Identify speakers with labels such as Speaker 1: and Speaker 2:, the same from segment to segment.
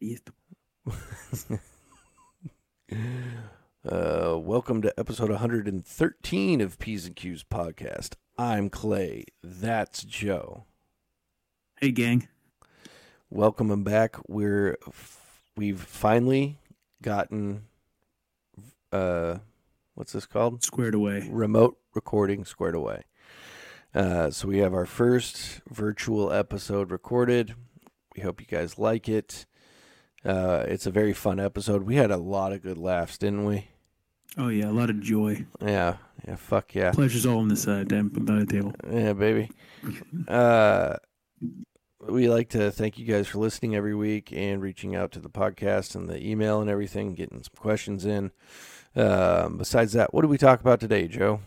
Speaker 1: Yes.
Speaker 2: Uh, welcome to episode 113 of P's and Q's podcast. I'm Clay. That's Joe.
Speaker 1: Hey, gang.
Speaker 2: Welcome back. We're we've finally gotten uh, what's this called?
Speaker 1: Squared away.
Speaker 2: Remote recording squared away. Uh, so we have our first virtual episode recorded. We hope you guys like it. Uh, it's a very fun episode. We had a lot of good laughs, didn't we?
Speaker 1: Oh yeah, a lot of joy.
Speaker 2: Yeah, yeah, fuck yeah,
Speaker 1: Pleasure's all on this uh, damn the table.
Speaker 2: yeah, baby. Uh, we like to thank you guys for listening every week and reaching out to the podcast and the email and everything, getting some questions in. Um, besides that, what do we talk about today, Joe?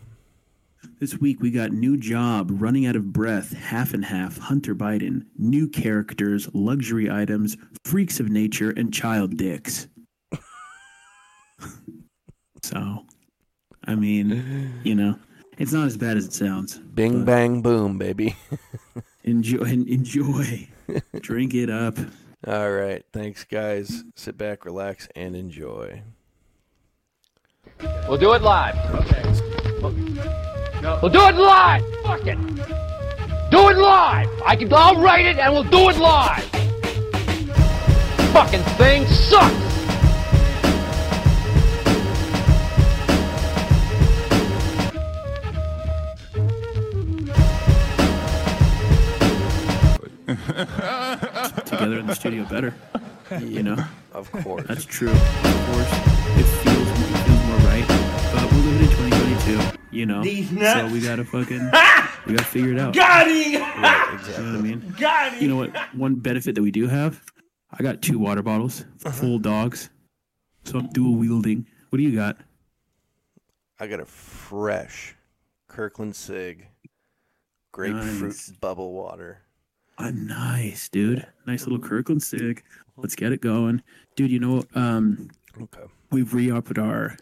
Speaker 1: This week we got new job, running out of breath, half and half, Hunter Biden, new characters, luxury items, freaks of nature, and child dicks. so, I mean, you know, it's not as bad as it sounds.
Speaker 2: Bing bang boom, baby.
Speaker 1: Enjoy, enjoy, drink it up.
Speaker 2: All right, thanks, guys. Sit back, relax, and enjoy.
Speaker 3: We'll do it live. Okay. We'll do it live. Fuck it. Do it live. I can. I'll write it and we'll do it live. Fucking thing sucks.
Speaker 1: Together in the studio, better. You know.
Speaker 2: Of course.
Speaker 1: That's true. Of course, it feels it feels more right. But we're living in 2022. You know, so we gotta fucking we gotta figure it out.
Speaker 2: Right,
Speaker 1: You know what I mean? You know what? One benefit that we do have, I got two water bottles, full dogs, so I'm dual wielding. What do you got?
Speaker 2: I got a fresh Kirkland Sig grapefruit
Speaker 1: Nice.
Speaker 2: bubble water.
Speaker 1: I'm nice, dude. Nice little Kirkland stick. Let's get it going, dude. You know, um,
Speaker 2: Okay.
Speaker 1: we've re-upped our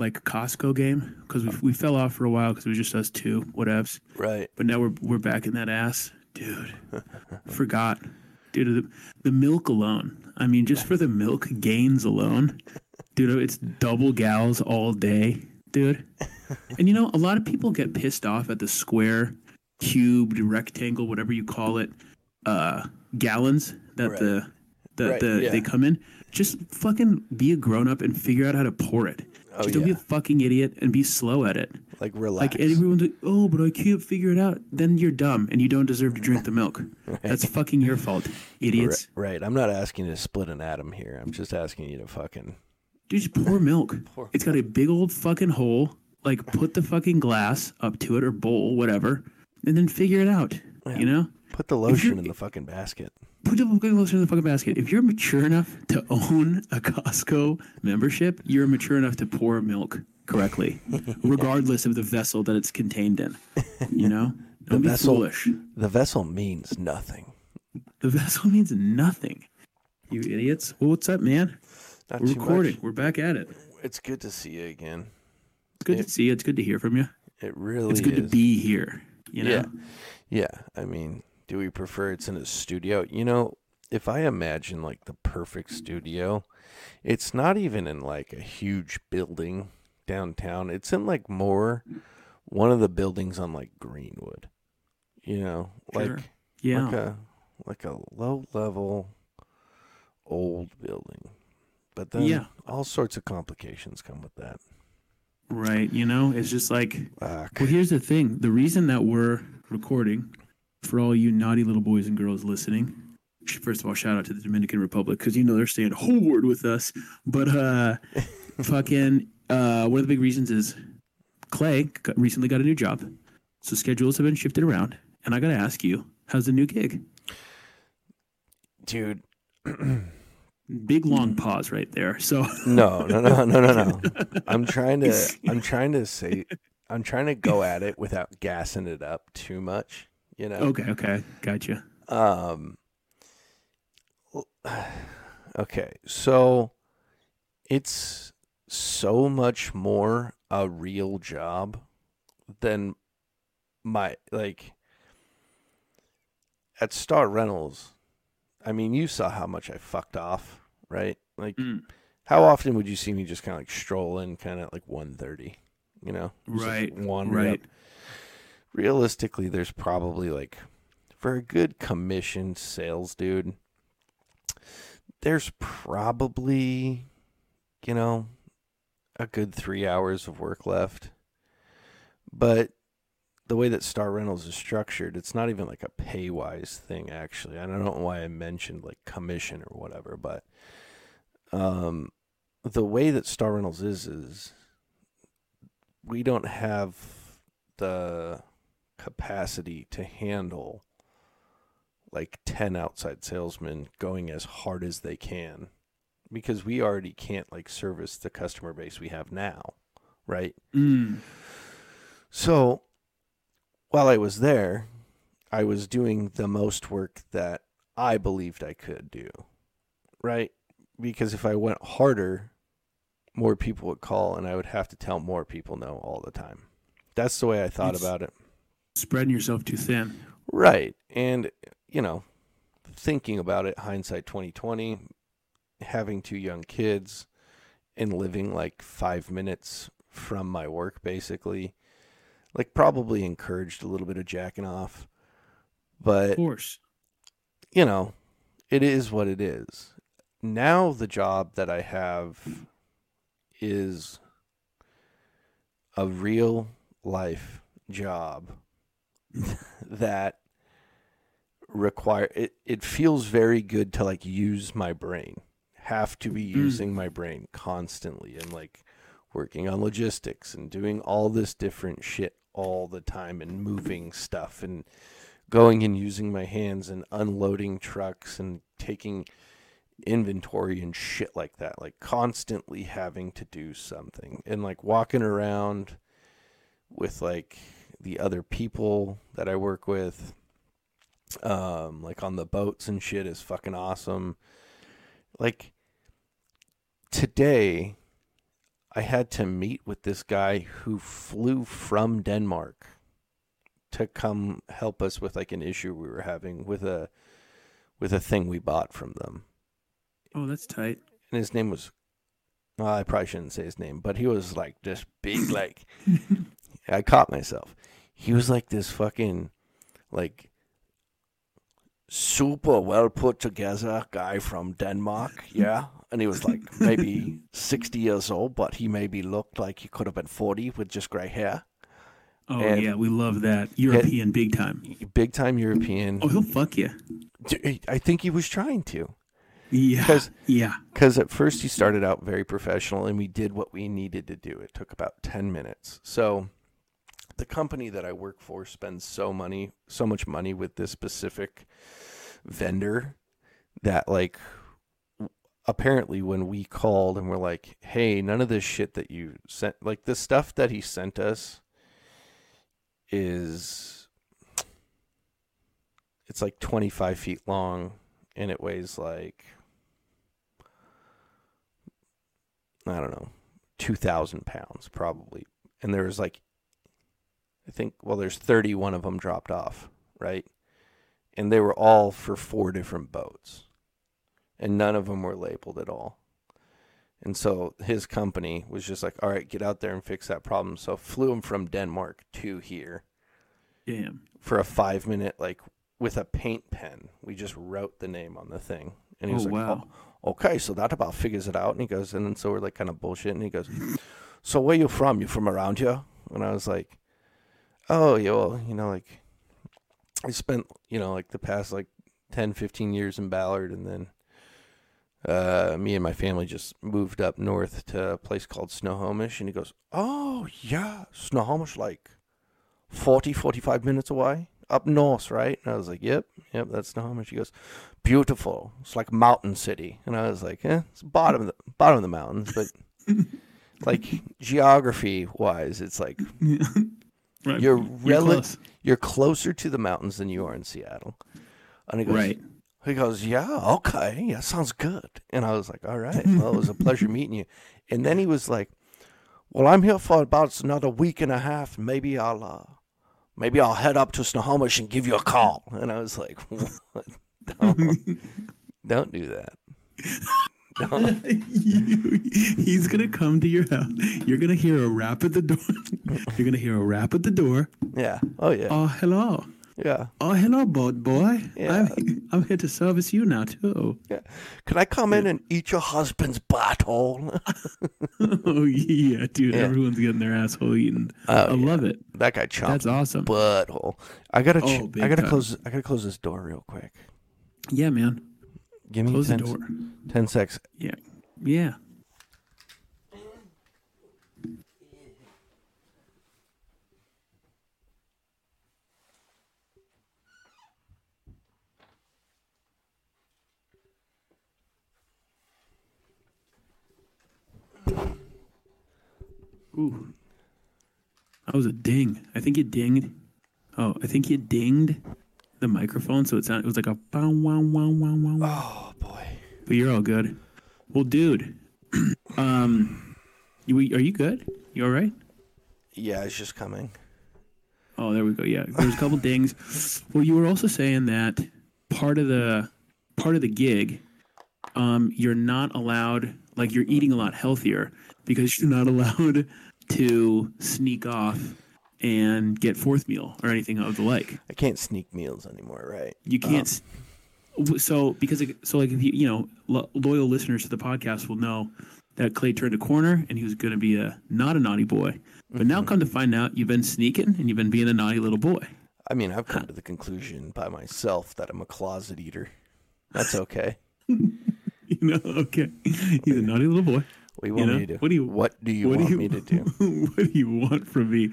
Speaker 1: like Costco game because we we fell off for a while because it was just us two, whatevs.
Speaker 2: Right.
Speaker 1: But now we're we're back in that ass, dude. Forgot, dude. The, the milk alone. I mean, just for the milk gains alone, dude. It's double gals all day, dude. And you know, a lot of people get pissed off at the square, cubed, rectangle, whatever you call it, uh, gallons that
Speaker 2: Right.
Speaker 1: the that
Speaker 2: Right,
Speaker 1: the
Speaker 2: yeah.
Speaker 1: they come in. Just fucking be a grown up and figure out how to pour it.
Speaker 2: Oh,
Speaker 1: Just don't be a fucking idiot and be slow at it.
Speaker 2: Like relax.
Speaker 1: Like everyone's like, oh, but I can't figure it out. Then you're dumb and you don't deserve to drink the milk. That's fucking your fault, idiots.
Speaker 2: Right, right. I'm not asking you to split an atom here. I'm just asking you to fucking
Speaker 1: Dude, just pour milk. It's got a big old fucking hole. Like, put the fucking glass up to it or bowl, whatever, and then figure it out. You know?
Speaker 2: put the lotion in the fucking basket.
Speaker 1: Put the lotion in the fucking basket. If you're mature enough to own a Costco membership, you're mature enough to pour milk correctly, regardless of the vessel that it's contained in. You know? Don't be
Speaker 2: vessel-
Speaker 1: foolish.
Speaker 2: The vessel means nothing.
Speaker 1: The vessel means nothing. You idiots. Well, what's up, man?
Speaker 2: Not
Speaker 1: We're recording.
Speaker 2: much.
Speaker 1: We're back at it.
Speaker 2: It's good to see you again.
Speaker 1: It's good
Speaker 2: Yeah.
Speaker 1: to see you. It's good to hear from you.
Speaker 2: It really
Speaker 1: It's good to be here. You know?
Speaker 2: Yeah. Yeah. I mean, do we prefer it's in a studio? You know, if I imagine like the perfect studio, it's not even in like a huge building downtown. It's in like more one of the buildings on like Greenwood. You know,
Speaker 1: Sure.
Speaker 2: like
Speaker 1: Yeah.
Speaker 2: like a like a low level old building. But then
Speaker 1: Yeah.
Speaker 2: all sorts of complications come with that.
Speaker 1: Right. You know, it's just like,
Speaker 2: Fuck.
Speaker 1: well, here's the thing. The reason that we're recording, for all you naughty little boys and girls listening, first of all, shout out to the Dominican Republic because you know they're staying forward with us. But uh, fucking, uh, one of the big reasons is Clay got, recently got a new job, so schedules have been shifted around. And I got to ask you, how's the new gig?
Speaker 2: Dude,
Speaker 1: Big long pause right there. So
Speaker 2: No, no, no, no, no, no. I'm trying to I'm trying to say I'm trying to go at it without gassing it up too much, you know.
Speaker 1: okay, okay, gotcha.
Speaker 2: Um Okay, so it's so much more a real job than my like at Star Rentals I mean, you saw how much I fucked off, right? Like,
Speaker 1: Mm.
Speaker 2: how often would you see me just kind of like stroll in, kind of like one thirty? You know,
Speaker 1: Right,
Speaker 2: wander
Speaker 1: right.
Speaker 2: up. Realistically, there's probably like for a good commissioned sales dude, there's probably, you know, a good three hours of work left. But the way that Star Rentals is structured, it's not even like a pay wise thing, actually. I don't know why I mentioned like commission or whatever, but um, the way that Star Rentals is, is we don't have the capacity to handle like 10 outside salesmen going as hard as they can because we already can't like service the customer base we have now, right?
Speaker 1: Mm.
Speaker 2: So while I was there, I was doing the most work that I believed I could do, right? Because if I went harder, more people would call and I would have to tell more people no all the time. That's the way I thought
Speaker 1: It's-
Speaker 2: about it.
Speaker 1: Spreading yourself too thin.
Speaker 2: Right. And, you know, thinking about it, hindsight 2020, having two young kids and living like five minutes from my work, basically, like probably encouraged a little bit of jacking off. But
Speaker 1: Of course.
Speaker 2: you know, it is what it is. Now the job that I have is a real life job that require it it feels very good to like use my brain. Have to be
Speaker 1: Mm.
Speaker 2: using my brain constantly and like working on logistics and doing all this different shit all the time and moving stuff and going and using my hands and unloading trucks and taking inventory and shit like that like constantly having to do something and like walking around with like the other people that I work with um like on the boats and shit is fucking awesome like today I had to meet with this guy who flew from Denmark to come help us with like an issue we were having with a with a thing we bought from them.
Speaker 1: Oh, that's tight.
Speaker 2: And his name was well, I probably shouldn't say his name, but he was like this big like I caught myself. He was like this fucking like super well put together guy from Denmark, yeah. And he was like maybe sixty years old, but he maybe looked like he could have been forty with just gray hair.
Speaker 1: Oh
Speaker 2: And-
Speaker 1: yeah, we love that. European big time.
Speaker 2: Big time European.
Speaker 1: Oh, he'll fuck you.
Speaker 2: I think he was trying to.
Speaker 1: Yeah.
Speaker 2: 'Cause-
Speaker 1: yeah.
Speaker 2: Because at first he started out very professional and we did what we needed to do. It took about 10 minutes. So the company that I work for spends so money, so much money with this specific vendor that like apparently when we called and we're like, "Hey, none of this shit that you sent like the stuff that he sent us is it's like 25 feet long and it weighs like I don't know, 2,000 pounds probably. And there was like, I think, well, there's 31 of them dropped off, right? And they were all for four different boats. And none of them were labeled at all. And so his company was just like, all right, get out there and fix that problem. So flew him from Denmark to here
Speaker 1: Damn.
Speaker 2: for a five minute, like with a paint pen. We just wrote the name on the thing. And he oh, was
Speaker 1: Oh,
Speaker 2: like,
Speaker 1: wow.
Speaker 2: oh, okay, so that about figures it out. And he goes, and then so we're like kind of bullshit. And he goes, so where you from? You from around here? And I was like, oh, yeah, well, you know, like I spent, you know, like the past like 10, 15 years in Ballard. And then uh, me and my family just moved up north to a place called Snohomish. And he goes, oh, yeah, Snohomish, like 40, 45 minutes away up north, right? And I was like, yep, yep, that's Snohomish. He goes, beautiful. It's like a mountain city. And I was like, eh, it's bottom of the bottom of the mountains, but like geography wise, it's like
Speaker 1: Right.
Speaker 2: you're
Speaker 1: You're
Speaker 2: rel-
Speaker 1: close.
Speaker 2: you're closer to the mountains than you are in Seattle. And he goes,
Speaker 1: Right.
Speaker 2: he goes, yeah, okay, yeah, sounds good. And I was like, all right, well, it was a pleasure meeting you. And then he was like, well, I'm here for about another week and a half. Maybe I'll, uh, maybe I'll head up to Snohomish and give you a call. And I was like, what? No. Don't do that. Don't.
Speaker 1: You- he's gonna come to your house. You're gonna hear a rap at the door. You're gonna hear a rap at the door.
Speaker 2: Yeah. Oh yeah.
Speaker 1: Oh, hello.
Speaker 2: Yeah.
Speaker 1: Oh, hello, boat boy.
Speaker 2: Yeah.
Speaker 1: I'm, I'm here to service you now too.
Speaker 2: Yeah. Can I come in and eat your husband's butthole?
Speaker 1: oh yeah, dude.
Speaker 2: Yeah.
Speaker 1: Everyone's getting their asshole eaten.
Speaker 2: Oh,
Speaker 1: I
Speaker 2: yeah.
Speaker 1: love it.
Speaker 2: that guy chomped
Speaker 1: That's awesome.
Speaker 2: butthole. I gotta. Oh, ch-
Speaker 1: Oh,
Speaker 2: I gotta
Speaker 1: time.
Speaker 2: close. I gotta close this door real quick.
Speaker 1: Yeah, man.
Speaker 2: Give me
Speaker 1: Close the
Speaker 2: 10,
Speaker 1: door.
Speaker 2: 10 secs.
Speaker 1: Yeah. Yeah. Ooh. That was a ding. I think you dinged. Oh, I think you dinged the microphone, so it sounded it was like a wow wow wow wow. wow.
Speaker 2: Oh boy.
Speaker 1: But you're all good. Well, dude, um, you, are you good? You all right?
Speaker 2: Yeah, it's just coming.
Speaker 1: Oh, there we go. Yeah, there's a couple dings. Well, you were also saying that part of the part of the gig, um, you're not allowed. Like you're eating a lot healthier because you're not allowed to sneak off and get fourth meal or anything of the like.
Speaker 2: I can't sneak meals anymore, right?
Speaker 1: You um, can't. s w so because it- so like if you you know lo- loyal listeners to the podcast will know that Clay turned a corner and he was going to be a not a naughty boy, but now mm-hmm. come to find out you've been sneaking and you've been being a naughty little boy.
Speaker 2: I mean, I've come to the conclusion by myself that I'm a closet eater. That's okay.
Speaker 1: You know, okay, he's a naughty little boy.
Speaker 2: What do you want
Speaker 1: know,
Speaker 2: me to do?
Speaker 1: what do you-
Speaker 2: What do you
Speaker 1: what do
Speaker 2: want
Speaker 1: you-
Speaker 2: me to do?
Speaker 1: what do you want from me?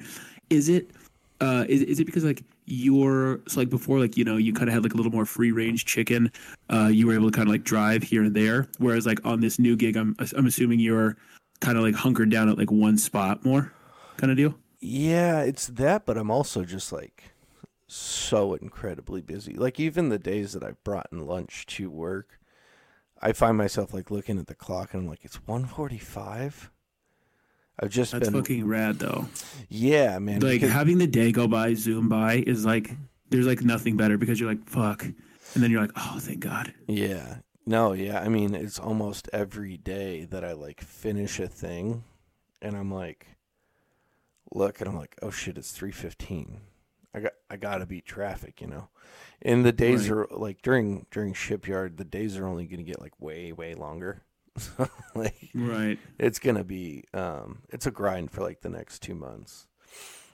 Speaker 1: Is it uh is, is it because like you're so like before like you know you kind of had like a little more free range chicken uh you were able to kind of like drive here and there whereas like on this new gig I'm I'm assuming you're kind of like hunkered down at like one spot more kind of deal.
Speaker 2: Yeah, it's that, but I'm also just like so incredibly busy. Like even the days that I've brought in lunch to work, I find myself like looking at the clock and I'm like, it's 1:45. I've just
Speaker 1: That's
Speaker 2: been
Speaker 1: fucking rad though.
Speaker 2: yeah, man.
Speaker 1: Like
Speaker 2: because-
Speaker 1: having the day go by zoom by is like there's like nothing better because you're like fuck and then you're like oh thank god.
Speaker 2: Yeah. No, yeah. I mean, it's almost every day that I like finish a thing and I'm like look and I'm like, "Oh shit, it's 3:15." I got I got to beat traffic, you know. And the days
Speaker 1: Right.
Speaker 2: are like during during shipyard, the days are only going to get like way way longer. Like
Speaker 1: Right.
Speaker 2: it's going to be um it's a grind for like the next 2 months.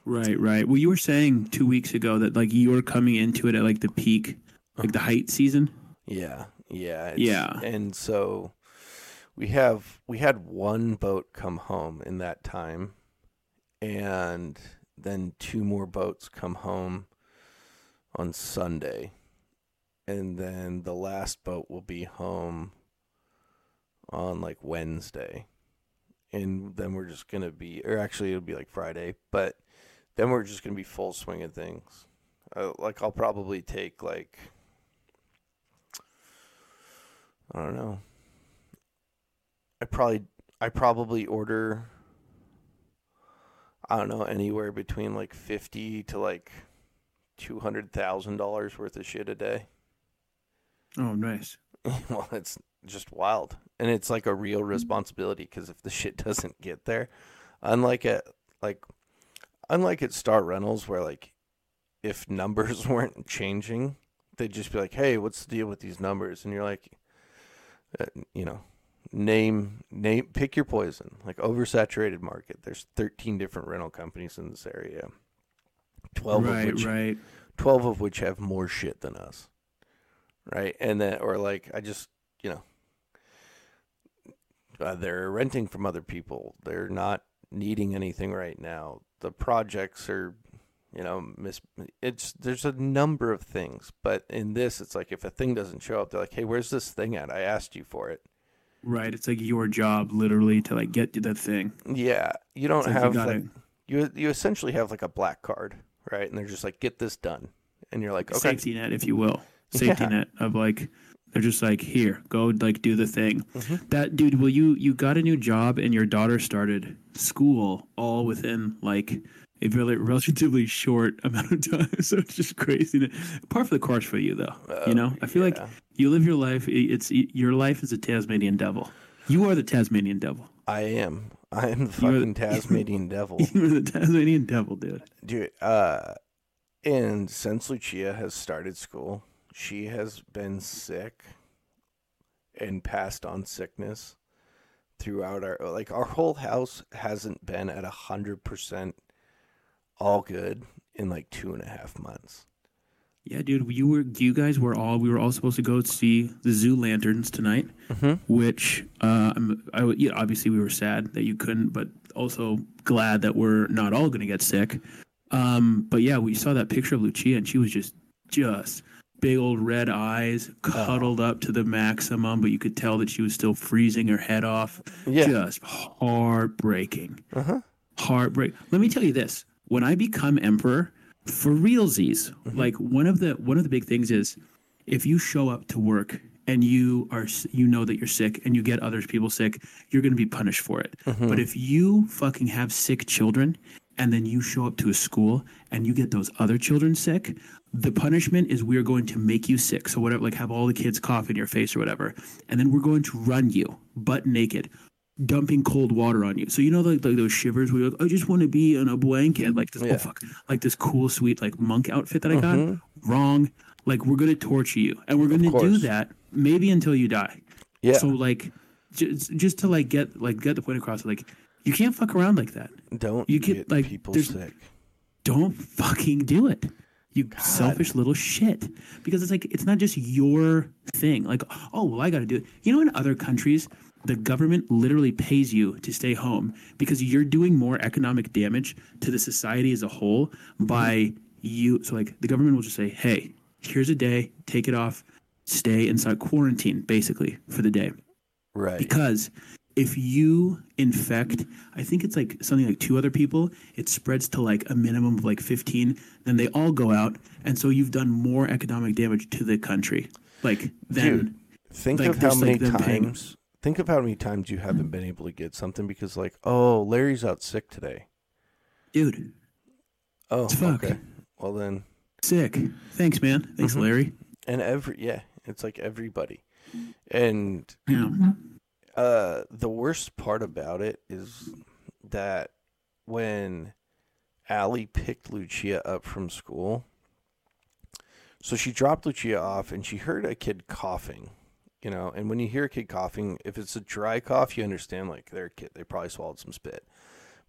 Speaker 1: Right, right. Well, you were saying two weeks ago that like you were coming into it at like the peak, like the height season.
Speaker 2: Yeah, yeah,
Speaker 1: Yeah.
Speaker 2: And so we have we had one boat come home in that time, and then two more boats come home on Sunday, and then the last boat will be home on like Wednesday, and then we're just gonna be, or actually it'll be like Friday, but then we're just gonna be full swing of things. Uh, like I'll probably take like. I don't know. I probably I probably order I don't know anywhere between like 50 to like $200,000 worth of shit a day.
Speaker 1: Oh, nice.
Speaker 2: well, it's just wild. And it's like a real responsibility cuz if the shit doesn't get there, unlike at like unlike at Star Rentals where like if numbers weren't changing, they'd just be like, "Hey, what's the deal with these numbers?" And you're like, uh, you know, name name pick your poison. Like oversaturated market. There's 13 different rental companies in this area. 12 of which
Speaker 1: right.
Speaker 2: 12 of which have more shit than us. Right? And then or like I just, you know, uh, they're renting from other people. They're not needing anything right now. The projects are you know, miss it's there's a number of things, but in this it's like if a thing doesn't show up, they're like, "Hey, where's this thing at? I asked you for it."
Speaker 1: Right. It's like your job literally to like get to that thing.
Speaker 2: Yeah, you don't
Speaker 1: like you
Speaker 2: have
Speaker 1: gotta-
Speaker 2: like you you essentially have like a black card, right? And they're just like, "Get this done," and you're like, "Okay."
Speaker 1: Safety net, if you will. Safety
Speaker 2: Yeah.
Speaker 1: net of like they're just like here, go like do the thing.
Speaker 2: Mhm.
Speaker 1: That dude, well you you got a new job and your daughter started school all within like a really relatively short amount of time. So it's just crazy. Par for the course for you, though. you know, I feel
Speaker 2: yeah.
Speaker 1: like you live your life. It's your life is a Tasmanian devil. You are the Tasmanian devil.
Speaker 2: I am. I am the fucking Tasmanian devil.
Speaker 1: You're the Tasmanian devil, dude.
Speaker 2: Dude, uh, and since Lucia has started school, she has been sick and passed on sickness throughout our like our whole house hasn't been at a hundred percent all good in like two and a half months.
Speaker 1: Yeah, dude. You were. You guys were all. We were all supposed to go see the zoo lanterns tonight. Which, uh, I'm, I, yeah, obviously we were sad that you couldn't, but also glad that we're not all going to get sick. Um, but yeah, we saw that picture of Lucia, and she was just, just big old red eyes, cuddled up to the maximum. But you could tell that she was still freezing her head off.
Speaker 2: Yeah.
Speaker 1: Just heartbreaking.
Speaker 2: Uh huh.
Speaker 1: heartbreak. Let me tell you this: when I become emperor, for realsies, like one of the one of the big things is if you show up to work and you are you know that you're sick and you get other people sick, you're going to be punished for it. But if you fucking have sick children and then you show up to a school and you get those other children sick, the punishment is we're going to make you sick. So whatever, like have all the kids cough in your face or whatever, and then we're going to run you butt naked dumping cold water on you. So you know like, like those shivers where you're like, oh, I just want to be in a blanket, like this oh,
Speaker 2: Yeah.
Speaker 1: oh fuck, like this cool sweet like monk outfit that I got. Mm-hmm. Wrong. Like we're gonna torture you, and we're gonna do that maybe until you die.
Speaker 2: Yeah.
Speaker 1: So like, just just to like get like get the point across, like you can't fuck around like that.
Speaker 2: Don't
Speaker 1: You
Speaker 2: get
Speaker 1: get, like,
Speaker 2: people sick.
Speaker 1: Don't fucking do it. You selfish little shit. Because it's like it's not just your thing. Like, oh well I gotta do it. You know in other countries, the government literally pays you to stay home because you're doing more economic damage to the society as a whole by you so like the government will just say, Hey, here's a day, take it off, stay inside quarantine, basically, for the day
Speaker 2: Right.
Speaker 1: because if you infect i think it's like something like two other people it spreads to like a minimum of like 15 then they all go out and so you've done more economic damage to the country like then
Speaker 2: Dude, Think
Speaker 1: like,
Speaker 2: of how many
Speaker 1: like, them paying-
Speaker 2: times. Think of how many times you haven't been able to get something because, like, oh, Larry's out sick today.
Speaker 1: dude
Speaker 2: Oh,
Speaker 1: Fuck.
Speaker 2: okay. Well then,
Speaker 1: sick thanks man thanks
Speaker 2: Mhm.
Speaker 1: larry
Speaker 2: and every yeah, it's like everybody, and
Speaker 1: yeah
Speaker 2: uh, the worst part about it is that when Allie picked Lucia up from school, so she dropped Lucia off and she heard a kid coughing, you know. And when you hear a kid coughing, if it's a dry cough, you understand like they're a kid, they probably swallowed some spit.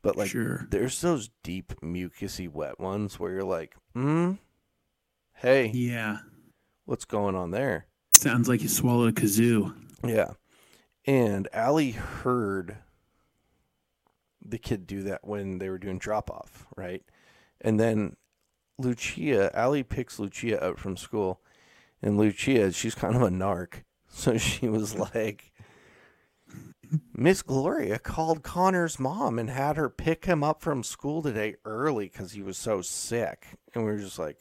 Speaker 2: But like,
Speaker 1: Sure.
Speaker 2: there's those deep, mucusy, wet ones where you're like, hmm, hey,
Speaker 1: yeah
Speaker 2: what's going on there?
Speaker 1: sounds like you swallowed a kazoo
Speaker 2: Yeah. And Allie heard the kid do that when they were doing drop off, right? And then Lucia, Allie picks Lucia up from school, and Lucia, she's kind of a narc. So she was like, Miss Gloria called Connor's mom and had her pick him up from school today early because he was so sick. And we were just like,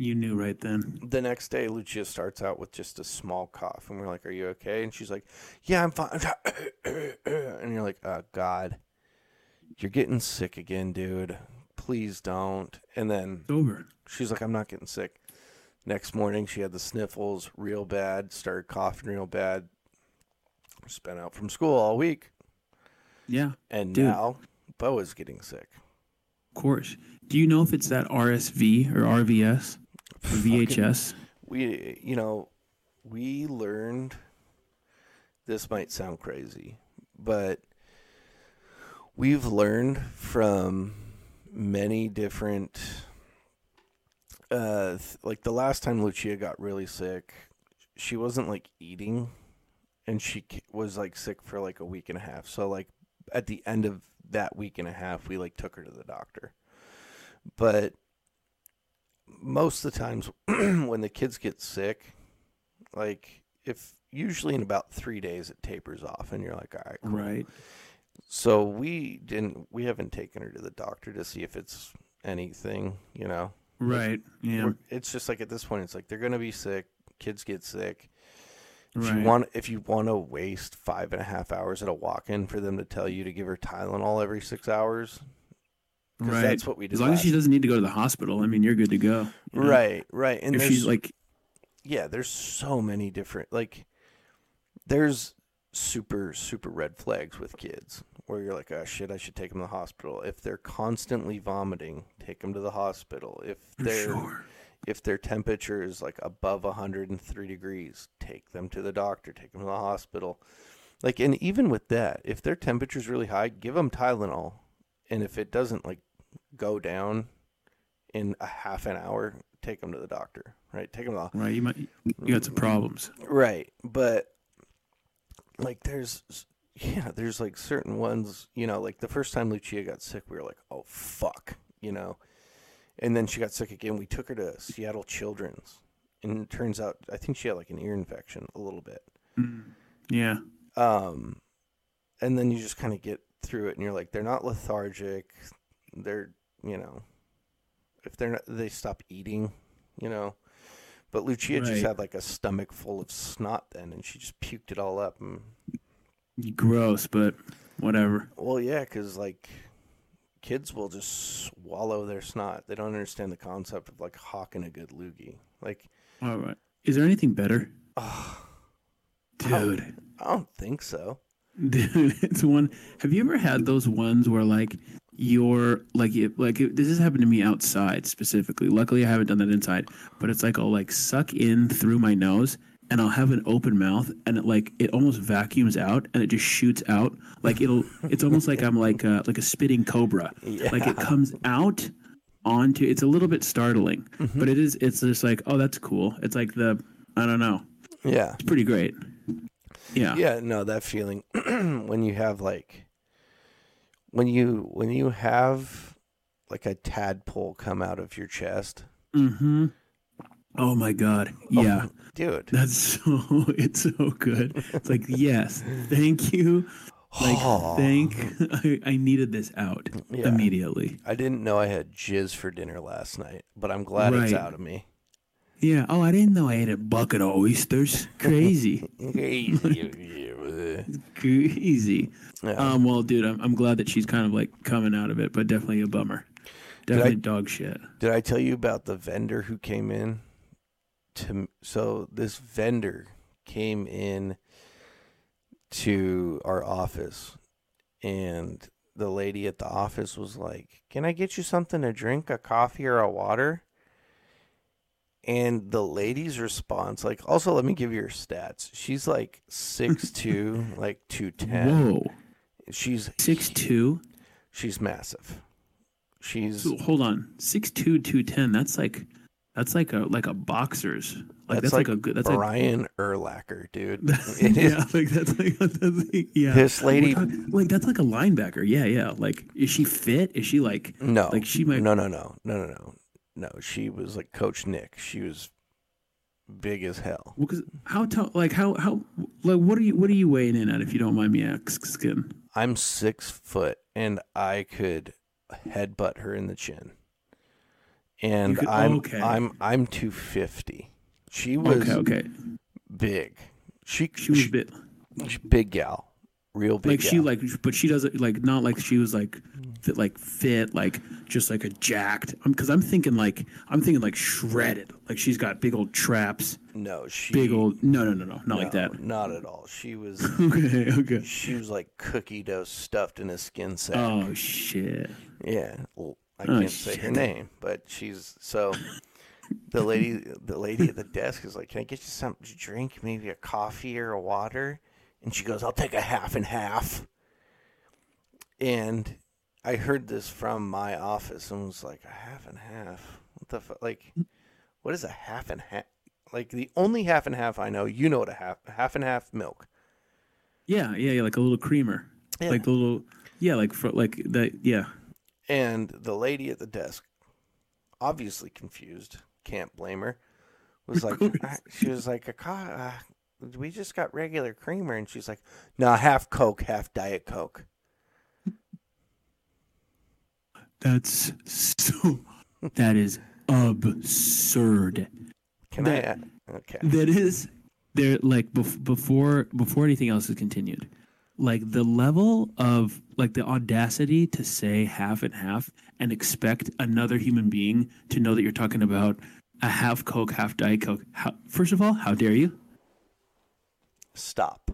Speaker 1: you knew right then
Speaker 2: the next day, Lucia starts out with just a small cough, and we're like, "Are you okay?" And she's like, "Yeah, I'm fine." and you're like, "Oh God, you're getting sick again, dude. Please don't." And then
Speaker 1: it's over
Speaker 2: she's like, "I'm not getting sick." Next morning, she had the sniffles real bad, started coughing real bad. Spent out from school all week,
Speaker 1: yeah
Speaker 2: and
Speaker 1: Dude.
Speaker 2: now Bo is getting sick.
Speaker 1: of course do you know if it's that rsv or rvs vhs
Speaker 2: we you know we learned this might sound crazy but we've learned from many different uh th- like the last time lucia got really sick she wasn't like eating and she was like sick for like a week and a half. So like at the end of that week and a half we like took her to the doctor. But most of the times when the kids get sick, like if usually in about three days it tapers off, and you're like, all right, cool.
Speaker 1: right
Speaker 2: So we didn't, we haven't taken her to the doctor to see if it's anything, you know.
Speaker 1: right yeah
Speaker 2: It's just like at this point, it's like they're gonna be sick. Kids get sick, If
Speaker 1: Right.
Speaker 2: you want, if you want to waste five and a half hours at a walk-in for them to tell you to give her Tylenol every six hours,
Speaker 1: right.
Speaker 2: that's what we did.
Speaker 1: As long as she doesn't need to go to the hospital, I mean, you're good to go. you know?
Speaker 2: Right, right. And
Speaker 1: If she's like,
Speaker 2: yeah, there's so many different like there's super super red flags with kids where you're like, oh shit, I should take them to the hospital. If they're constantly vomiting, take them to the hospital. If they're
Speaker 1: sure.
Speaker 2: if their temperature is like above 103 degrees, take them to the doctor, take them to the hospital. Like, and even with that, if their temperature's really high, give them Tylenol. And if it doesn't like go down in a half an hour, take them to the doctor, right? Take them off.
Speaker 1: Right. You might, you got some problems.
Speaker 2: Right, but like there's yeah, there's like certain ones, you know, like the first time Lucia got sick, we were like, "Oh fuck," you know. And then she got sick again. We took her to Seattle Children's, and it turns out I think she had like an ear infection a little bit.
Speaker 1: Yeah.
Speaker 2: Um, and then you just kind of get through it, and you're like, they're not lethargic. They're, you know, if they're not, they stop eating, you know. But Lucia just had like a stomach full of snot then, and she just puked it all up. And,
Speaker 1: Gross, but whatever.
Speaker 2: well, yeah, because like kids will just swallow their snot. They don't understand the concept of like hawking a good loogie. Like,
Speaker 1: All right. Is there anything better? Dude.
Speaker 2: I don't think so.
Speaker 1: Dude, it's one. Have you ever had those ones where like you're like it, like it, this has happened to me outside specifically. Luckily, I haven't done that inside. But it's like I'll like suck in through my nose, and I'll have an open mouth, and it like it almost vacuums out, and it just shoots out. Like it'll. It's almost like I'm like a, like a spitting cobra. Like it comes out onto. It's a little bit startling, mm-hmm. but it is. It's just like oh, that's cool. It's like the I don't know.
Speaker 2: Yeah.
Speaker 1: It's pretty great. Yeah.
Speaker 2: Yeah, no, that feeling when you have like when you when you have like a tadpole come out of your chest.
Speaker 1: Mm-hmm. Oh my god. Yeah.
Speaker 2: Dude.
Speaker 1: That's so it's so good. It's like, yes, thank you. Like thank I, I needed this out
Speaker 2: Yeah.
Speaker 1: immediately.
Speaker 2: I didn't know I had jizz for dinner last night, but I'm glad it's
Speaker 1: Right.
Speaker 2: out of me.
Speaker 1: Yeah. Oh, I didn't know I ate a bucket of oysters. Crazy. Crazy.
Speaker 2: Yeah.
Speaker 1: Um, well, dude, I'm, I'm glad that she's kind of like coming out of it, but definitely a bummer. Definitely dog shit.
Speaker 2: Did I tell you about the vendor who came in? To so this vendor came in to our office, and the lady at the office was like, "Can I get you something to drink, a coffee or a water?" And the lady's response, like, also let me give you her stats. She's like six two, like two ten.
Speaker 1: Whoa.
Speaker 2: She's
Speaker 1: Six two.
Speaker 2: she's massive. She's
Speaker 1: So, hold on. Six two two ten. That's like that's like a like a boxer's. Like that's, like, a good that's like
Speaker 2: Brian Urlacher, dude. It is-
Speaker 1: yeah, like that's like, that's like yeah.
Speaker 2: This lady-
Speaker 1: like that's like a linebacker. Yeah, yeah. Like, is she fit? Is she like?
Speaker 2: No,
Speaker 1: Like she might-
Speaker 2: No, no, no, no, no, no, no. She was like Coach Nick. She was big as hell.
Speaker 1: Because how tall? Like how how like what are you what are you weighing in at if you don't mind me asking?
Speaker 2: I'm six foot, and I could headbutt her in the chin. And
Speaker 1: could-
Speaker 2: I'm
Speaker 1: okay.
Speaker 2: I'm I'm two fifty. She was
Speaker 1: Okay, okay.
Speaker 2: big. She
Speaker 1: She was bit
Speaker 2: she- big gal, real big.
Speaker 1: like she
Speaker 2: gal.
Speaker 1: like, but she doesn't like not like she was like fit like fit like just like a jacked. Because I'm thinking like I'm thinking like shredded. Like she's got big old traps,
Speaker 2: no, she
Speaker 1: big old. No, no, no, no, not like that.
Speaker 2: Not at all. She was
Speaker 1: Okay, okay.
Speaker 2: she was like cookie dough stuffed in a skin sack.
Speaker 1: Oh shit.
Speaker 2: Yeah, well, I
Speaker 1: Oh,
Speaker 2: can't say her name, but she's so. The lady, the lady at the desk is like, "Can I get you something to drink? Maybe a coffee or a water?" And she goes, "I'll take a half and half." And I heard this from my office and was like, "A half and half? What the fuck? Like, what is a half and half? Like the only half and half I know, you know what a half half and half milk.
Speaker 1: Yeah, yeah, yeah, like a little creamer,
Speaker 2: Yeah.
Speaker 1: like a little, yeah, like for like that, yeah.
Speaker 2: And the lady at the desk, obviously confused, can't blame her, was like, she was like, a co- we just got regular creamer. And she's like, no, half Coke, half Diet Coke.
Speaker 1: That's so. That is absurd.
Speaker 2: Can
Speaker 1: That-
Speaker 2: I? Okay.
Speaker 1: That is. there like bef- before before anything else is continued like the level of like the audacity to say half and half and expect another human being to know that you're talking about a half coke half diet coke how, first of all how dare you
Speaker 2: Stop.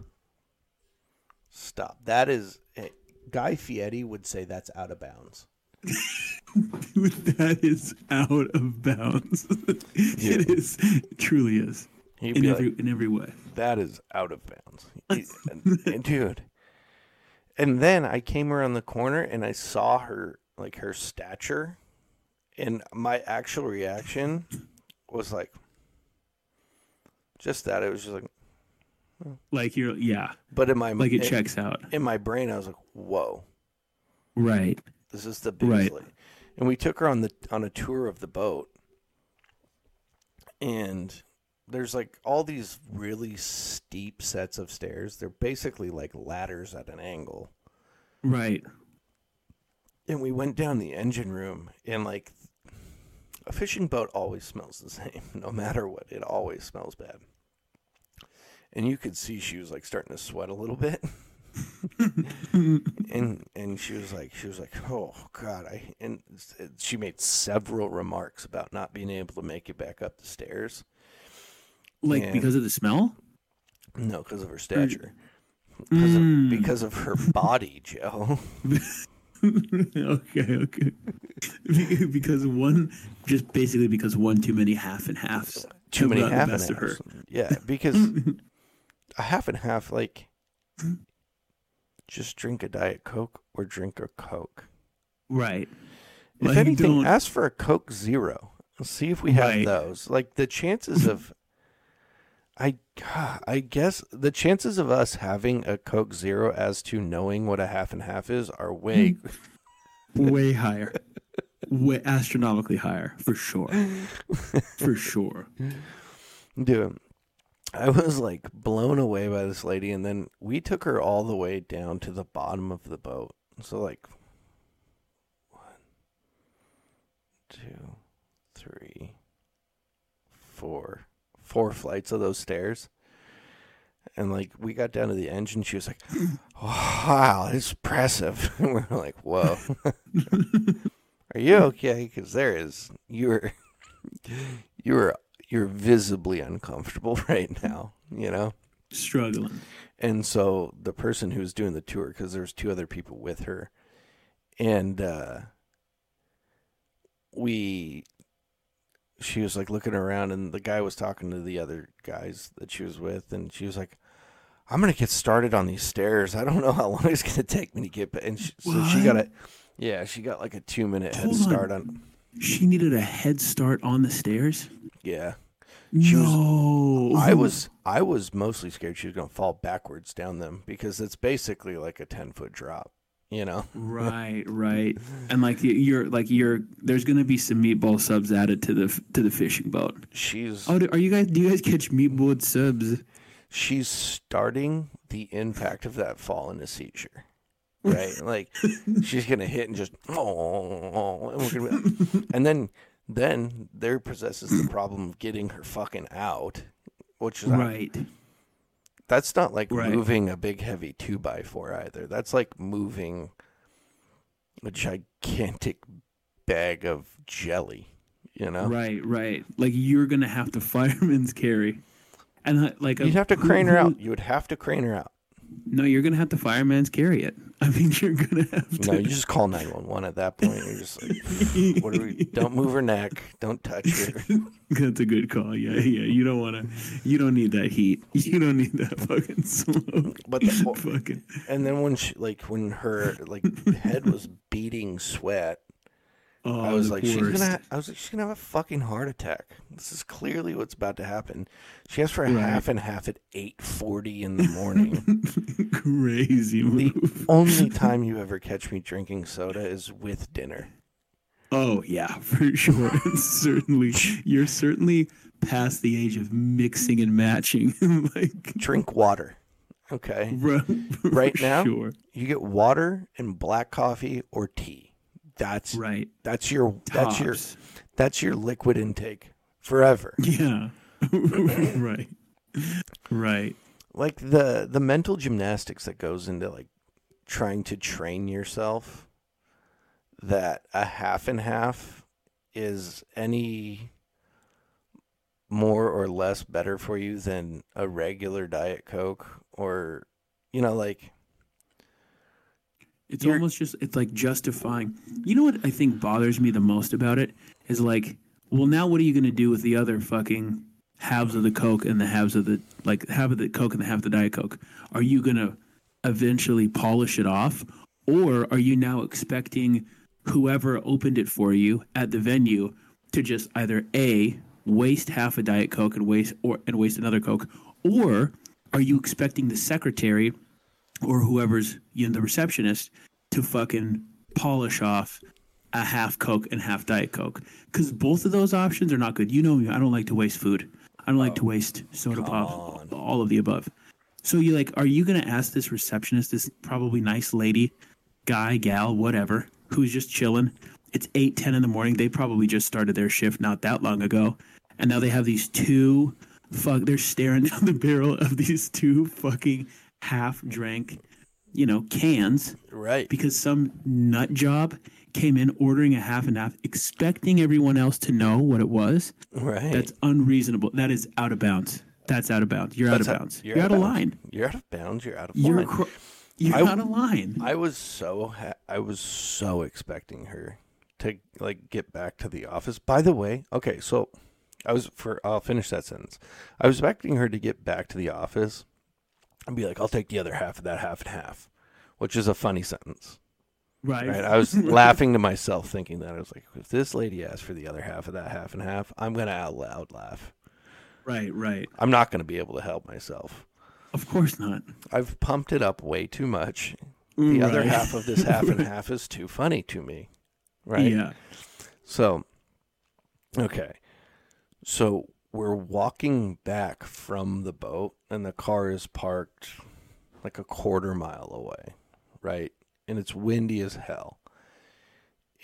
Speaker 2: Stop. That is eh, Guy Fieri would say that's out of bounds.
Speaker 1: that is out of bounds it is it truly is
Speaker 2: He'd
Speaker 1: in every
Speaker 2: like,
Speaker 1: in every way
Speaker 2: that is out of bounds. And- and dude. And then I came around the corner and I saw her like her stature and my actual reaction was like just that. It was just like
Speaker 1: like you're yeah
Speaker 2: but in my
Speaker 1: like it
Speaker 2: in,
Speaker 1: checks out
Speaker 2: in my brain I was like, Whoa,
Speaker 1: right
Speaker 2: this is the
Speaker 1: Right.
Speaker 2: And we took her on the on a tour of the boat and there's like all these really steep sets of stairs. They're basically like ladders at an angle.
Speaker 1: right
Speaker 2: And we went down the engine room and like a fishing boat always smells the same, no matter what. It always smells bad. And you could see she was like starting to sweat a little bit. and and she was like she was like oh god i and she made several remarks about not being able to make it back up the stairs
Speaker 1: like
Speaker 2: And-
Speaker 1: because of the smell
Speaker 2: no because of her stature because of,
Speaker 1: Mm.
Speaker 2: because of her body joe
Speaker 1: okay, okay. Because one, just basically because one too many half and halves.
Speaker 2: too many half and
Speaker 1: of her.
Speaker 2: halves. Yeah, because a half and half, like, hmm? just drink a diet coke or drink a coke.
Speaker 1: Right.
Speaker 2: If
Speaker 1: Like,
Speaker 2: anything,
Speaker 1: don't-
Speaker 2: ask for a Coke Zero. See if we have
Speaker 1: Right.
Speaker 2: those. Like the chances of, I, I guess the chances of us having a Coke Zero as to knowing what a half and half is are way. Hmm.
Speaker 1: way higher, way astronomically higher for sure, for sure.
Speaker 2: Dude, I was like blown away by this lady, and then we took her all the way down to the bottom of the boat. So like, one, two, three, four, four flights of those stairs. And like we got down to the engine, she was like, "Wow, it's impressive." And we're like, "Whoa, are you okay?" Because there is you're you're you're visibly uncomfortable right now, you know.
Speaker 1: Struggling.
Speaker 2: And so the person who's doing the tour, because there's two other people with her, and uh, we, she was like looking around, and the guy was talking to the other guys that she was with, and she was like, "I'm gonna get started on these stairs. I don't know how long it's gonna take me to get." Back. And she, so she got a, yeah, she got like a two minute head start on,
Speaker 1: She needed a head start on the stairs.
Speaker 2: yeah. She was-
Speaker 1: no,
Speaker 2: I was I was mostly scared she was gonna fall backwards down them because it's basically like a ten foot drop, you know.
Speaker 1: right, right, and like you- you're like you're. There's gonna be some meatball subs added to the to the fishing boat.
Speaker 2: She's
Speaker 1: Oh, are you guys? Do you guys catch meatball subs?
Speaker 2: she's starting the impact of that fall in a seizure. Right? like she's gonna hit and just oh and, we're gonna be- and then then there possesses the problem of getting her fucking out. Which is not-
Speaker 1: Right.
Speaker 2: that's not like
Speaker 1: Right.
Speaker 2: moving a big heavy two by four either. That's like moving a gigantic bag of jelly. You know,
Speaker 1: Right, right. Like you're gonna have to fireman's carry, and like
Speaker 2: you'd
Speaker 1: uh,
Speaker 2: have to crane her out. You would have to crane her out.
Speaker 1: No, you're gonna have to fireman's carry it. I mean, you're gonna have to.
Speaker 2: No, you just call nine one one at that point. You're just like, what are we? Don't move her neck. Don't touch her.
Speaker 1: That's a good call. Yeah, yeah. You don't want to. You don't need that heat. You don't need that fucking smoke.
Speaker 2: But the,
Speaker 1: fucking.
Speaker 2: and then when she like when her like head was beating sweat,
Speaker 1: Oh,
Speaker 2: I was like, she's gonna. I was like, she's gonna have a fucking heart attack. This is clearly what's about to happen. She asked for a
Speaker 1: Right.
Speaker 2: half and half at eight forty in the morning.
Speaker 1: Crazy Move.
Speaker 2: the only time you ever catch me drinking soda is with dinner.
Speaker 1: Oh yeah, for sure. Certainly, you're certainly past the age of mixing and matching. like
Speaker 2: Drink water. Okay.
Speaker 1: ru-
Speaker 2: Right now?
Speaker 1: sure.
Speaker 2: You get water and black coffee or tea. That's
Speaker 1: Right.
Speaker 2: that's your that's your that's your liquid intake forever.
Speaker 1: Yeah. right. Right.
Speaker 2: like the the mental gymnastics that goes into like trying to train yourself that a half and half is any more or less better for you than a regular diet coke or you know like
Speaker 1: It's
Speaker 2: You're-
Speaker 1: almost just it's like justifying. You know what I think bothers me the most about it is like, well, now what are you going to do with the other fucking halves of the Coke and the halves of the like half of the Coke and the half of the Diet Coke? Are you going to eventually polish it off, or are you now expecting whoever opened it for you at the venue to just either a waste half a Diet Coke and waste or and waste another Coke, or are you expecting the secretary or whoever's you know the receptionist to fucking polish off a half Coke and half Diet Coke because both of those options are not good. You know me, I don't like to waste food. I don't like to oh, waste soda pop, all of the above. So you like, are you gonna ask this receptionist, this probably nice lady, guy, gal, whatever, who's just chilling? It's eight, ten in the morning. They probably just started their shift not that long ago, and now they have these two. Fuck, they're staring down the barrel of these two fucking half drank, you know, cans
Speaker 2: right
Speaker 1: because some nut job came in ordering a half and half, expecting everyone else to know what it was.
Speaker 2: right
Speaker 1: That's unreasonable. That is out of bounds. That's out of bounds. You're
Speaker 2: That's
Speaker 1: out of bounds.
Speaker 2: you're
Speaker 1: You're,
Speaker 2: out
Speaker 1: out
Speaker 2: of bounds.
Speaker 1: line.
Speaker 2: you're out of bounds you're out of
Speaker 1: You're
Speaker 2: line.
Speaker 1: cro- you're
Speaker 2: I-
Speaker 1: out of line.
Speaker 2: I was so ha- I was so expecting her to like get back to the office. By the way, okay, so I was for I'll finish that sentence. I was expecting her to get back to the office and be like, "I'll take the other half of that half and half," which is a funny sentence.
Speaker 1: right.
Speaker 2: Right? I was laughing to myself, thinking that I was like, "If this lady asks for the other half of that half and half, I'm gonna out loud laugh.
Speaker 1: Right. Right.
Speaker 2: I'm not gonna be able to help myself."
Speaker 1: Of course not.
Speaker 2: I've pumped it up way too much. The mm,
Speaker 1: other
Speaker 2: half of this half and half is too funny to me. Right?
Speaker 1: Yeah.
Speaker 2: So, okay. So we're walking back from the boat, and the car is parked like a quarter mile away, right? And it's windy as hell.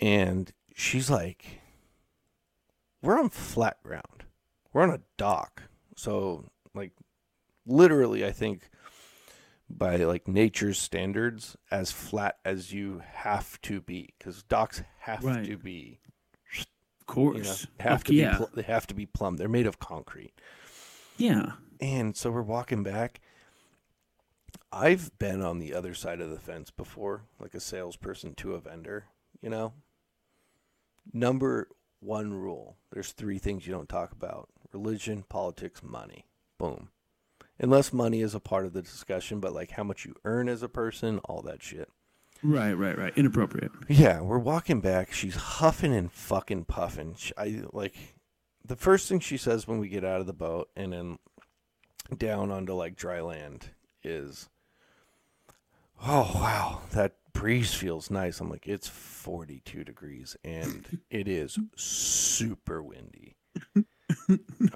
Speaker 2: And she's like, We're on flat ground, we're on a dock. So, like, literally, I think by like nature's standards, as flat as you have to be, because docks have
Speaker 1: Right.
Speaker 2: to be
Speaker 1: Of
Speaker 2: you
Speaker 1: course.
Speaker 2: know, have to
Speaker 1: yeah.
Speaker 2: be pl- they have to be plumb. They're made of concrete.
Speaker 1: yeah.
Speaker 2: And so we're walking back. I've been on the other side of the fence before, like a salesperson to a vendor, you know. Number one rule, there's three things you don't talk about. Religion, politics, money. Boom. Unless money is a part of the discussion, but like how much you earn as a person, all that shit.
Speaker 1: Right. Right. Right. Inappropriate.
Speaker 2: Yeah, we're walking back. She's huffing and fucking puffing. Sh I like the first thing she says when we get out of the boat and then down onto like dry land is, "Oh wow, that breeze feels nice." I'm like, "It's 42 degrees and it is super windy."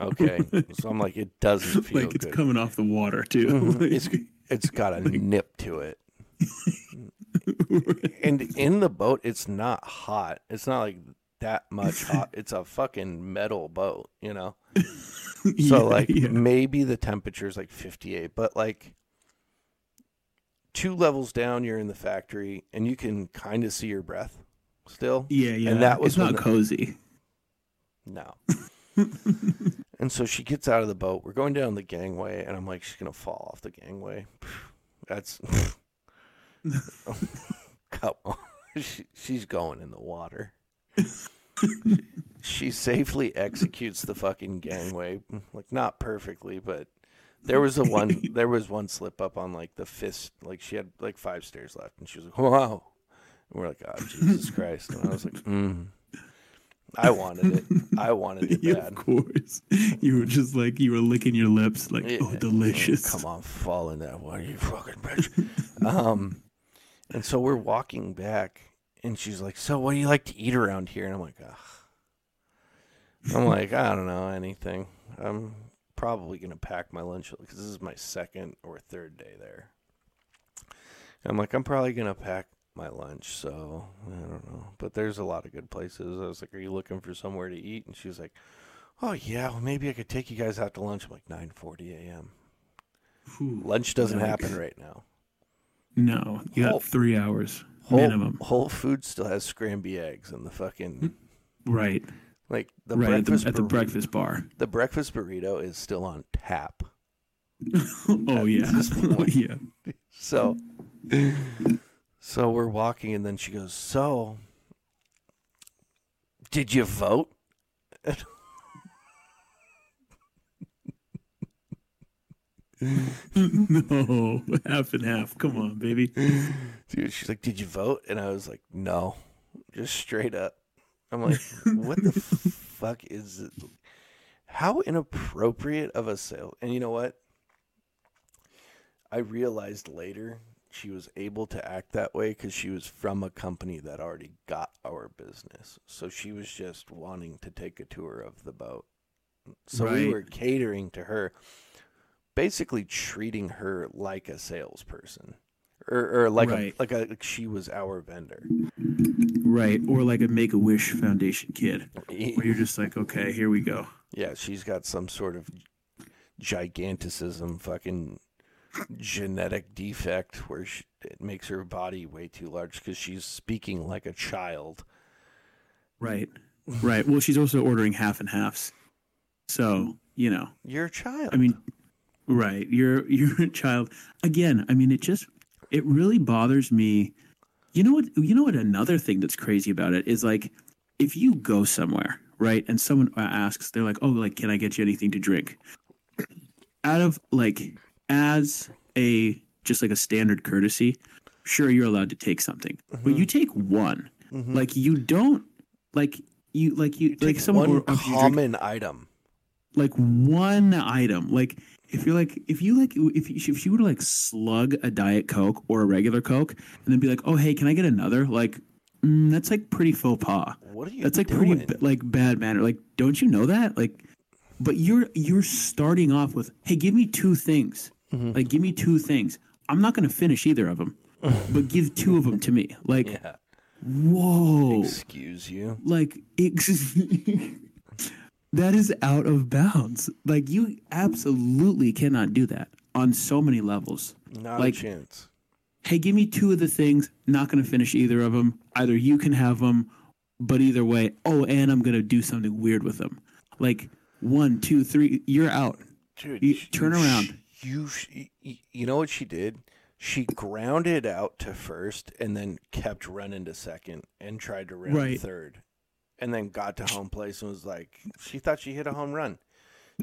Speaker 2: Okay, so I'm like, "It doesn't feel
Speaker 1: like it's
Speaker 2: good."
Speaker 1: coming off the water too.
Speaker 2: It's it's got a nip to it. And in the boat, it's not hot. It's not like that much hot. It's a fucking metal boat, you know. So
Speaker 1: Yeah,
Speaker 2: like
Speaker 1: yeah.
Speaker 2: maybe the temperature is like 58, but like two levels down, you're in the factory, and you can kind of see your breath still.
Speaker 1: Yeah, yeah.
Speaker 2: And that was
Speaker 1: it's not
Speaker 2: the-
Speaker 1: cozy.
Speaker 2: No. and so she gets out of the boat. We're going down the gangway, and I'm like, she's gonna fall off the gangway. That's come on. She, she's going in the water. she safely executes the fucking gangway, like not perfectly, but there was a one. There was one slip up on like the fist. Like she had like five stairs left, and she was like, "Wow." And we're like, "Oh Jesus Christ!" And I was like, mm. "I wanted it. I wanted it
Speaker 1: Yeah,
Speaker 2: bad."
Speaker 1: of course. You were just like you were licking your lips, like oh, delicious.
Speaker 2: Come on, fall in that water, you fucking bitch. um, and so we're walking back, and she's like, "So, what do you like to eat around here?" And I'm like, Ugh. "I'm like, I don't know anything. I'm probably gonna pack my lunch because this is my second or third day there. I'm like, I'm probably gonna pack my lunch, so I don't know. But there's a lot of good places. I was like, "Are you looking for somewhere to eat?" And she was like, Oh yeah, well, maybe I could take you guys out to lunch. I'm like 9:40 a.m. Lunch doesn't happen right now.
Speaker 1: No, you got
Speaker 2: Whole-
Speaker 1: three hours
Speaker 2: Whole,
Speaker 1: minimum.
Speaker 2: Whole Foods still has scramby eggs and the fucking mm,
Speaker 1: Right,
Speaker 2: like the
Speaker 1: right at
Speaker 2: breakfast
Speaker 1: the, at the
Speaker 2: burri-
Speaker 1: breakfast bar.
Speaker 2: the breakfast burrito is still on tap.
Speaker 1: oh yeah, oh yeah.
Speaker 2: So, so we're walking, and then she goes, "So, did you vote?"
Speaker 1: no, half and half. Come on, baby.
Speaker 2: Dude, she's like, "Did you vote?" And I was like, "No," just straight up. I'm like, "What the fuck is it? How inappropriate of a sale?" And you know what? I realized later she was able to act that way because she was from a company that already got our business. So she was just wanting to take a tour of the boat. So we were catering to her, basically treating her like a salesperson. Or, or like
Speaker 1: Right.
Speaker 2: a like a like she was our vendor.
Speaker 1: Right, or like a Make a Wish Foundation kid, where you're just like, okay, here we go.
Speaker 2: Yeah, she's got some sort of giganticism, fucking genetic defect where she, it makes her body way too large because she's speaking like a child.
Speaker 1: Right, right. Well, she's also ordering half and halves, so you know.
Speaker 2: You're a child.
Speaker 1: I mean, right? You're you're a child again. I mean, it just it really bothers me. You know what? You know what? Another thing that's crazy about it is like if you go somewhere, right, and someone asks, they're like, "Oh, like, can I get you anything to drink?" Out of like as a just like a standard courtesy, sure you're allowed to take something, but mm-hmm. you take one. Mm-hmm. Like you don't like you like you, like
Speaker 2: Take
Speaker 1: someone
Speaker 2: one
Speaker 1: offers drink,
Speaker 2: common item.
Speaker 1: like one item like if you're like if you like if you, if you were to like slug a diet coke or a regular coke and then be like oh hey can i get another like mm, that's like pretty faux pas
Speaker 2: What are you
Speaker 1: that's like
Speaker 2: doing?
Speaker 1: pretty ba- like bad manner like don't you know that like but you're you're starting off with hey give me two things
Speaker 2: Mm-hmm.
Speaker 1: like give me two things i'm not going to finish either of them but give two of them to me like
Speaker 2: yeah.
Speaker 1: whoa
Speaker 2: Excuse you.
Speaker 1: like ex- that is out of bounds like you absolutely cannot do that on so many levels
Speaker 2: Not
Speaker 1: Like-
Speaker 2: a chance.
Speaker 1: hey give me two of the things not going to finish either of them either you can have them but either way oh and i'm going to do something weird with them like one two three you're out
Speaker 2: Dude,
Speaker 1: You- turn around.
Speaker 2: You, you know what she did? She grounded out to first and then kept running to second and tried to run
Speaker 1: Right.
Speaker 2: third. And then got to home place and was like, she thought she hit a home run.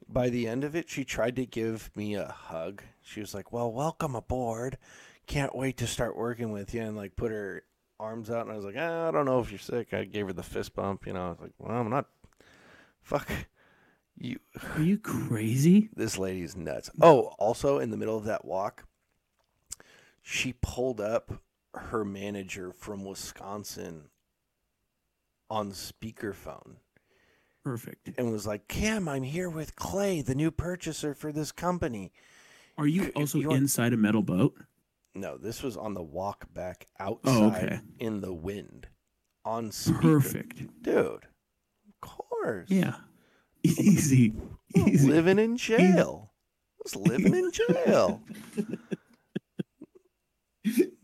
Speaker 2: By the end of it, she tried to give me a hug. She was like, Well, welcome aboard. Can't wait to start working with you. And like put her arms out. And I was like, ah, I don't know if you're sick. I gave her the fist bump. You know, I was like, Well, I'm not. Fuck. You
Speaker 1: are you crazy
Speaker 2: this lady's nuts. Oh, also in the middle of that walk, she pulled up her manager from Wisconsin on speakerphone
Speaker 1: perfect
Speaker 2: and was like, "Kim, I'm here with Clay, the new purchaser for this company."
Speaker 1: are you also
Speaker 2: you
Speaker 1: inside a metal boat
Speaker 2: No, this was on the walk back outside
Speaker 1: Oh, okay.
Speaker 2: in the wind on speaker.
Speaker 1: perfect
Speaker 2: Dude. Of course.
Speaker 1: yeah easy easy
Speaker 2: Living in jail. I was living in jail.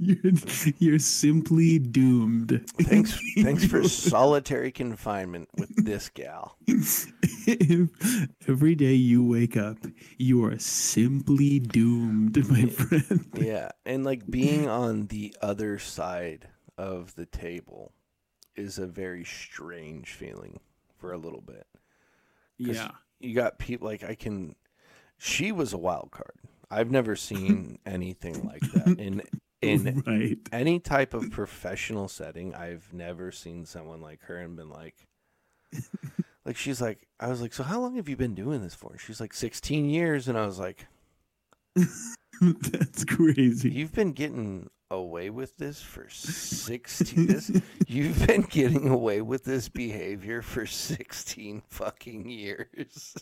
Speaker 1: You're, you're simply doomed.
Speaker 2: Thanks, thanks for solitary confinement with this gal.
Speaker 1: Every day you wake up, you are simply doomed, my friend.
Speaker 2: Yeah, and like being on the other side of the table is a very strange feeling for a little bit.
Speaker 1: Yeah.
Speaker 2: you got people like I can. She was a wild card. I've never seen anything like that in in
Speaker 1: right.
Speaker 2: any type of professional setting. I've never seen someone like her and been like. Like she's like, I was like, so how long have you been doing this for? She's like, sixteen years, and I was like,
Speaker 1: That's crazy.
Speaker 2: You've been getting away with this for 16 this, You've been getting away with this behavior for 16 fucking years.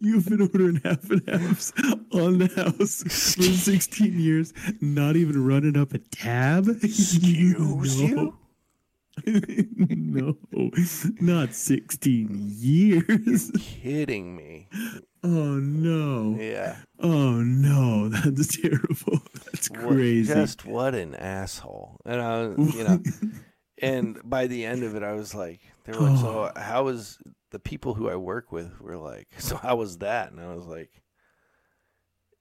Speaker 1: You've been ordering half and halves on the house for 16 years, not even running up a tab.
Speaker 2: Excuse you?
Speaker 1: no, not 16 years.
Speaker 2: Kidding me?
Speaker 1: Oh no.
Speaker 2: Yeah.
Speaker 1: Oh no, that's terrible. That's
Speaker 2: What-
Speaker 1: crazy.
Speaker 2: just what an asshole. And I, you know, and by the end of it, I was like, they were like, so oh. how was the people who I work with were like, so how was that? And I was like,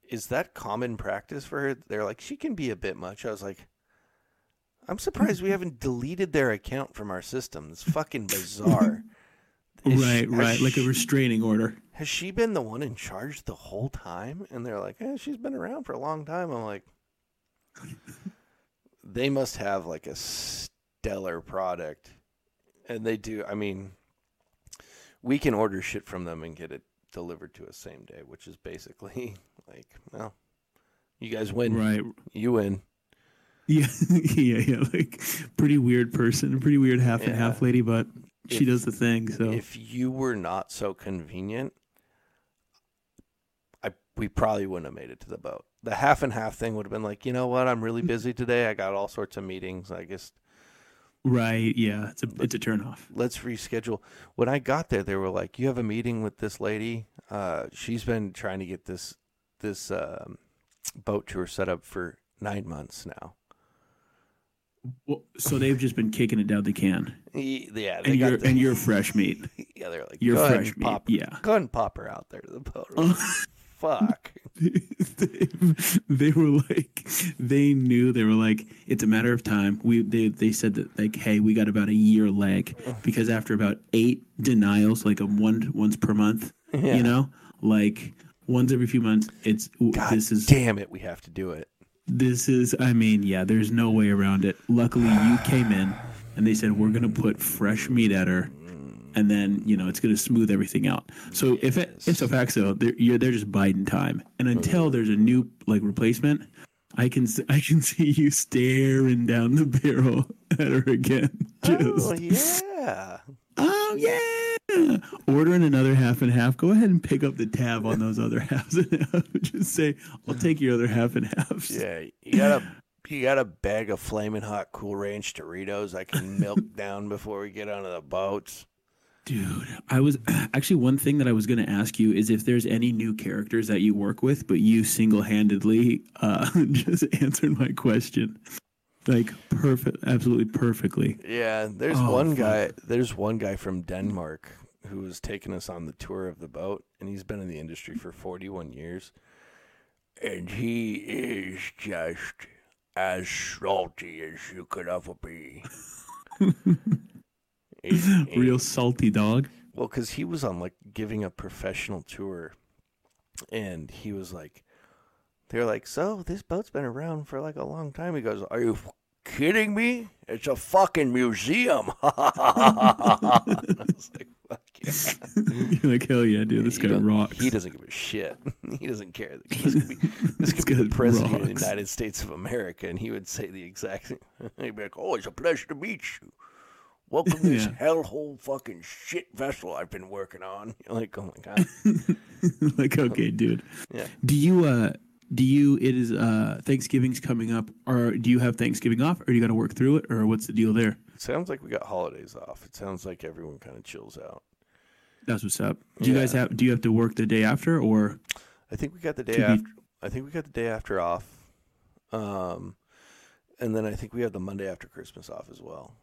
Speaker 2: is that common practice for her? They're like, she can be a bit much. I was like, I'm surprised we haven't deleted their account from our system. It's fucking bizarre. Is she-
Speaker 1: right,
Speaker 2: has
Speaker 1: right, like a restraining order.
Speaker 2: has she been the one in charge the whole time? And they're like, eh, she's been around for a long time. I'm like, they must have like a stellar product. And they do. I mean, we can order shit from them and get it delivered to us same day, which is basically like, well, you guys win.
Speaker 1: Right.
Speaker 2: You win.
Speaker 1: Yeah, yeah, yeah. Like pretty weird person, pretty weird half and half lady, but she
Speaker 2: If-
Speaker 1: does the thing. So
Speaker 2: If you were not so convenient, I we probably wouldn't have made it to the boat. The half and half thing would have been like, you know what, I'm really busy today. I got all sorts of meetings. I guess
Speaker 1: right, yeah, it's a it's a turn off.
Speaker 2: let's reschedule. When I got there, they were like, you have a meeting with this lady. Uh, she's been trying to get this this um, boat tour set up for nine months now.
Speaker 1: Well, so they've just been kicking it down the can,
Speaker 2: Yeah, they
Speaker 1: and you're
Speaker 2: the-
Speaker 1: and you're fresh meat.
Speaker 2: yeah, they're like,
Speaker 1: You're
Speaker 2: go ahead
Speaker 1: fresh
Speaker 2: and
Speaker 1: meat.
Speaker 2: pop,
Speaker 1: Yeah.
Speaker 2: go ahead and pop her out there to the boat. Fuck.
Speaker 1: they, they were like they knew they were like it's a matter of time we they, they said that like hey we got about a year lag because after about eight denials like a one once per month
Speaker 2: Yeah.
Speaker 1: you know like once every few months it's
Speaker 2: God
Speaker 1: this is
Speaker 2: damn it, we have to do it.
Speaker 1: this is i mean yeah there's no way around it luckily you came in and they said we're gonna put fresh meat at her and then you know it's gonna smooth everything out. So if it if so facto they're you're they're just biding time. And oh, until there's a new like replacement i can i can see you staring down the barrel at her again.
Speaker 2: Oh yeah.
Speaker 1: oh yeah. Ordering another half and half. Go ahead and pick up the tab on those other halves and just say i'll take your other half and halves.
Speaker 2: Yeah. You got a you got a bag of flaming hot cool Ranch Doritos I can milk down before we get onto the boats.
Speaker 1: Dude, I was actually one thing that I was going to ask you is if there's any new characters that you work with, but you single handedly uh, just answered my question. Like, perfect, absolutely perfectly.
Speaker 2: Yeah, there's
Speaker 1: Oh,
Speaker 2: one
Speaker 1: fuck.
Speaker 2: guy there's one guy from Denmark who was taking us on the tour of the boat and he's been in the industry for 41 years. And he is just as salty as you could ever be.
Speaker 1: Real salty dog.
Speaker 2: Well, because he was on like giving a professional tour, and he was like, they're like, so this boat's been around for like a long time. He goes, are you kidding me? It's a fucking museum. I was like, fuck yeah.
Speaker 1: You're like, hell yeah, dude, this
Speaker 2: He
Speaker 1: guy rocks.
Speaker 2: He doesn't give a shit. he doesn't care. This could be, this could be the president of the. United States of America, and he would say the exact thing. He'd be like, "Oh, it's a pleasure to meet you. Welcome to this
Speaker 1: Yeah.
Speaker 2: hellhole fucking shit vessel I've been working on." You're like, "Oh my god."
Speaker 1: like, okay, dude.
Speaker 2: Yeah.
Speaker 1: Do you, uh, do you, it is, uh, Thanksgiving's coming up, or do you have Thanksgiving off, or you got to work through it, or what's the deal there?
Speaker 2: It sounds like we got holidays off. It sounds like everyone kind of chills out.
Speaker 1: That's what's up. Do you guys have, do you have to work the day after, or?
Speaker 2: I think we got the day
Speaker 1: To be-
Speaker 2: after. I think we got the day after off. Um, and then I think we have the Monday after Christmas off as well.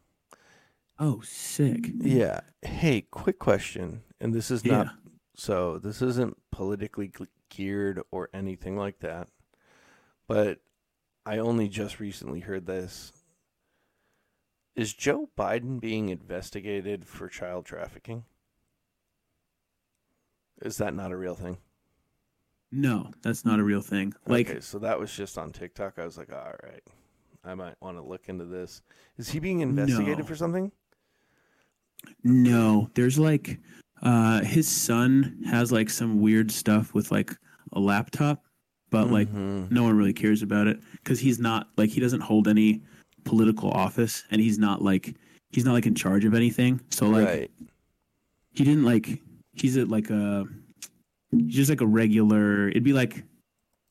Speaker 1: Oh, sick.
Speaker 2: Yeah. Hey, quick question, and this is
Speaker 1: Yeah.
Speaker 2: not so. This isn't politically geared or anything like that, but I only just recently heard this. Is Joe Biden being investigated for child trafficking? Is that not a real thing?
Speaker 1: No, that's not a real thing. Like,
Speaker 2: okay, so that was just on TikTok. I was like, all right, I might want to look into this. Is he being investigated
Speaker 1: No.
Speaker 2: for something?
Speaker 1: No, there's like, uh, his son has like some weird stuff with like a laptop, but like
Speaker 2: Mhm.
Speaker 1: no one really cares about it because he's not like he doesn't hold any political office and he's not like he's not like in charge of anything. So like
Speaker 2: right.
Speaker 1: he didn't like he's a, like a he's just like a regular. It'd be like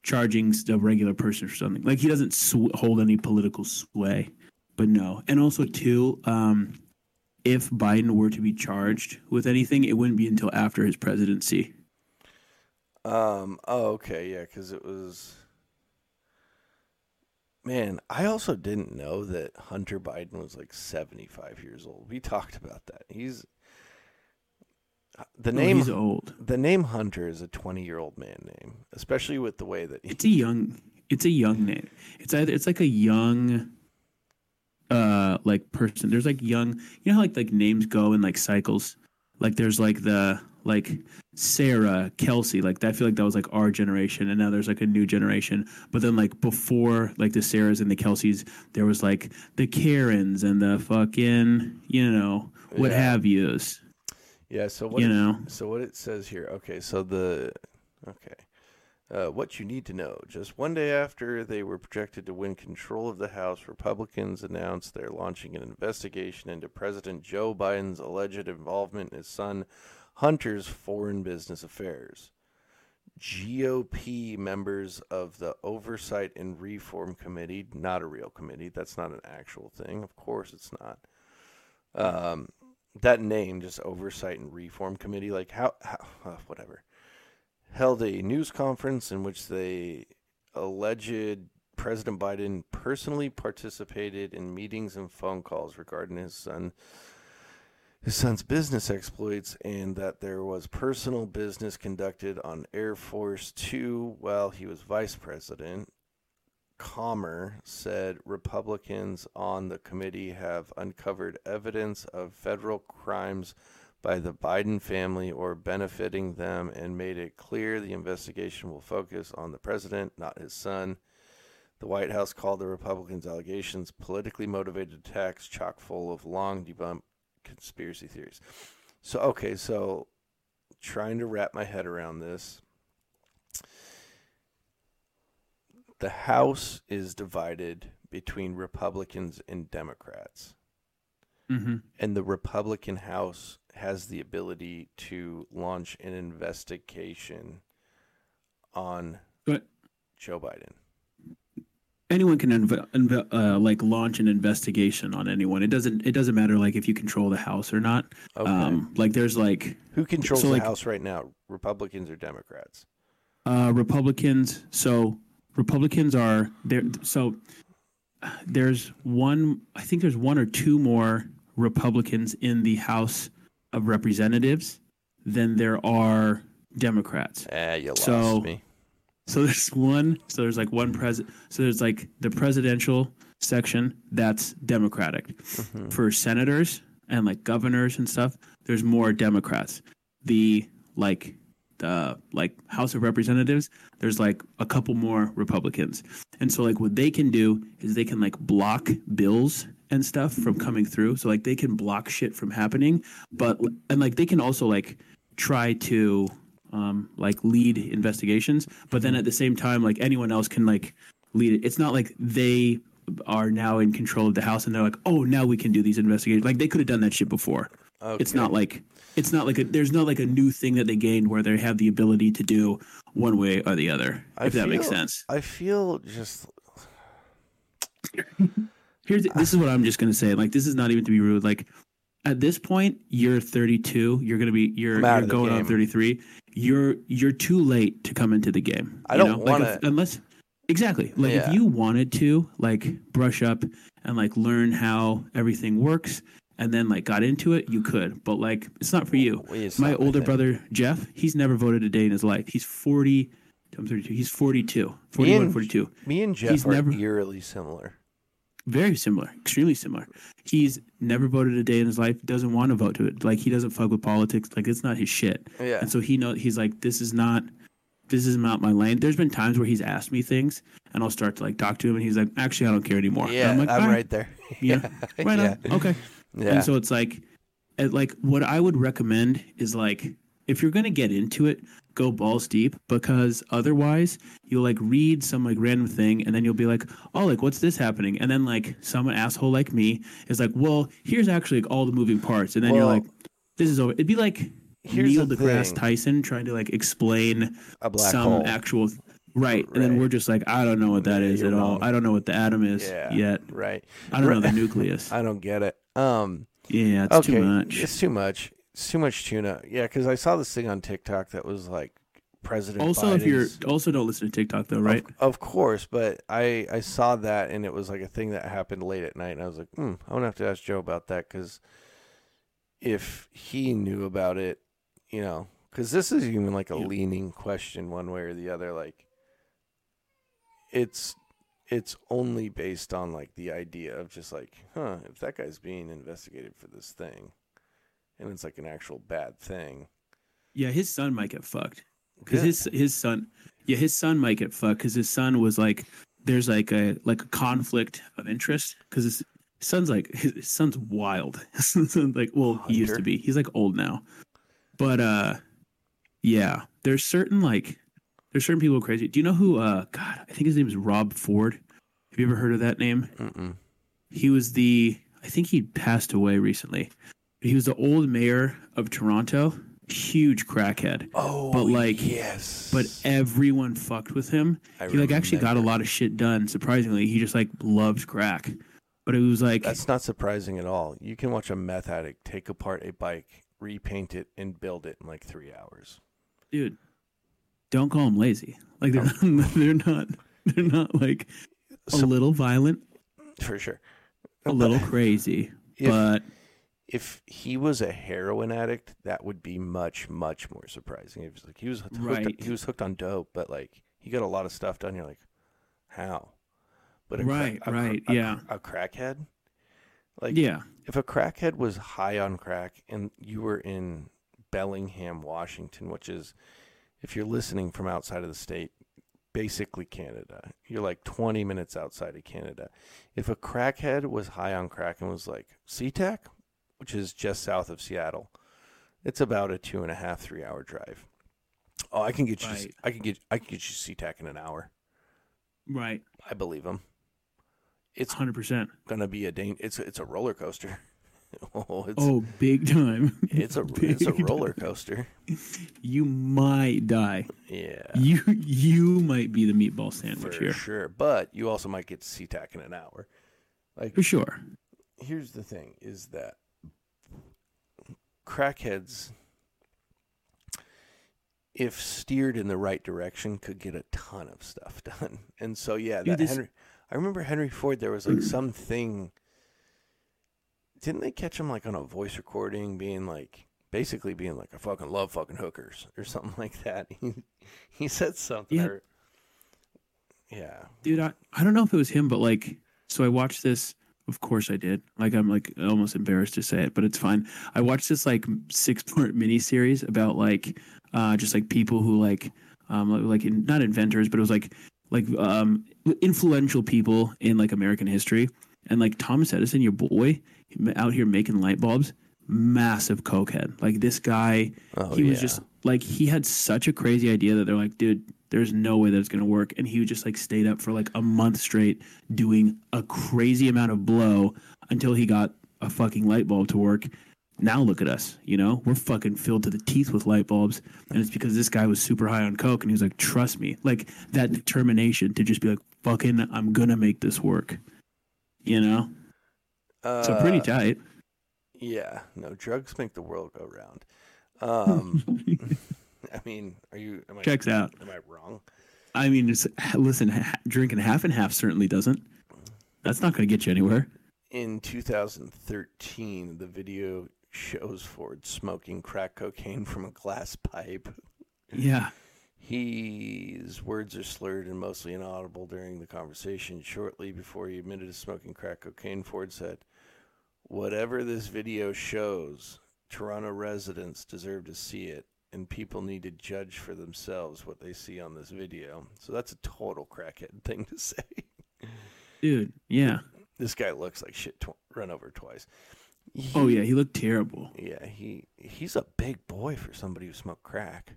Speaker 1: charging a regular person for something. Like he doesn't sw- hold any political sway, but but no. And also too, um, if Biden were to be charged with anything, it wouldn't be until after his presidency.
Speaker 2: Um. Oh, okay. Yeah, because it was. Man, I also didn't know that Hunter Biden was like seventy-five years old. We talked about that. He's the
Speaker 1: No,
Speaker 2: name.
Speaker 1: he's old.
Speaker 2: the name Hunter is a twenty-year-old man name, especially with the way that he,
Speaker 1: It's a young. It's a young name. It's either it's like a young, uh, like person. There's like young. You know how like like names go in like cycles. Like there's like the like Sarah Kelsey. Like that I feel like that was like our generation, and now there's like a new generation. But then like before like the Sarahs and the Kelseys, there was like the Karens and the fucking you know what
Speaker 2: Yeah.
Speaker 1: have yous.
Speaker 2: Yeah. So what
Speaker 1: You
Speaker 2: it-
Speaker 1: know.
Speaker 2: So what it says here? Okay. So the okay. Uh, what you need to know. Just one day after they were projected to win control of the House, Republicans announced they're launching an investigation into President Joe Biden's alleged involvement in his son Hunter's foreign business affairs. GOP members of the Oversight and Reform Committee, not a real committee, that's not an actual thing. Of course it's not. Um, that name, just Oversight and Reform Committee, like how, how whatever, held a news conference in which they alleged President Biden personally participated in meetings and phone calls regarding his son his son's business exploits and that there was personal business conducted on Air Force 2 while he was vice president. Comer said Republicans on the committee have uncovered evidence of federal crimes by the Biden family or benefiting them and made it clear the investigation will focus on the president, not his son. The White House called the Republicans' allegations politically motivated attacks chock full of long debunked conspiracy theories. So, okay, so trying to wrap my head around this. The House is divided between Republicans and Democrats
Speaker 1: Mm-hmm.
Speaker 2: and the Republican House has the ability to launch an investigation on
Speaker 1: But
Speaker 2: Joe Biden.
Speaker 1: anyone can inv- inv- uh, like launch an investigation on anyone. It doesn't. It doesn't matter like if you control the house or not.
Speaker 2: Okay.
Speaker 1: Um, like there's like
Speaker 2: Who controls
Speaker 1: so,
Speaker 2: the
Speaker 1: like-
Speaker 2: House right now? Republicans or Democrats?
Speaker 1: uh, Republicans. So Republicans are there. So there's one. I think there's one or two more Republicans in the House of Representatives than there are Democrats.
Speaker 2: Ah, you lost
Speaker 1: So-
Speaker 2: me.
Speaker 1: So there's one. So there's like one president. So there's like the presidential section that's Democratic. For senators and like governors and stuff, there's more Democrats. The like the like House of Representatives, there's like a couple more Republicans. And so like what they can do is they can like block bills and stuff from coming through. So like they can block shit from happening, but and like they can also like try to um like lead investigations, but then at the same time like anyone else can like lead it. It's not like they are now in control of the house and they're like, "Oh, now we can do these investigations." Like they could have done that shit before.
Speaker 2: Okay.
Speaker 1: It's not like it's not like a, there's not like a new thing that they gained where they have the ability to do one way or the other.
Speaker 2: I
Speaker 1: if that makes sense.
Speaker 2: I feel just
Speaker 1: Here's this is what I'm just gonna say. Like this is not even to be rude. Like at this point, you're 32. You're gonna be you're, you're going on 33. You're you're too late to come into the game.
Speaker 2: I
Speaker 1: you
Speaker 2: don't
Speaker 1: know? Like, unless exactly like
Speaker 2: Yeah.
Speaker 1: if you wanted to like brush up and like learn how everything works and then like got into it, you could. But like it's not for you.
Speaker 2: It's
Speaker 1: My older
Speaker 2: thing.
Speaker 1: brother Jeff, he's never voted a day in his life. He's 40. I'm 32. He's 42. 41,
Speaker 2: and-
Speaker 1: 42.
Speaker 2: me and Jeff
Speaker 1: He's
Speaker 2: are
Speaker 1: never-
Speaker 2: eerily similar.
Speaker 1: Very similar, extremely similar. He's never voted a day in his life. Doesn't want to vote to it. Like he doesn't fuck with politics. Like it's not his shit.
Speaker 2: Yeah.
Speaker 1: And so he know he's like, this is not, this is not my lane. There's been times where he's asked me things, and I'll start to like talk to him, and he's like, actually, I don't care anymore. And
Speaker 2: Yeah,
Speaker 1: I'm like,
Speaker 2: I'm,
Speaker 1: like, "All
Speaker 2: right there.
Speaker 1: Yeah. Right
Speaker 2: yeah.
Speaker 1: on. Okay.
Speaker 2: Yeah.
Speaker 1: And so it's like, like what I would recommend is like if you're gonna get into it, go balls deep because otherwise you'll like read some like random thing and then you'll be like, oh, like what's this happening? And then like some asshole like me is like, well, here's actually like, all the moving parts, and then you're like, this is over. It'd be like Neil deGrasse. Tyson trying to like explain
Speaker 2: A black
Speaker 1: some
Speaker 2: hole.
Speaker 1: actual. Right. And then we're just like, I don't know what that
Speaker 2: Yeah,
Speaker 1: is at all. I don't know what the atom is
Speaker 2: Yeah.
Speaker 1: yet.
Speaker 2: Right.
Speaker 1: I don't know the nucleus.
Speaker 2: I don't get it. Um.
Speaker 1: Yeah, it's
Speaker 2: okay.
Speaker 1: too much.
Speaker 2: It's too much. It's too much tuna. Yeah, because I saw this thing on TikTok that was like President.
Speaker 1: Also, if you're also don't listen to TikTok though, right?
Speaker 2: Of, of course, but I I saw that and it was like a thing that happened late at night, and I was like, hmm, I'm gonna have to ask Joe about that because if he knew about it, you know, because this is even like a
Speaker 1: Yeah.
Speaker 2: leaning question one way or the other. Like, it's it's only based on like the idea of just like, huh, if that guy's being investigated for this thing, and it's like an actual bad thing.
Speaker 1: Yeah, his son might get fucked because
Speaker 2: Good.
Speaker 1: his his son, yeah, his son might get fucked because his son was like, there's like a like a conflict of interest because his son's like his, son's wild. Like, well, he used to be. He's like old now, but uh, yeah, there's certain like there's certain people crazy. Do you know who? Uh, God, I think his name is Rob Ford. Have you ever heard of that name?
Speaker 2: Mm-mm.
Speaker 1: He was the I think he passed away recently. He was the old mayor of Toronto. Huge crackhead.
Speaker 2: Oh,
Speaker 1: But, like-
Speaker 2: yes,
Speaker 1: But everyone fucked with him.
Speaker 2: I
Speaker 1: he like actually got a lot of shit done. Surprisingly, he just like loved crack. But it was like,
Speaker 2: That's not surprising at all. You can watch a meth addict take apart a bike, repaint it, and build it in like three hours.
Speaker 1: dude, don't call him lazy. Like they're
Speaker 2: Oh.
Speaker 1: not, they're not they're not like a
Speaker 2: So-
Speaker 1: little violent,
Speaker 2: For sure.
Speaker 1: a little crazy.
Speaker 2: If,
Speaker 1: but
Speaker 2: if he was a heroin addict, that would be much, much more surprising. If like he was hooked,
Speaker 1: Right.
Speaker 2: he was hooked on dope, but like he got a lot of stuff done. You're like, how? But a
Speaker 1: Right,
Speaker 2: a
Speaker 1: right,
Speaker 2: a-
Speaker 1: yeah.
Speaker 2: a crackhead. Like
Speaker 1: yeah,
Speaker 2: if a crackhead was high on crack and you were in Bellingham, Washington, which is, if you're listening from outside of the state, basically Canada, you're like 20 minutes outside of Canada. If a crackhead was high on crack and was like SeaTac, which is just south of Seattle, it's about a two and a half, three hour drive. Oh, I can get you.
Speaker 1: Right.
Speaker 2: I can get. I can get you to SeaTac in an hour.
Speaker 1: right,
Speaker 2: I believe him. It's
Speaker 1: hundred percent.
Speaker 2: gonna be a dang. It's it's a roller coaster. oh, it's
Speaker 1: Oh, big time.
Speaker 2: It's a it's a roller coaster.
Speaker 1: You might die.
Speaker 2: Yeah,
Speaker 1: You you might be the meatball
Speaker 2: for
Speaker 1: sandwich here
Speaker 2: sure. But you also might get to SeaTac in an hour. Like
Speaker 1: for sure.
Speaker 2: here's the thing: is that crackheads, if steered in the right direction, could get a ton of stuff done. And so yeah,
Speaker 1: Dude, this-
Speaker 2: Henry. I remember Henry Ford. There was like something. Didn't they catch him like on a voice recording, being like, basically being like, "I fucking love fucking hookers" or something like that? He he said something.
Speaker 1: Yeah.
Speaker 2: Or, yeah.
Speaker 1: dude I, I don't know if it was him but like so i watched this of course i did. Like i'm like almost embarrassed to say it but it's fine. I watched this like six part mini series about like uh just like people who like um like in, not inventors but it was like like um influential people in like american history. And like thomas edison your boy out here making light bulbs massive cokehead. Like this guy
Speaker 2: Oh,
Speaker 1: he was
Speaker 2: yeah.
Speaker 1: just like he had such a crazy idea that they're like, dude, there's no way that it's gonna work. And he just like stayed up for like a month straight doing a crazy amount of blow until he got a fucking light bulb to work. Now look at us, you know, we're fucking filled to the teeth with light bulbs, and it's because this guy was super high on coke, and he was like, trust me, like that determination to just be like, fucking, I'm gonna make this work, you know. So pretty
Speaker 2: Uh,
Speaker 1: tight.
Speaker 2: Yeah, no, drugs make the world go round. Um, I mean, are you? Am I,
Speaker 1: Checks out.
Speaker 2: Am I wrong?
Speaker 1: I mean, listen, ha- drinking half and half certainly doesn't. That's not going to get you anywhere.
Speaker 2: In 2013, the video shows Ford smoking crack cocaine from a glass pipe.
Speaker 1: Yeah.
Speaker 2: His words are slurred and mostly inaudible during the conversation. Shortly before he admitted to smoking crack cocaine, Ford said, Whatever this video shows, Toronto residents deserve to see it, and people need to judge for themselves what they see on this video. So that's a total crackhead thing to say.
Speaker 1: Dude, yeah.
Speaker 2: this guy looks like shit tw- run over twice. He-
Speaker 1: Oh, yeah. He looked terrible.
Speaker 2: Yeah, he he's a big boy for somebody who smoked crack.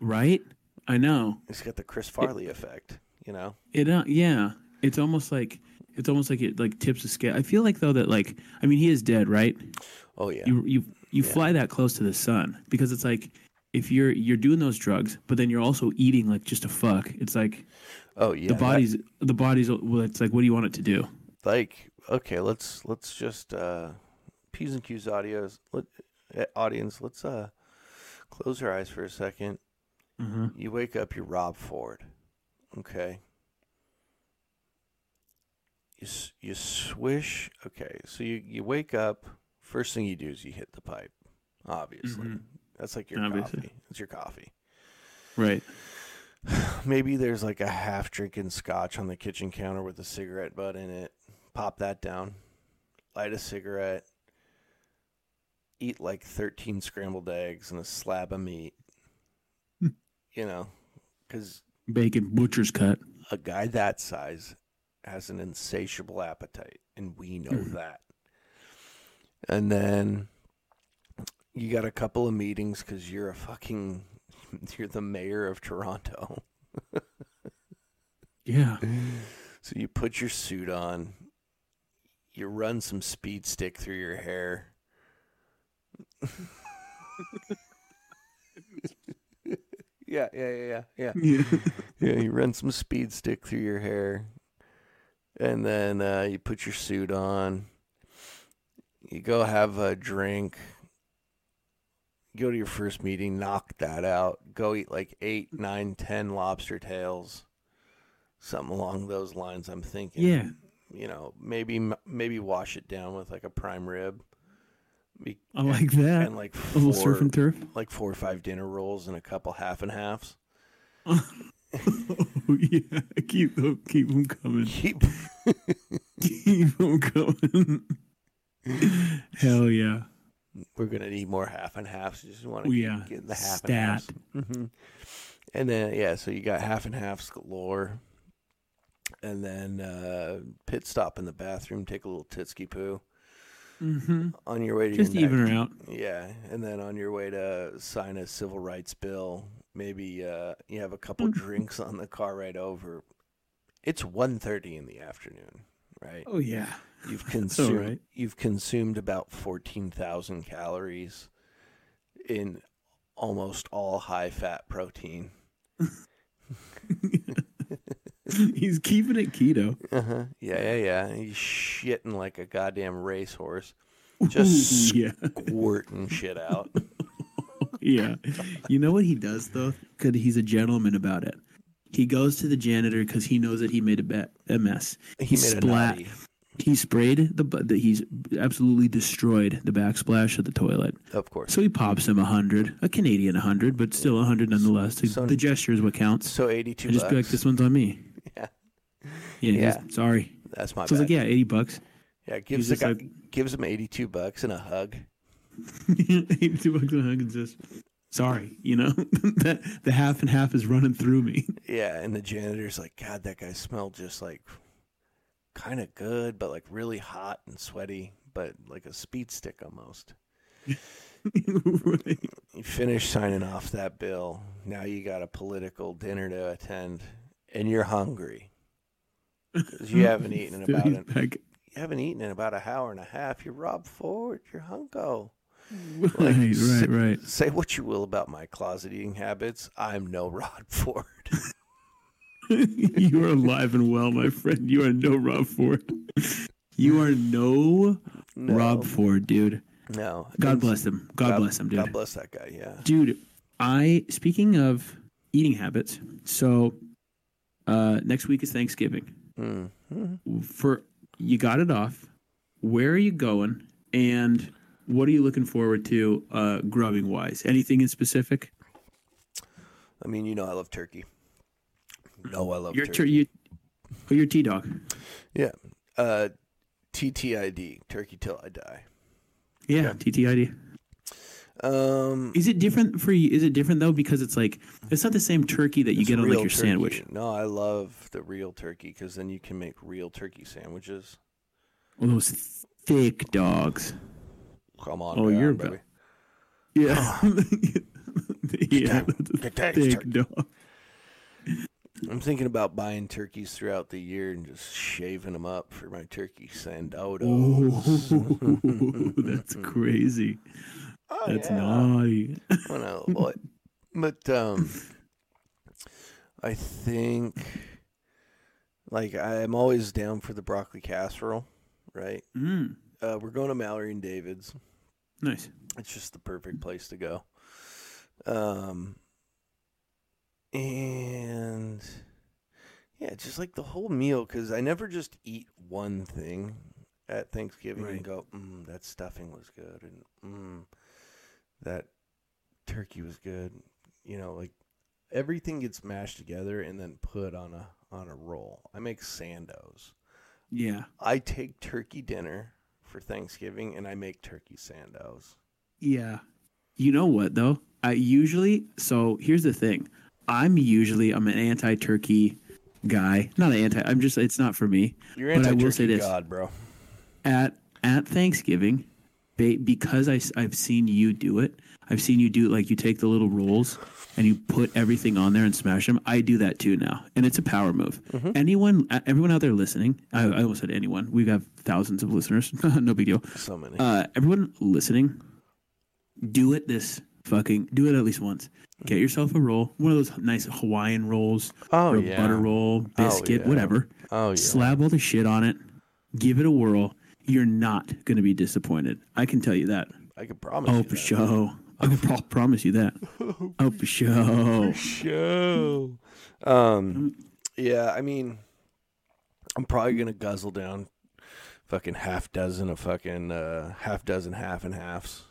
Speaker 1: Right? I know.
Speaker 2: He's got the Chris Farley effect, you know.
Speaker 1: It, uh, yeah. It's almost like, it's almost like it like tips the scale. I feel like though that like, I mean, he is dead, right?
Speaker 2: Oh yeah.
Speaker 1: You, you, you
Speaker 2: Yeah.
Speaker 1: fly that close to the sun because it's like, if you're you're doing those drugs, but then you're also eating like just a fuck, it's like
Speaker 2: Oh yeah,
Speaker 1: the
Speaker 2: that-
Speaker 1: body's the body's. Well, it's like, what do you want it to do?
Speaker 2: like okay. Let's let's just uh, p's and q's audios. Let, uh, audience, let's uh close your eyes for a second.
Speaker 1: Mm-hmm.
Speaker 2: You wake up, you're Rob Ford. Okay. You you swish. Okay, so you you wake up. First thing you do is you hit the pipe. Obviously,
Speaker 1: Mhm.
Speaker 2: That's like your
Speaker 1: Obviously.
Speaker 2: coffee. It's your coffee.
Speaker 1: Right.
Speaker 2: Maybe there's like a half drinking scotch on the kitchen counter with a cigarette butt in it. Pop that down. Light a cigarette. Eat like 13 scrambled eggs and a slab of meat. you know, because
Speaker 1: Bacon butcher's cut.
Speaker 2: a guy that size has an insatiable appetite, and we know
Speaker 1: Mhm.
Speaker 2: that. And then you got a couple of meetings because you're a fucking, you're the mayor of Toronto.
Speaker 1: Yeah.
Speaker 2: So you put your suit on, you run some speed stick through your hair. yeah, yeah, yeah, yeah, yeah.
Speaker 1: yeah.
Speaker 2: Yeah, you run some speed stick through your hair, and then uh, you put your suit on. You go have a drink. Go to your first meeting, knock that out. Go eat like eight, nine, ten lobster tails, something along those lines. I'm thinking.
Speaker 1: Yeah.
Speaker 2: You know, maybe maybe wash it down with like a prime rib. Be-
Speaker 1: I like that.
Speaker 2: and like
Speaker 1: a little surf and turf.
Speaker 2: like four or five dinner rolls and a couple half and halves.
Speaker 1: oh yeah. Keep them, keep them coming.
Speaker 2: Keep
Speaker 1: Keep them coming. Hell yeah.
Speaker 2: We're gonna need more half and halves. You just want to get,
Speaker 1: yeah.
Speaker 2: get the half
Speaker 1: Stat.
Speaker 2: and halves. hmm And then yeah, so you got half and halves galore. And then uh, pit stop in the bathroom, take a little titsky poo
Speaker 1: Mm-hmm.
Speaker 2: on your way to
Speaker 1: Just
Speaker 2: your
Speaker 1: even her out.
Speaker 2: Yeah, and then on your way to sign a civil rights bill, maybe uh, you have a couple drinks on the car ride over. It's 1.30 in the afternoon, right?
Speaker 1: Oh yeah.
Speaker 2: You've consumed
Speaker 1: right.
Speaker 2: you've consumed about 14,000 calories in almost all high fat protein.
Speaker 1: He's keeping it keto.
Speaker 2: Uh-huh. Yeah, yeah, yeah. He's shitting like a goddamn racehorse, Just
Speaker 1: Ooh, yeah.
Speaker 2: squirting shit out.
Speaker 1: yeah. You know what he does though? Because he's a gentleman about it. He goes to the janitor because he knows that he made a, ba- a mess.
Speaker 2: He made a
Speaker 1: splat. He sprayed the, the he's absolutely destroyed the backsplash of the toilet.
Speaker 2: Of course.
Speaker 1: So he pops him a hundred, a Canadian a hundred, but still a hundred nonetheless. The-
Speaker 2: So-
Speaker 1: the gesture is what counts.
Speaker 2: So 82
Speaker 1: I just be like, this one's on me.
Speaker 2: Yeah.
Speaker 1: Yeah.
Speaker 2: Yeah.
Speaker 1: Sorry.
Speaker 2: That's my
Speaker 1: So
Speaker 2: bad.
Speaker 1: like, yeah, eighty bucks.
Speaker 2: Yeah, gives the guy,
Speaker 1: like-
Speaker 2: gives him eighty two bucks and a hug.
Speaker 1: eighty-two bucks and a hug and just sorry. You know that the half and half is running through me.
Speaker 2: Yeah, and the janitor's like, God, that guy smelled just like kind of good, but like really hot and sweaty, but like a speed stick almost.
Speaker 1: right.
Speaker 2: You finish signing off that bill. Now you got a political dinner to attend, and you're hungry because you haven't eaten in about an, you haven't eaten in about an hour and a half. You're Rob Ford. You're hunko.
Speaker 1: Right, right, right.
Speaker 2: Say what you will about my closet eating habits. I'm no Rod Ford.
Speaker 1: you are alive and well, my friend. You are no Rob Ford. You are no,
Speaker 2: No,
Speaker 1: Rob Ford, dude.
Speaker 2: No.
Speaker 1: God bless him. God, bless him, dude.
Speaker 2: God bless that guy. Yeah.
Speaker 1: Dude, I speaking of eating habits, so uh next week is Thanksgiving.
Speaker 2: Mm. Mhm.
Speaker 1: For you got it off. Where are you going? And what are you looking forward to uh grubbing wise? Anything in specific?
Speaker 2: I mean, you know, I love turkey. No, I love
Speaker 1: Your
Speaker 2: turkey.
Speaker 1: tur- you, oh, your T dog.
Speaker 2: yeah. Uh, TTID, turkey till I die.
Speaker 1: Yeah, TTID.
Speaker 2: Um,
Speaker 1: Is it different for you? Is it different though because it's like it's not the same turkey that you get on like your
Speaker 2: turkey.
Speaker 1: sandwich.
Speaker 2: No, I love the real turkey because then you can make real turkey sandwiches.
Speaker 1: All those thick dogs.
Speaker 2: Come on,
Speaker 1: Oh,
Speaker 2: down,
Speaker 1: you're
Speaker 2: baby.
Speaker 1: Yeah. yeah,
Speaker 2: down.
Speaker 1: that's
Speaker 2: Get down,
Speaker 1: thick
Speaker 2: turkey.
Speaker 1: dog.
Speaker 2: I'm thinking about buying turkeys throughout the year and just shaving them up for my turkey sandodo.
Speaker 1: Oh, that's crazy.
Speaker 2: Oh,
Speaker 1: That's
Speaker 2: yeah.
Speaker 1: naughty.
Speaker 2: Oh, no, boy. But um, I think like I'm always down for the broccoli casserole, right?
Speaker 1: Mm,
Speaker 2: Uh, we're going to Mallory and David's.
Speaker 1: Nice.
Speaker 2: It's just the perfect place to go. Um, and yeah, just like the whole meal, because I never just eat one thing at Thanksgiving
Speaker 1: Right.
Speaker 2: and go, mm, that stuffing was good, and mm, that turkey was good. You know, like everything gets mashed together and then put on a on a roll. I make sandos.
Speaker 1: Yeah.
Speaker 2: I take turkey dinner for Thanksgiving and I make turkey sandos.
Speaker 1: Yeah. You know what though? I usually so here's the thing. I'm usually I'm an anti-turkey guy. Not an anti. I'm just it's not for me.
Speaker 2: You're
Speaker 1: But I
Speaker 2: anti
Speaker 1: will say
Speaker 2: turkey
Speaker 1: this.
Speaker 2: god, bro.
Speaker 1: At at Thanksgiving, because I have seen you do it. I've seen you do like you take the little rolls and you put everything on there and smash them. I do that too now, and it's a power move. Anyone, everyone out there listening, I, I almost said anyone. We have thousands of listeners. no big deal.
Speaker 2: So many.
Speaker 1: Uh, everyone listening, do it this fucking do it at least once. Get yourself a roll, one of those nice Hawaiian rolls,
Speaker 2: Oh,
Speaker 1: or a
Speaker 2: yeah.
Speaker 1: butter roll, biscuit,
Speaker 2: yeah.
Speaker 1: whatever.
Speaker 2: oh yeah.
Speaker 1: Slab all the shit on it, give it a whirl. You're not going to be disappointed. I can tell you that.
Speaker 2: I can promise.
Speaker 1: Oh,
Speaker 2: you
Speaker 1: for sure. I can pro- promise you that. Oh, for sure.
Speaker 2: Show. Um. Yeah. I mean, I'm probably gonna guzzle down fucking half dozen of fucking uh, half dozen half and halves.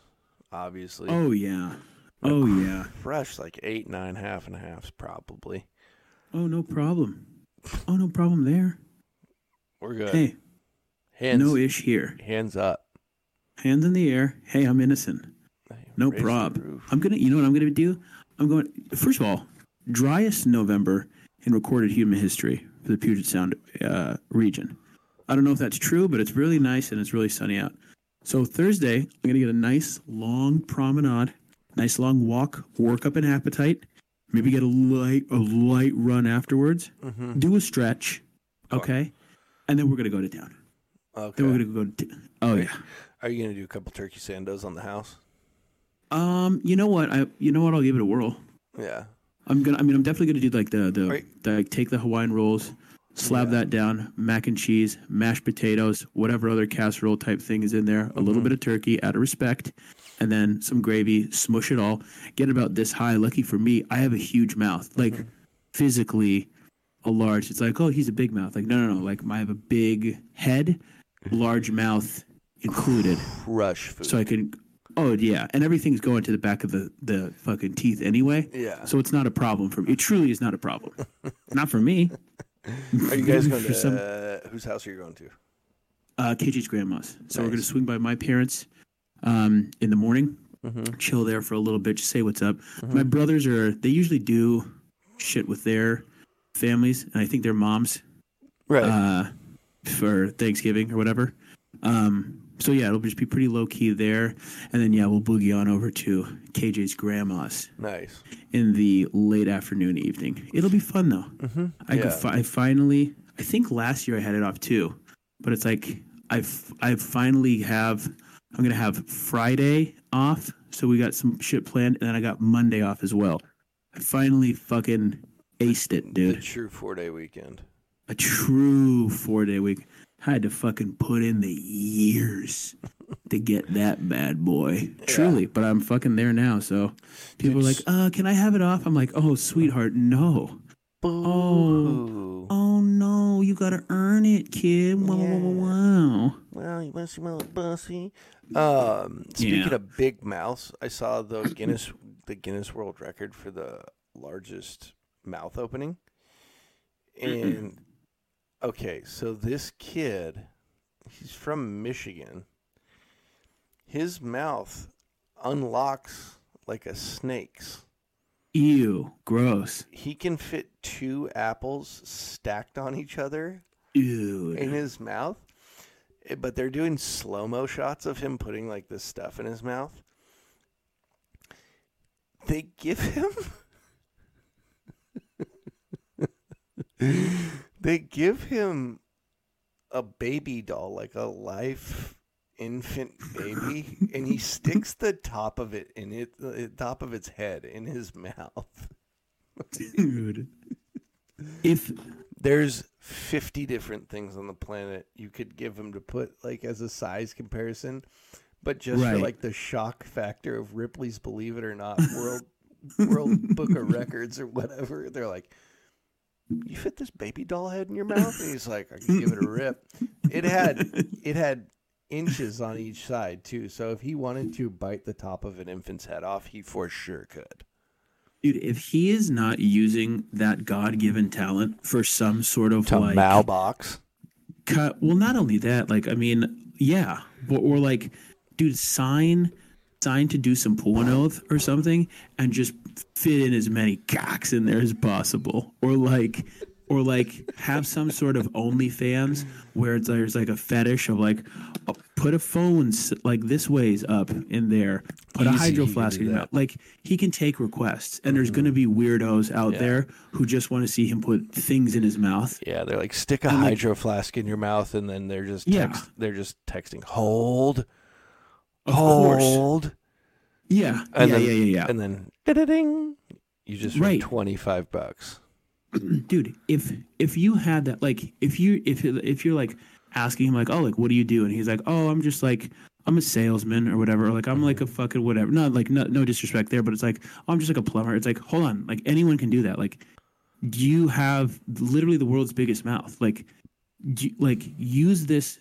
Speaker 2: Obviously.
Speaker 1: Oh yeah. Oh yeah.
Speaker 2: Fresh, like eight, nine half and halves, probably.
Speaker 1: Oh no problem. Oh no problem there.
Speaker 2: We're good.
Speaker 1: Hey,
Speaker 2: hands,
Speaker 1: no ish here.
Speaker 2: hands up.
Speaker 1: Hands in the air. Hey, I'm innocent. No
Speaker 2: Raise
Speaker 1: prob. I'm gonna. You know what I'm gonna do? I'm going. First of all, driest November in recorded human history for the Puget Sound uh, region. I don't know if that's true, but it's really nice and it's really sunny out. So Thursday, I'm gonna get a nice long promenade, nice long walk, work up an appetite, maybe get a light a light run afterwards,
Speaker 2: Mm-hmm.
Speaker 1: do a stretch, okay, and then we're gonna go to town.
Speaker 2: Okay.
Speaker 1: Then we're gonna go to. Oh yeah.
Speaker 2: Are you gonna do a couple turkey sandos on the house?
Speaker 1: Um, you know what? I you know what? I'll give it a whirl.
Speaker 2: Yeah.
Speaker 1: I'm gonna. I mean, I'm definitely gonna do like the the,
Speaker 2: Right.
Speaker 1: the like, take the Hawaiian rolls, slab that down, mac and cheese, mashed potatoes, whatever other casserole type thing is in there, a little bit of turkey out of respect, and then some gravy. Smush it all. Get it about this high. Lucky for me, I have a huge mouth. Like physically, a large. It's like, oh, he's a big mouth. Like no, no, no. Like I have a big head, large mouth included.
Speaker 2: Crush food.
Speaker 1: so I can. Oh yeah, and everything's going to the back of the the fucking teeth anyway.
Speaker 2: Yeah.
Speaker 1: So it's not a problem for me. It truly is not a problem. not for me.
Speaker 2: Are you guys going to
Speaker 1: some-
Speaker 2: uh, whose house are you going to?
Speaker 1: Uh, KJ's grandma's. So we're gonna swing by my parents, um, in the morning.
Speaker 2: Mm-hmm.
Speaker 1: Chill there for a little bit. Just say what's up. My brothers are. They usually do shit with their families, and I think their moms
Speaker 2: Right.
Speaker 1: uh, for Thanksgiving or whatever. Um, so yeah, it'll just be pretty low key there, and then yeah, we'll boogie on over to KJ's grandma's.
Speaker 2: nice.
Speaker 1: in the late afternoon evening. It'll be fun though.
Speaker 2: Mm-hmm.
Speaker 1: I could fi- I finally I think last year I had it off too, but it's like I've I finally have I'm gonna have Friday off, so we got some shit planned, and then I got Monday off as well. I finally fucking aced it, dude.
Speaker 2: true four day weekend.
Speaker 1: A true four day week. Had to fucking put in the years to get that bad boy. Truly, but I'm fucking there now. So people are like, uh, can I have it off? I'm like, oh, sweetheart, no.
Speaker 2: Boo.
Speaker 1: Oh no, you gotta earn it, kid. Wow, wow, wow, wow.
Speaker 2: Well, you want to see my little bussy? Um, speaking
Speaker 1: Yeah.
Speaker 2: of big mouths, I saw the Guinness the Guinness World Record for the largest mouth opening. And okay, so this kid, he's from Michigan. His mouth unlocks like a snake's.
Speaker 1: Ew, gross.
Speaker 2: He can fit two apples stacked on each other
Speaker 1: Ew.
Speaker 2: in his mouth. Eh, But they're doing slow mo shots of him putting like this stuff in his mouth. They give him. they give him a baby doll, like a life infant baby, and he sticks the top of it in it, uh, the top of its head in his mouth.
Speaker 1: Dude. If
Speaker 2: There's 50 different things on the planet you could give him to put like as a size comparison, but just for like the shock factor of Ripley's Believe It or Not World World Book of Records or whatever, they're like, "You fit this baby doll head in your mouth?" And he's like, "I can give it a rip." It had it had inches on each side too, so if he wanted to bite the top of an infant's head off, he for sure could.
Speaker 1: dude, if he is not using that God given talent for some sort of
Speaker 2: To
Speaker 1: like
Speaker 2: Malbox.
Speaker 1: cut well not only that, like I mean, yeah. But or like, dude, sign sign to do some pulling oath or something and just fit in as many cocks in there as possible. Or like or like have some sort of OnlyFans where it's there's like a fetish of like uh, put a phone like this ways up in there, put a hydro flask in your mouth. Like he can take requests, and there's going to be weirdos out
Speaker 2: Yeah.
Speaker 1: there who just want to see him put things in his mouth.
Speaker 2: Yeah, they're like stick a
Speaker 1: And, like-
Speaker 2: hydro flask in your mouth, and then they're just
Speaker 1: Yeah.
Speaker 2: they're just texting hold,
Speaker 1: Of course, yeah,
Speaker 2: and
Speaker 1: yeah,
Speaker 2: then,
Speaker 1: yeah, yeah, yeah.
Speaker 2: and then da-da-ding, you just
Speaker 1: Right.
Speaker 2: right. twenty five bucks.
Speaker 1: dude if if you had that like if you if if you're like asking him like oh like what do you do and he's like oh i'm just like i'm a salesman or whatever or like i'm like a fucking whatever not like no, no disrespect there but it's like oh, i'm just like a plumber it's like hold on like anyone can do that like you have literally the world's biggest mouth like do you- like use this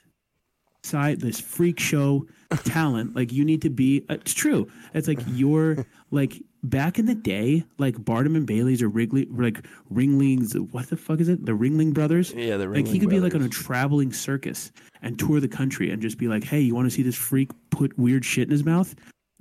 Speaker 1: side this freak show talent like you need to be uh, it's true. It's like you're like back in the day like barnum and bailey's or wrigley like ringlings what the fuck is it? The ringling brothers?
Speaker 2: Yeah, the ringling
Speaker 1: like he could be like on a traveling circus and tour the country and just be like hey you want to see this freak put weird shit in his mouth?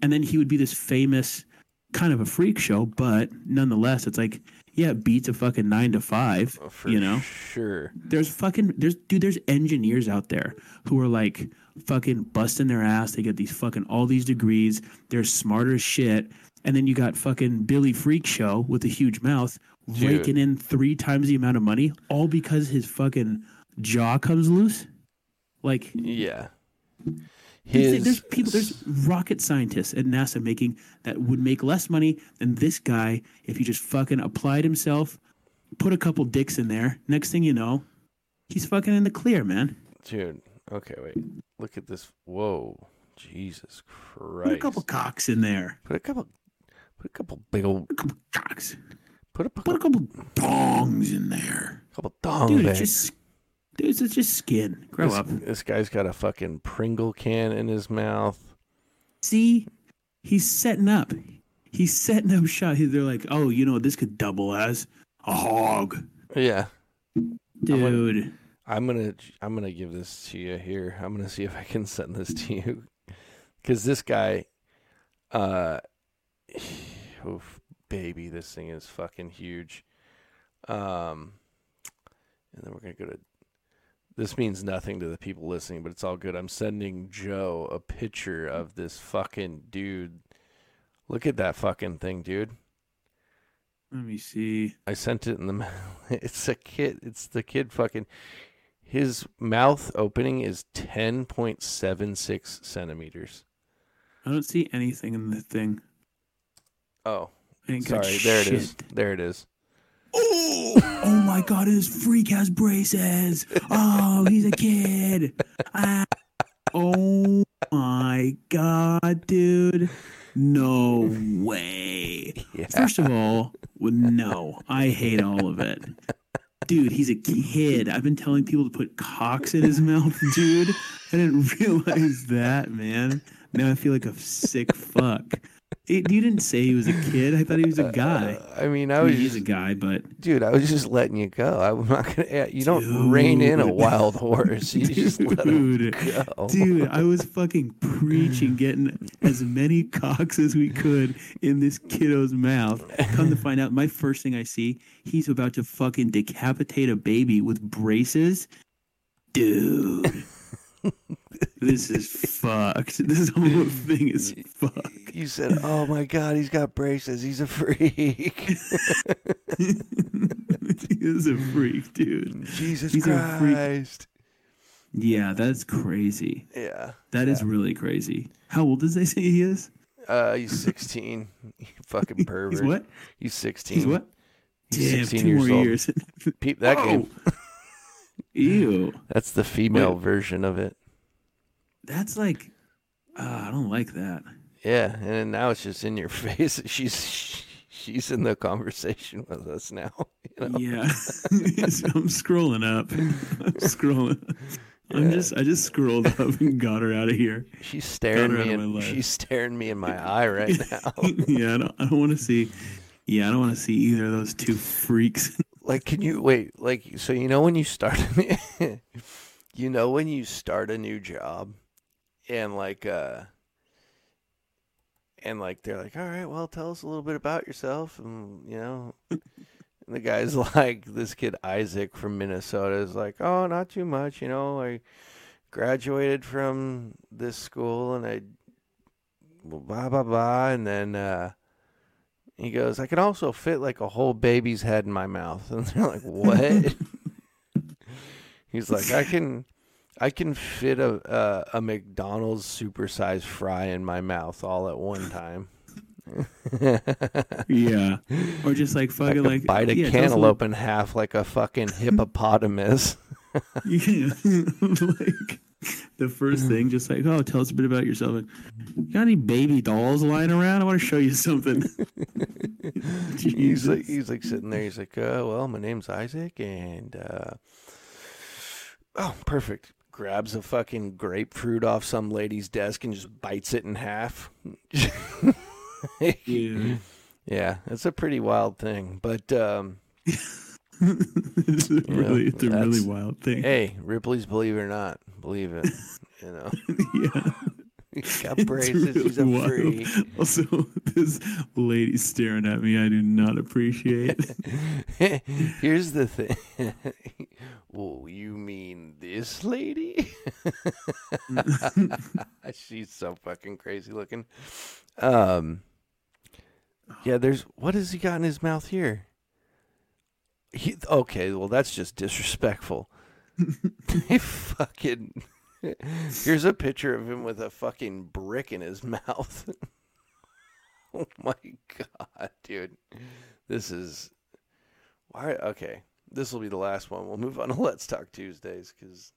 Speaker 1: And then he would be this famous kind of a freak show but nonetheless it's like yeah it beats a fucking nine to five
Speaker 2: Oh, for
Speaker 1: you know?
Speaker 2: sure.
Speaker 1: there's fucking there's dude there's engineers out there who are like fucking busting their ass. They get these fucking all these degrees. They're smarter as shit. And then you got fucking billy freak show with a huge mouth
Speaker 2: Dude.
Speaker 1: raking in three times the amount of money all because his fucking jaw comes loose? Like
Speaker 2: Yeah, his
Speaker 1: there's people there's rocket scientists at nasa making that would make less money than this guy if he just fucking applied himself put a couple dicks in there next thing you know he's fucking in the clear man
Speaker 2: dude. Okay, wait. Look at this. Whoa, Jesus Christ!
Speaker 1: Put a couple cocks in there.
Speaker 2: Put a couple. Put a couple big old.
Speaker 1: Put a couple cocks.
Speaker 2: Put a,
Speaker 1: Put a couple dongs in there.
Speaker 2: A couple dong
Speaker 1: Dude, just dude, it's just skin. Grow
Speaker 2: this,
Speaker 1: up.
Speaker 2: this guy's got a fucking Pringle can in his mouth.
Speaker 1: See, he's setting up. He's setting up shot. He- They're like, oh, you know, this could double as a hog,
Speaker 2: Yeah,
Speaker 1: dude.
Speaker 2: I'm gonna I'm gonna give this to you here. I'm gonna see if I can send this to you because this guy, uh, baby, this thing is fucking huge. Um, and then we're gonna go to. This means nothing to the people listening, but it's all good. I'm sending Joe a picture of this fucking dude. Look at that fucking thing, dude.
Speaker 1: Let me see.
Speaker 2: I sent it in the mail. It's a kid. It's the kid fucking. His mouth opening is 10.76 centimeters.
Speaker 1: I don't see anything in the thing.
Speaker 2: Oh,
Speaker 1: I ain't got
Speaker 2: sorry. There it is. There it is.
Speaker 1: Oh, oh my god, his freak has braces. Oh, he's a kid. Ah. Oh my god, dude. No way.
Speaker 2: Yeah.
Speaker 1: First of all, no, I hate all of it. Dude, he's a kid. I've been telling people to put cocks in his mouth, dude. I didn't realize that, man. Now I feel like a sick fuck. It, you didn't say he was a kid. I thought he was a guy.
Speaker 2: I mean, I was
Speaker 1: he's a guy, but
Speaker 2: dude. I was just letting you go. I'm not gonna. You don't rein in a wild horse. You just let him
Speaker 1: Dude.
Speaker 2: go.
Speaker 1: dude, I was fucking preaching, getting as many cocks as we could in this kiddo's mouth. Come to find out, my first thing I see, he's about to fucking decapitate a baby with braces. Dude, this is fucked. This whole thing is fucked.
Speaker 2: You said, "Oh my god, he's got braces. He's a freak."
Speaker 1: he is a freak, dude.
Speaker 2: Jesus
Speaker 1: He's.
Speaker 2: Christ.
Speaker 1: Yeah, that's crazy.
Speaker 2: Yeah.
Speaker 1: That is really crazy. How old does they say he is?
Speaker 2: Uh, he's 16. You fucking pervert.
Speaker 1: He's what?
Speaker 2: He's 16.
Speaker 1: He's what?
Speaker 2: He's
Speaker 1: Damn,
Speaker 2: 16
Speaker 1: two
Speaker 2: years old.
Speaker 1: years.
Speaker 2: Peep that
Speaker 1: Whoa.
Speaker 2: game.
Speaker 1: Ew.
Speaker 2: That's the female
Speaker 1: Wait.
Speaker 2: version of it.
Speaker 1: That's like, uh, I don't like that.
Speaker 2: Yeah, and now it's just in your face. She's she's in the conversation with us now. You know?
Speaker 1: Yeah. I'm scrolling up. I'm scrolling. I'm
Speaker 2: Yeah.
Speaker 1: just, I just scrolled up and got her out of here.
Speaker 2: She's staring me in. She's staring me in my eye right now.
Speaker 1: yeah, I don't, I don't want to see. Yeah, I don't want to see either of those two freaks.
Speaker 2: Like, can you wait? Like, so you know when you start, you know when you start a new job, and like, uh, and like they're like, all right, well, tell us a little bit about yourself, and you know. And the guy's like, this kid Isaac from Minnesota is like, oh, not too much, you know. I graduated from this school and I blah blah blah, and then uh, he goes, I can also fit like a whole baby's head in my mouth, and they're like, what? He's like, I can. I can fit a a, a McDonald's supersized fry in my mouth all at one time.
Speaker 1: yeah, or just like fucking
Speaker 2: could
Speaker 1: like
Speaker 2: bite a
Speaker 1: yeah,
Speaker 2: cantaloupe in half like a fucking hippopotamus.
Speaker 1: Yeah, like the first thing, just like, oh, tell us a bit about yourself. You got any baby dolls lying around? I want to show you something.
Speaker 2: he's like he's like sitting there. He's like, uh, well, my name's Isaac, and uh, oh, perfect. Grabs a fucking grapefruit off some lady's desk and just bites it in half.
Speaker 1: yeah.
Speaker 2: yeah, it's a pretty wild thing, but um,
Speaker 1: it's a really, it's a really wild thing.
Speaker 2: hey, Ripley's believe it or not, believe it. You know,
Speaker 1: yeah.
Speaker 2: he's got braces. He's a
Speaker 1: really wild.
Speaker 2: freak.
Speaker 1: Also, this lady staring at me, I do not appreciate.
Speaker 2: Here's the thing. well, you mean this lady? She's so fucking crazy looking. Um, yeah. There's what has he got in his mouth here? He okay. Well, that's just disrespectful. He fucking. Here's a picture of him with a fucking brick in his mouth. oh my god, dude. This is why okay. This will be the last one. We'll move on to Let's Talk Tuesdays because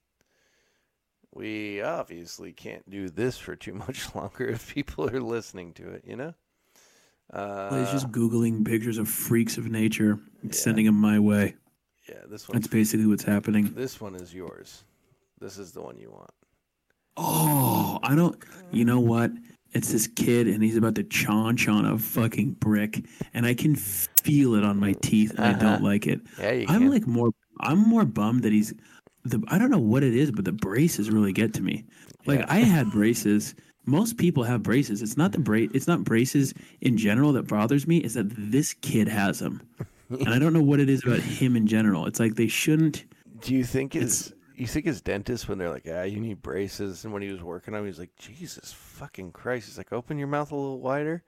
Speaker 2: we obviously can't do this for too much longer if people are listening to it, you know? Uh,
Speaker 1: Well, he's just googling pictures of freaks of nature and
Speaker 2: Yeah.
Speaker 1: sending them my way.
Speaker 2: Yeah, this one
Speaker 1: That's basically what's happening.
Speaker 2: this one is yours. This is the one you want.
Speaker 1: Oh, I don't. You know what? It's this kid, and he's about to chaunch on a fucking brick, and I can feel it on my teeth, and I
Speaker 2: Uh-huh.
Speaker 1: don't like it.
Speaker 2: Yeah, you
Speaker 1: I'm
Speaker 2: can.
Speaker 1: like more. I'm more bummed that he's. The I don't know what it is, but the braces really get to me. Like
Speaker 2: Yeah.
Speaker 1: I had braces. Most people have braces. It's not the bra- It's not braces in general that bothers me. Is that this kid has them, and I don't know what it is about him in general. It's like they shouldn't.
Speaker 2: Do you think his you think his dentist when they're like, ah, you need braces, and when he was working on, him, he's like, Jesus fucking Christ, he's like, open your mouth a little wider.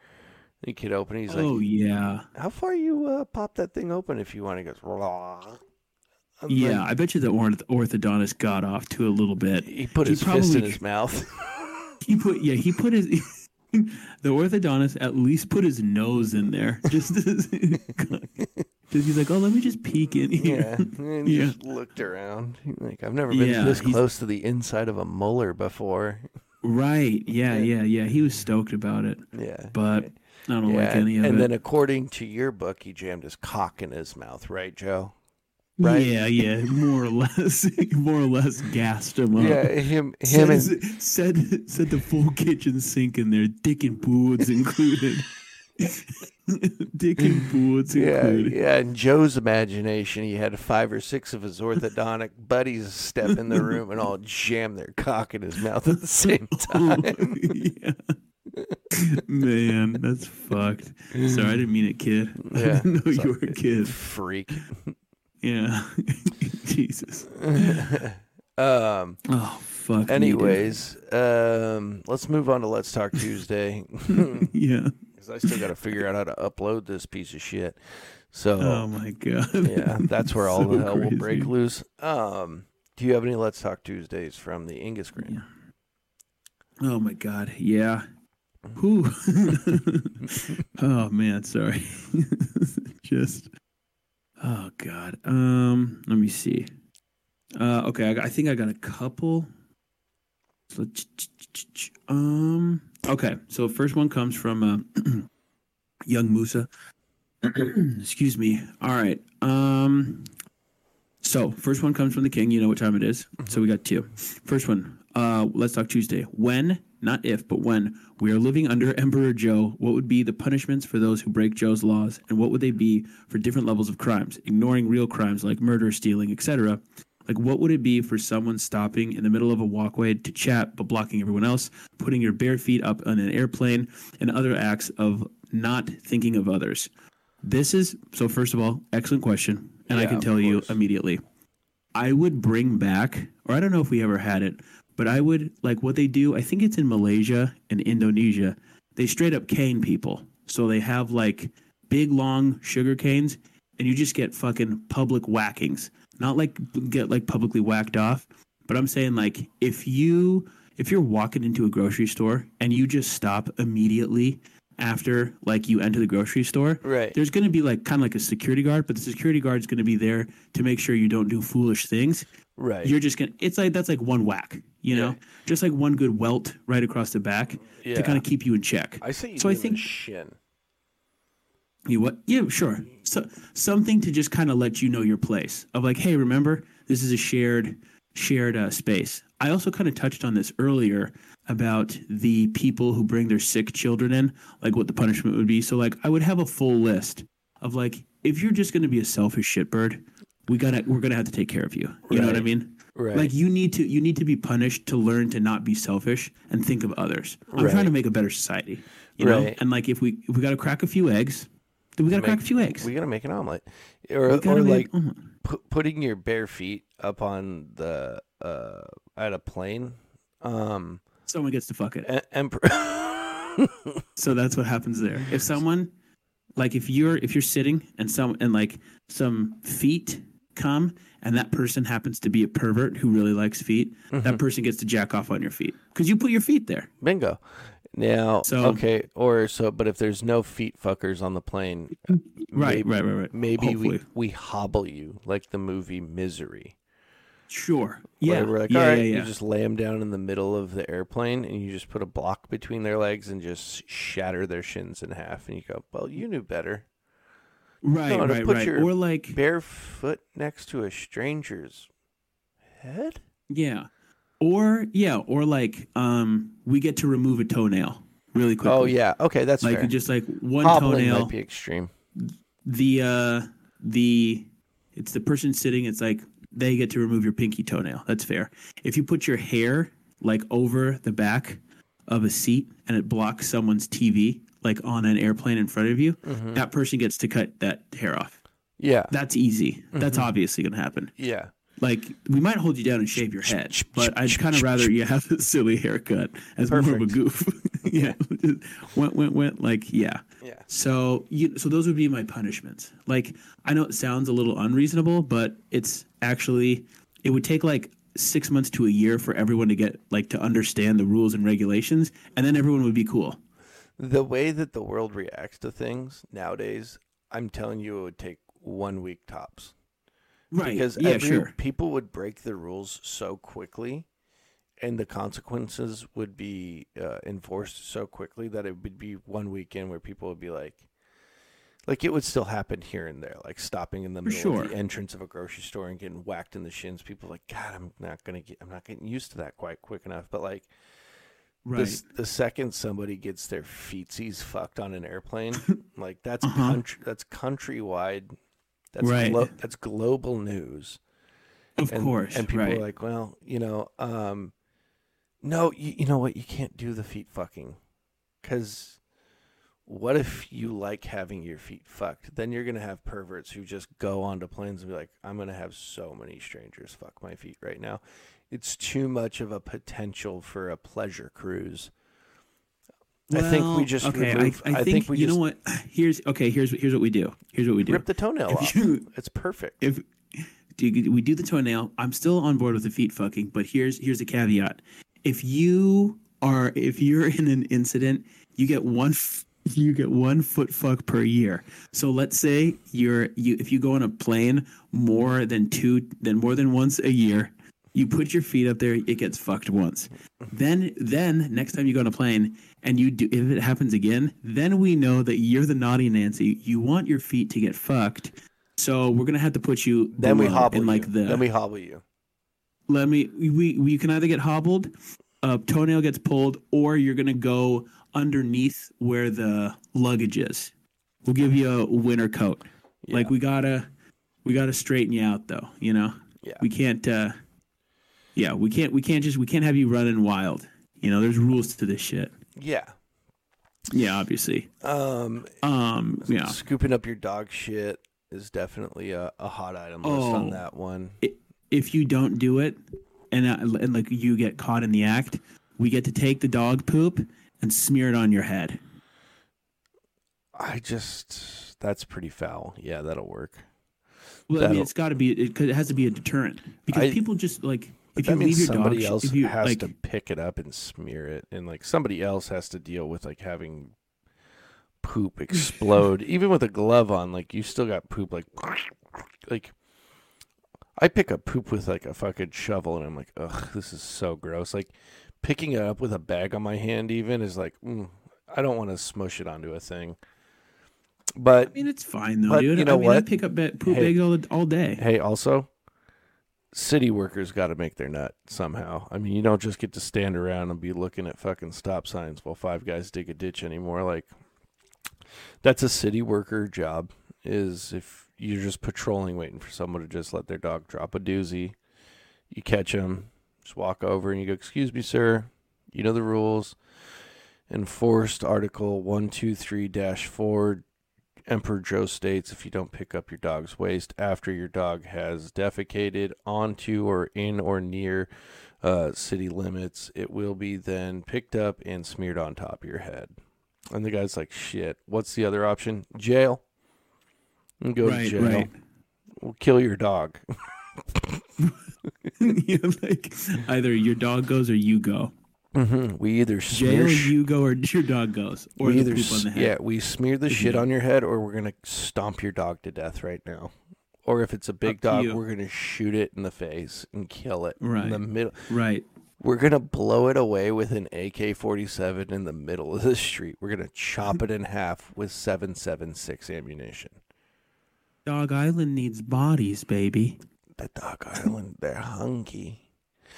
Speaker 2: The kid open, he's like, oh
Speaker 1: yeah,
Speaker 2: how far you uh, pop that thing open if you want? He goes, Raw. I'm
Speaker 1: yeah.
Speaker 2: like-
Speaker 1: I bet you the orth- orthodontist got off to a little bit.
Speaker 2: he put
Speaker 1: he
Speaker 2: his fist in
Speaker 1: probably-
Speaker 2: his mouth.
Speaker 1: He put yeah, he put his the orthodontist at least put his nose in there. Just he's like, oh, let me just peek in
Speaker 2: yeah,
Speaker 1: here.
Speaker 2: he
Speaker 1: Yeah.
Speaker 2: just looked around. Like I've never been
Speaker 1: Yeah,
Speaker 2: this
Speaker 1: he's-
Speaker 2: close to the inside of a molar before.
Speaker 1: Right? Yeah, yeah, yeah. He was stoked about it,
Speaker 2: Yeah,
Speaker 1: but I don't
Speaker 2: yeah.
Speaker 1: like any of
Speaker 2: and
Speaker 1: it.
Speaker 2: And then according to your book, he jammed his cock in his mouth, right, Joe? right?
Speaker 1: Yeah, yeah, more or less, more or less gassed him up.
Speaker 2: Yeah, him, him,
Speaker 1: Said,
Speaker 2: and
Speaker 1: said said the full kitchen sink in there, dick and boots included. dick and boots
Speaker 2: Yeah,
Speaker 1: included.
Speaker 2: yeah. In Joe's imagination, he had five or six of his orthodontic buddies step in the room and all jam their cock in his mouth at the same time.
Speaker 1: yeah. Man, that's fucked. Sorry, I didn't mean it, kid. I didn't know you were a kid.
Speaker 2: Freak.
Speaker 1: Yeah. Jesus.
Speaker 2: Um.
Speaker 1: Oh fuck. me.
Speaker 2: Anyways, um, let's move on to Let's Talk Tuesday
Speaker 1: Yeah.
Speaker 2: Because I still got to figure out how to upload this piece of shit. So
Speaker 1: Oh my god.
Speaker 2: yeah, that's where all
Speaker 1: So
Speaker 2: the hell will break loose. Um, Do you have any Let's Talk Tuesdays from the Ingus Green?
Speaker 1: Oh my god, yeah. Who? oh man, sorry. Just. Oh god. Um, let me see. Uh, okay, I, I think I got a couple. So, um, okay. So first one comes from uh, young Musa. Excuse me. All right. Um. So first one comes from the king. You know what time it is. So we got two. First one. Uh, let's talk Tuesday. When, not if, but when we are living under Emperor Joe, what would be the punishments for those who break Joe's laws, and what would they be for different levels of crimes, ignoring real crimes like murder, stealing, etc. Like, what would it be for someone stopping in the middle of a walkway to chat but blocking everyone else, putting your bare feet up on an airplane, and other acts of not thinking of others? This is so. First of all, excellent question, and I can tell you immediately. I would bring back, or I don't know if we ever had it, but I would like what they do. I think it's in Malaysia and Indonesia. They straight up cane people. So they have like big long sugar canes, and you just get fucking public whackings. Not like get like publicly whacked off, but I'm saying like if you if you're walking into a grocery store and you just stop immediately after like you enter the grocery store,
Speaker 2: Right.
Speaker 1: there's going to be like kind of like a security guard, but the security guard's going to be there to make sure you don't do foolish things.
Speaker 2: Right.
Speaker 1: You're just gonna. It's like that's like one whack, you know,
Speaker 2: Yeah.
Speaker 1: just like one good welt right across the back
Speaker 2: Yeah.
Speaker 1: to kind of keep you in check.
Speaker 2: I you
Speaker 1: so I
Speaker 2: give him a
Speaker 1: think-
Speaker 2: shin.
Speaker 1: You what? Yeah, sure. So something to just kind of let you know your place of like, hey, remember this is a shared shared uh, space. I also kind of touched on this earlier about the people who bring their sick children in, like what the punishment would be. So like, I would have a full list of like, if you're just going to be a selfish shitbird, we gotta we're gonna have to take care of you. You know what I mean?
Speaker 2: Right.
Speaker 1: Like you need to you need to be punished to learn to not be selfish and think of others. I'm
Speaker 2: Right.
Speaker 1: trying to make a better society. You know?
Speaker 2: Right.
Speaker 1: And like if we if we gotta crack a few eggs, we gotta crack a few eggs.
Speaker 2: We gotta make an omelet, or or like pu- putting your bare feet up on the uh at a plane. Um,
Speaker 1: someone gets to fuck it.
Speaker 2: and
Speaker 1: So that's what happens there. If someone like if you're if you're sitting and some and like some feet come and that person happens to be a pervert who really likes feet,
Speaker 2: Mm-hmm.
Speaker 1: that person gets to jack off on your feet because you put your feet there.
Speaker 2: bingo. Now,
Speaker 1: So-
Speaker 2: okay, or so, but if there's no feet fuckers on the plane, uh,
Speaker 1: Right,
Speaker 2: maybe,
Speaker 1: right, right, right.
Speaker 2: Maybe we
Speaker 1: Hopefully.
Speaker 2: we hobble you like the movie Misery.
Speaker 1: Sure.
Speaker 2: where
Speaker 1: Yeah.
Speaker 2: we're like,
Speaker 1: yeah,
Speaker 2: all right,
Speaker 1: yeah,
Speaker 2: you just lay them down in the middle of the airplane, and you just put a block between their legs and just shatter their shins in half, and you go, well, you knew better.
Speaker 1: right,
Speaker 2: no,
Speaker 1: right,
Speaker 2: put
Speaker 1: right.
Speaker 2: your
Speaker 1: Or like
Speaker 2: Barefoot next to a stranger's head.
Speaker 1: yeah. Or yeah, or like um we get to remove a toenail really quickly.
Speaker 2: Oh yeah, okay, that's
Speaker 1: Like
Speaker 2: fair.
Speaker 1: just like one
Speaker 2: Hobbling
Speaker 1: toenail
Speaker 2: might be extreme.
Speaker 1: the uh the it's the person sitting it's like they get to remove your pinky toenail that's fair if you put your hair like over the back of a seat and it blocks someone's tv like on an airplane in front of you
Speaker 2: Mm-hmm.
Speaker 1: that person gets to cut that hair off
Speaker 2: Yeah,
Speaker 1: that's easy that's
Speaker 2: Mm-hmm.
Speaker 1: obviously going to happen
Speaker 2: yeah,
Speaker 1: like we might hold you down and shave your head but i'd kind of rather you have a silly haircut as more of a goof yeah went went went like yeah
Speaker 2: yeah.
Speaker 1: so you, so those would be my punishments. Like I know it sounds a little unreasonable, but it's actually it would take like six months to a year for everyone to get like to understand the rules and regulations, and then everyone would be cool.
Speaker 2: The way that the world reacts to things nowadays, I'm telling you, it would take one week tops.
Speaker 1: Right?
Speaker 2: because
Speaker 1: yeah,
Speaker 2: every,
Speaker 1: sure.
Speaker 2: people would break the rules so quickly and the consequences would be uh, enforced so quickly that it would be one weekend where people would be like like it would still happen here and there like stopping in the middle of the entrance of a grocery store and getting whacked in the shins people like god i'm not gonna get i'm not getting used to that quite quick enough but like
Speaker 1: Right.
Speaker 2: this, the second somebody gets their feetsies fucked on an airplane like that's
Speaker 1: Uh-huh.
Speaker 2: country that's countrywide that's
Speaker 1: Right.
Speaker 2: glo- that's global news
Speaker 1: of
Speaker 2: and,
Speaker 1: course.
Speaker 2: And people
Speaker 1: right.
Speaker 2: are like, well, you know, um, no, you, you know what? You can't do the feet fucking. Because what if you like having your feet fucked? Then you're going to have perverts who just go onto planes and be like, I'm going to have so many strangers fuck my feet right now. It's too much of a potential for a pleasure cruise. I think we just
Speaker 1: okay.
Speaker 2: remove-
Speaker 1: I, I,
Speaker 2: I
Speaker 1: think,
Speaker 2: think we
Speaker 1: you
Speaker 2: just-
Speaker 1: know what? Here's okay. Here's here's what we do. Here's what we do.
Speaker 2: Rip the toenail
Speaker 1: If
Speaker 2: off.
Speaker 1: you-
Speaker 2: It's perfect.
Speaker 1: if do we do the toenail. I'm still on board with the feet fucking, but here's here's a caveat. If you are if you're in an incident, you get one f- you get one foot fuck per year. So let's say you're you if you go on a plane more than two than more than once a year, you put your feet up there, it gets fucked once. Then then next time you go on a plane and you do if it happens again, then we know that you're the naughty Nancy. You want your feet to get fucked. So we're gonna have to put you
Speaker 2: Then we hobble
Speaker 1: in like
Speaker 2: you.
Speaker 1: the
Speaker 2: Then we hobble you.
Speaker 1: let me we we can either get hobbled a toenail gets pulled or you're gonna go underneath where the luggage is we'll give you a winter coat like we gotta we gotta straighten you out though you know
Speaker 2: Yeah.
Speaker 1: we can't uh yeah we can't we can't just we can't have you running wild you know there's rules to this shit
Speaker 2: Yeah.
Speaker 1: yeah obviously
Speaker 2: Um,
Speaker 1: um yeah
Speaker 2: scooping up your dog shit is definitely a, a hot item list on
Speaker 1: Oh.
Speaker 2: that one.
Speaker 1: if you don't do it and, uh, and like you get caught in the act we get to take the dog poop and smear it on your head
Speaker 2: I just that's pretty foul. Yeah, that'll work.
Speaker 1: Well, I mean, it's got to be. It, it has to be a deterrent because
Speaker 2: I-
Speaker 1: people just like if
Speaker 2: that
Speaker 1: you
Speaker 2: means
Speaker 1: leave your
Speaker 2: somebody
Speaker 1: dog.
Speaker 2: else
Speaker 1: you
Speaker 2: has
Speaker 1: like,
Speaker 2: to pick it up and smear it, and like somebody else has to deal with like having poop explode, even with a glove on. Like you still got poop. Like like I pick up poop with like a fucking shovel, and I'm like, ugh, this is so gross. Like picking it up with a bag on my hand, even is like, mm, I don't want to smush it onto a thing. But
Speaker 1: I mean, it's fine though,
Speaker 2: But
Speaker 1: dude.
Speaker 2: you know
Speaker 1: I mean, I pick up poop
Speaker 2: Hey.
Speaker 1: bags all, all day.
Speaker 2: Hey, also, city workers got to make their nut somehow. I mean, you don't just get to stand around and be looking at fucking stop signs while five guys dig a ditch anymore. Like, that's a city worker job. Is if you're just patrolling, waiting for someone to just let their dog drop a doozy, you catch them, just walk over and you go, "Excuse me, sir. You know the rules." Enforced Article one two three dash four Emperor Joe states if you don't pick up your dog's waste after your dog has defecated onto or in or near uh, city limits, it will be then picked up and smeared on top of your head. And the guy's like, shit, what's the other option? Jail. And go to jail.
Speaker 1: right.
Speaker 2: We'll kill your dog.
Speaker 1: you know, like either your dog goes or you go.
Speaker 2: Hmm We either smear
Speaker 1: Jail,
Speaker 2: sh-
Speaker 1: you go, or your dog goes, or
Speaker 2: we
Speaker 1: the
Speaker 2: either
Speaker 1: poop on the head.
Speaker 2: yeah, we smear the shit on your head, or we're gonna stomp your dog to death right now. Or if it's a big
Speaker 1: Up to
Speaker 2: dog,
Speaker 1: you.
Speaker 2: we're gonna shoot it in the face and kill it in
Speaker 1: Right.
Speaker 2: the middle.
Speaker 1: Right.
Speaker 2: We're gonna blow it away with an AK-47 in the middle of the street. We're gonna chop it in half with 7.76 ammunition.
Speaker 1: Dog Island needs bodies, baby.
Speaker 2: The Dog Island, they're hungry.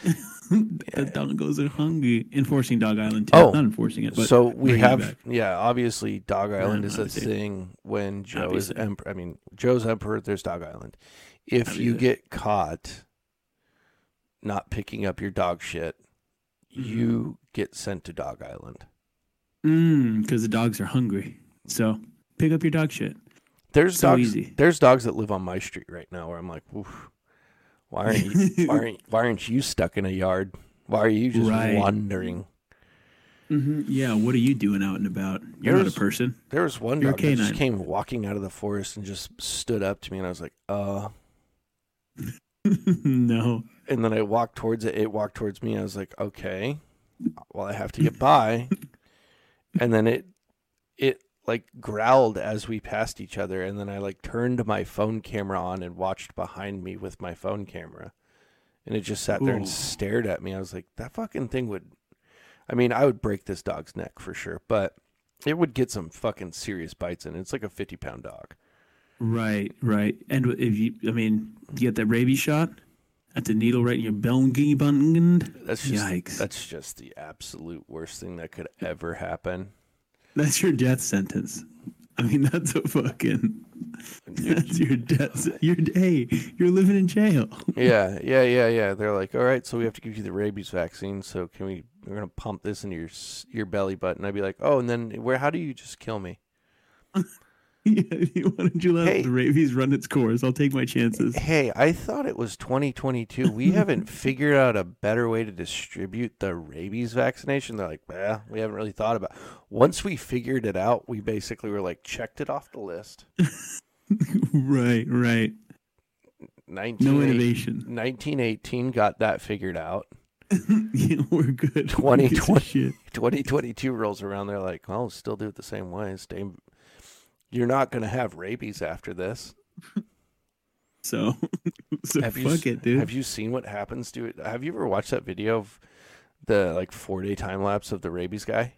Speaker 1: The doggos are hungry. Enforcing Dog Island too.
Speaker 2: Oh,
Speaker 1: Not enforcing it, but
Speaker 2: so we have, yeah, obviously, Dog Island is a thing when Joe
Speaker 1: Obviously.
Speaker 2: is emperor. I mean, Joe's emperor. There's Dog Island. If you get caught not picking up your dog shit,
Speaker 1: Mm-hmm.
Speaker 2: you get sent to Dog Island.
Speaker 1: Mm, because the dogs are hungry. So pick up your dog shit.
Speaker 2: There's
Speaker 1: So
Speaker 2: dogs.
Speaker 1: easy.
Speaker 2: There's dogs that live on my street right now where I'm like, Oof, why aren't you? why aren't Why aren't you stuck in a yard? Why are you just
Speaker 1: Right.
Speaker 2: wandering?
Speaker 1: hmm Yeah, what are you doing out and about? You're not
Speaker 2: There's-
Speaker 1: a person.
Speaker 2: There was one dog that just came walking out of the forest and just stood up to me, and I was like, uh.
Speaker 1: no.
Speaker 2: And then I walked towards it. It walked towards me. I was like, okay, well, I have to get by. and then it, it like growled as we passed each other. And then I like turned my phone camera on and watched behind me with my phone camera. And it just sat there and stared at me. I was like, that fucking thing would, I mean, I would break this dog's neck for sure, but it would get some fucking serious bites in. It's like a 50 pound dog.
Speaker 1: Right, right. And if you, I mean, you get that rabies shot at the needle right in your belly button.
Speaker 2: That's just,
Speaker 1: Yikes.
Speaker 2: that's just the absolute worst thing that could ever happen.
Speaker 1: That's your death sentence. I mean, that's a fucking. That's your death. Your You're hey, you're living in jail.
Speaker 2: yeah, yeah, yeah, yeah. They're like, all right, so we have to give you the rabies vaccine. So can we? We're gonna pump this into your your belly button. I'd be like, oh, and then where? How do you just kill me?
Speaker 1: yeah, why don't you let
Speaker 2: Hey.
Speaker 1: the rabies run its course? I'll take my chances.
Speaker 2: Hey, I thought it was 2022. We haven't figured out a better way to distribute the rabies vaccination. They're like, well, we haven't really thought about. Once we figured it out, we basically were like, checked it off the list.
Speaker 1: right, right.
Speaker 2: 19,
Speaker 1: No innovation.
Speaker 2: 1918 got that figured out.
Speaker 1: yeah, we're good.
Speaker 2: 20,
Speaker 1: Who gives a
Speaker 2: 20.
Speaker 1: shit?
Speaker 2: 2022 rolls around, they're like, well, still do it the same way. Stay. You're not going to have rabies after this.
Speaker 1: So, so
Speaker 2: Have you
Speaker 1: it, dude.
Speaker 2: Have you seen what happens to it? Have you ever watched that video of the like four day time lapse of the rabies guy?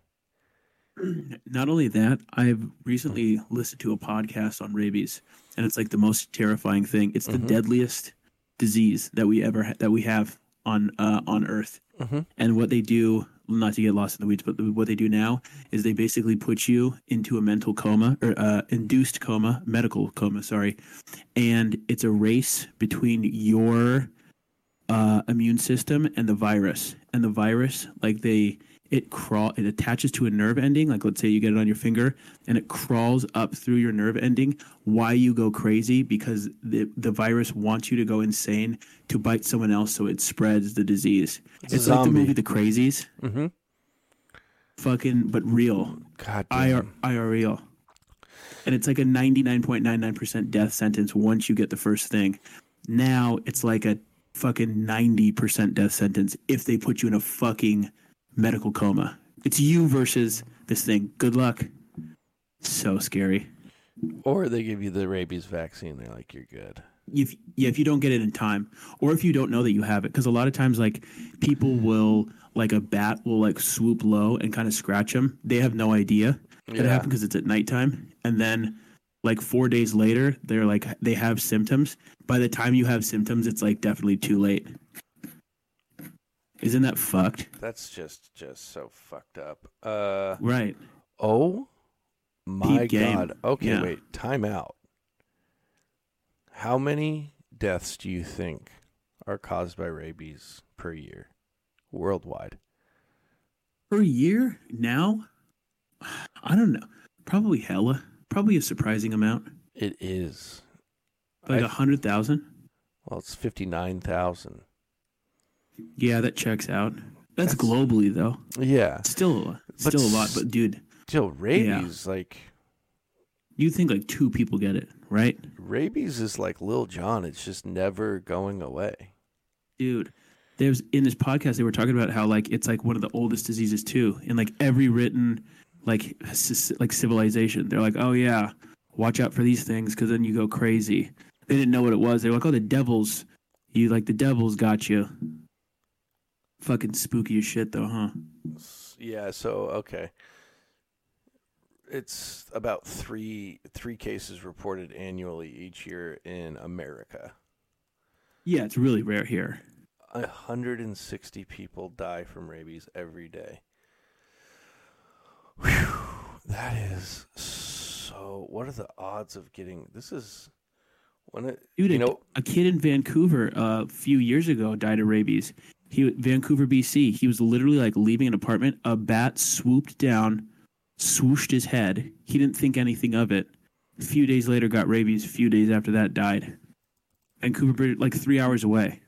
Speaker 1: Not only that, I've recently listened to a podcast on rabies, and it's like the most terrifying thing. It's the
Speaker 2: Mhm.
Speaker 1: deadliest disease that we ever ha- that we have on uh, on Earth.
Speaker 2: Mhm.
Speaker 1: And what they do, not to get lost in the weeds, but what they do now is they basically put you into a mental coma or uh, induced coma, medical coma, sorry, and it's a race between your uh, immune system and the virus. And the virus, like they, it crawl, it attaches to a nerve ending. Like let's say you get it on your finger, and it crawls up through your nerve ending. Why you go crazy? Because the the virus wants you to go insane to bite someone else, so it spreads the disease.
Speaker 2: It's
Speaker 1: It's, like the movie The Crazies,
Speaker 2: Mm-hmm.
Speaker 1: fucking but real.
Speaker 2: God damn.
Speaker 1: IRL. And it's like a 99.99% death sentence once you get the first thing. Now it's like a fucking 90% death sentence if they put you in a fucking medical coma. It's you versus this thing. Good luck. So scary.
Speaker 2: Or they give you the rabies vaccine. They're like, you're good.
Speaker 1: If yeah, if you don't get it in time, or if you don't know that you have it, because a lot of times like people will like a bat will like swoop low and kind of scratch them. They have no idea that it happened because it's at nighttime, and then like four days later, they're like they have symptoms. By the time you have symptoms, it's like definitely too late. Isn't that fucked?
Speaker 2: That's just just so fucked up. Uh
Speaker 1: Right.
Speaker 2: oh my
Speaker 1: Peep game.
Speaker 2: god. Okay,
Speaker 1: Yeah.
Speaker 2: wait. Time out. How many deaths do you think are caused by rabies per year worldwide?
Speaker 1: Per year now, I don't know. Probably hella. Probably a surprising amount,
Speaker 2: It is.
Speaker 1: like a hundred thousand?
Speaker 2: well, it's 59,000.
Speaker 1: Yeah, that checks out. That's,
Speaker 2: That's-
Speaker 1: globally though.
Speaker 2: Yeah.
Speaker 1: Still, uh,
Speaker 2: But
Speaker 1: still a lot. But dude,
Speaker 2: Still rabies like
Speaker 1: you think like two people get it, right?
Speaker 2: rabies is like Lil Jon. It's just never going away.
Speaker 1: Dude, there's in this podcast they were talking about how like it's like one of the oldest diseases too, in like every written like like civilization. They're like, oh yeah, watch out for these things because then you go crazy. They didn't know what it was. They were like, oh, the devils. You like the devils got you. Fucking spooky as shit though, huh?
Speaker 2: Yeah, so okay. It's about 3 3 cases reported annually each year in America.
Speaker 1: Yeah, it's really rare here.
Speaker 2: 160 people die from rabies every day. Whew, that is so. What are the odds of getting this? Is when it
Speaker 1: Dude,
Speaker 2: you
Speaker 1: a,
Speaker 2: know
Speaker 1: a kid in Vancouver uh, a few years ago died of rabies. He Vancouver, BC. He was literally like leaving an apartment. A bat swooped down, swooshed his head. He didn't think anything of it. A few days later, got rabies. A few days after that, died. Vancouver, like three hours away.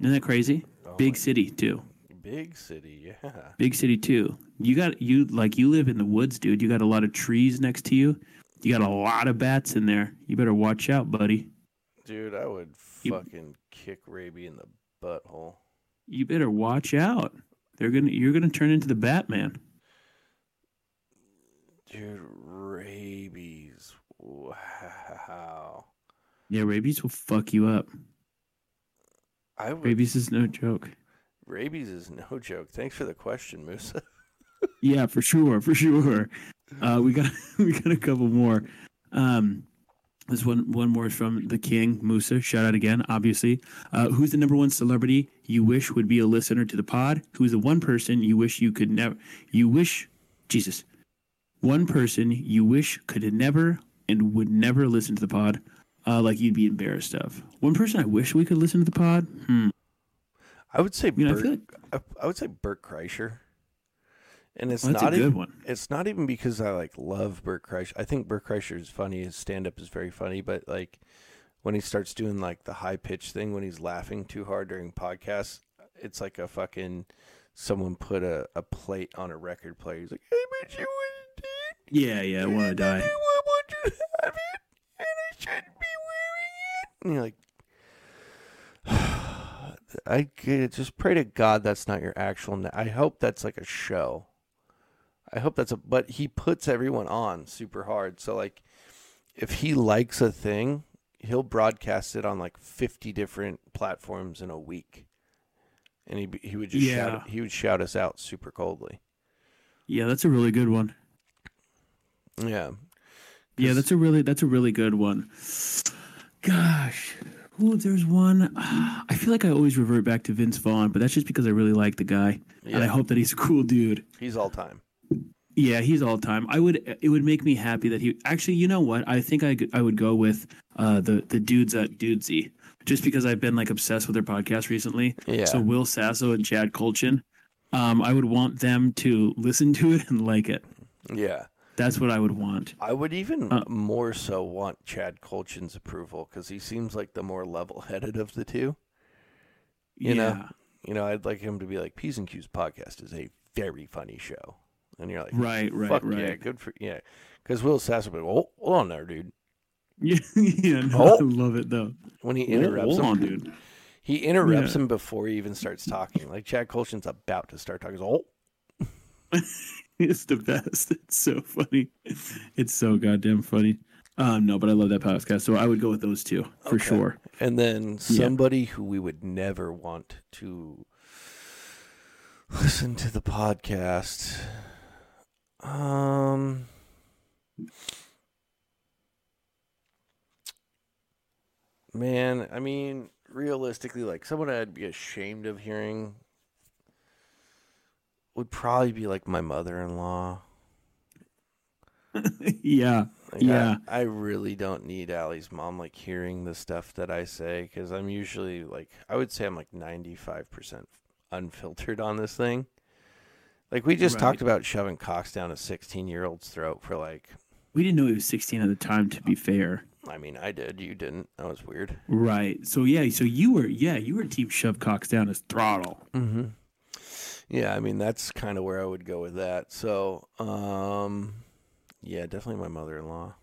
Speaker 1: Isn't that crazy?
Speaker 2: oh
Speaker 1: Big city too.
Speaker 2: big city, yeah.
Speaker 1: Big city too. You got you like you live in the woods, dude. You got a lot of trees next to you. You got a lot of bats in there. You better watch out, buddy.
Speaker 2: Dude, I would
Speaker 1: You-
Speaker 2: fucking kick rabies in the butthole.
Speaker 1: you better watch out. They're gonna you're gonna turn into the Batman.
Speaker 2: Dude, rabies. Wow.
Speaker 1: Yeah, rabies will fuck you up.
Speaker 2: I would,
Speaker 1: Rabies is no joke.
Speaker 2: rabies is no joke. Thanks for the question, Musa.
Speaker 1: Yeah, for sure, for sure. Uh, we got we got a couple more. Um, this one one more is from the King Musa. Shout out again, obviously. Uh, who's the number one celebrity you wish would be a listener to the pod? Who's the one person you wish you could never? You wish, Jesus, one person you wish could never and would never listen to the pod. Uh, like you'd be embarrassed of. One person I wish we could listen to the pod. Hmm.
Speaker 2: I would say
Speaker 1: You know,
Speaker 2: Bert,
Speaker 1: feel like
Speaker 2: I, I would say Bert Kreischer. And it's
Speaker 1: well, that's
Speaker 2: not
Speaker 1: a good
Speaker 2: even,
Speaker 1: one.
Speaker 2: it's not even because I like love Bert Kreischer. I think Bert Kreischer is funny. His stand up is very funny, but like when he starts doing like the high pitch thing when he's laughing too hard during podcasts, it's like a fucking someone put a, a plate on a record player. He's like, Hey bet you wouldn't do
Speaker 1: Yeah, yeah, I want to die.
Speaker 2: I want you to have it, and I shouldn't be wearing it." And you're like, I just pray to God that's not your actual. Na- I hope that's like a show. I hope that's a. But he puts everyone on super hard. So like, if he likes a thing, he'll broadcast it on like fifty different platforms in a week, and he he would just
Speaker 1: Yeah.
Speaker 2: shout he would shout us out super coldly.
Speaker 1: Yeah, that's a really good one.
Speaker 2: Yeah,
Speaker 1: Yeah, that's a really that's a really good one. Gosh, oh, there's one. I feel like I always revert back to Vince Vaughn, but that's just because I really like the guy, and I hope that he's a cool dude.
Speaker 2: he's all time.
Speaker 1: Yeah, he's all time. I would. It would make me happy that he. Actually, you know what? I think I I would go with uh, the the dudes at Dudesy, just because I've been like obsessed with their podcast recently.
Speaker 2: Yeah.
Speaker 1: So Will Sasso and Chad Kultgen, um, I would want them to listen to it and like it.
Speaker 2: Yeah.
Speaker 1: That's what I would want.
Speaker 2: I would even
Speaker 1: Uh,
Speaker 2: more so want Chad Kultgen's approval because he seems like the more level-headed of the two. You
Speaker 1: yeah.
Speaker 2: know, you know, I'd like him to be like, "P's and Q's podcast is a very funny show," and you're like,
Speaker 1: Right. Right.
Speaker 2: "Fuck
Speaker 1: right.
Speaker 2: yeah, good for yeah." Because Will Sasso, would be, "Oh, hold on there, dude."
Speaker 1: Yeah, yeah, no,
Speaker 2: Oh.
Speaker 1: I love it though.
Speaker 2: When he interrupts
Speaker 1: Hold
Speaker 2: him,
Speaker 1: on, dude.
Speaker 2: he interrupts
Speaker 1: Yeah.
Speaker 2: him before he even starts talking. Like Chad Kultgen's about to start talking. He's, Oh,
Speaker 1: It's the best. It's so funny. It's so goddamn funny. Um, no, but I love that podcast, so I would go with those two for
Speaker 2: Okay.
Speaker 1: sure.
Speaker 2: and then somebody who we would never want to listen to the podcast. Um. Man, I mean, realistically, like someone I'd be ashamed of hearing would probably be like my mother-in-law.
Speaker 1: yeah,
Speaker 2: Like,
Speaker 1: Yeah.
Speaker 2: I, I really don't need Allie's mom like hearing the stuff that I say because I'm usually like I would say I'm like 95 percent unfiltered on this thing. Like we just
Speaker 1: Right.
Speaker 2: talked about shoving cocks down a 16 year old's throat for like
Speaker 1: we didn't know he was 16 at the time. To be fair,
Speaker 2: I mean I did you didn't that was weird.
Speaker 1: right? So yeah, so you were yeah, you were team shove cocks down his throttle.
Speaker 2: Mm-hmm. Yeah, I mean that's kind of where I would go with that. So um, yeah, definitely my mother-in-law.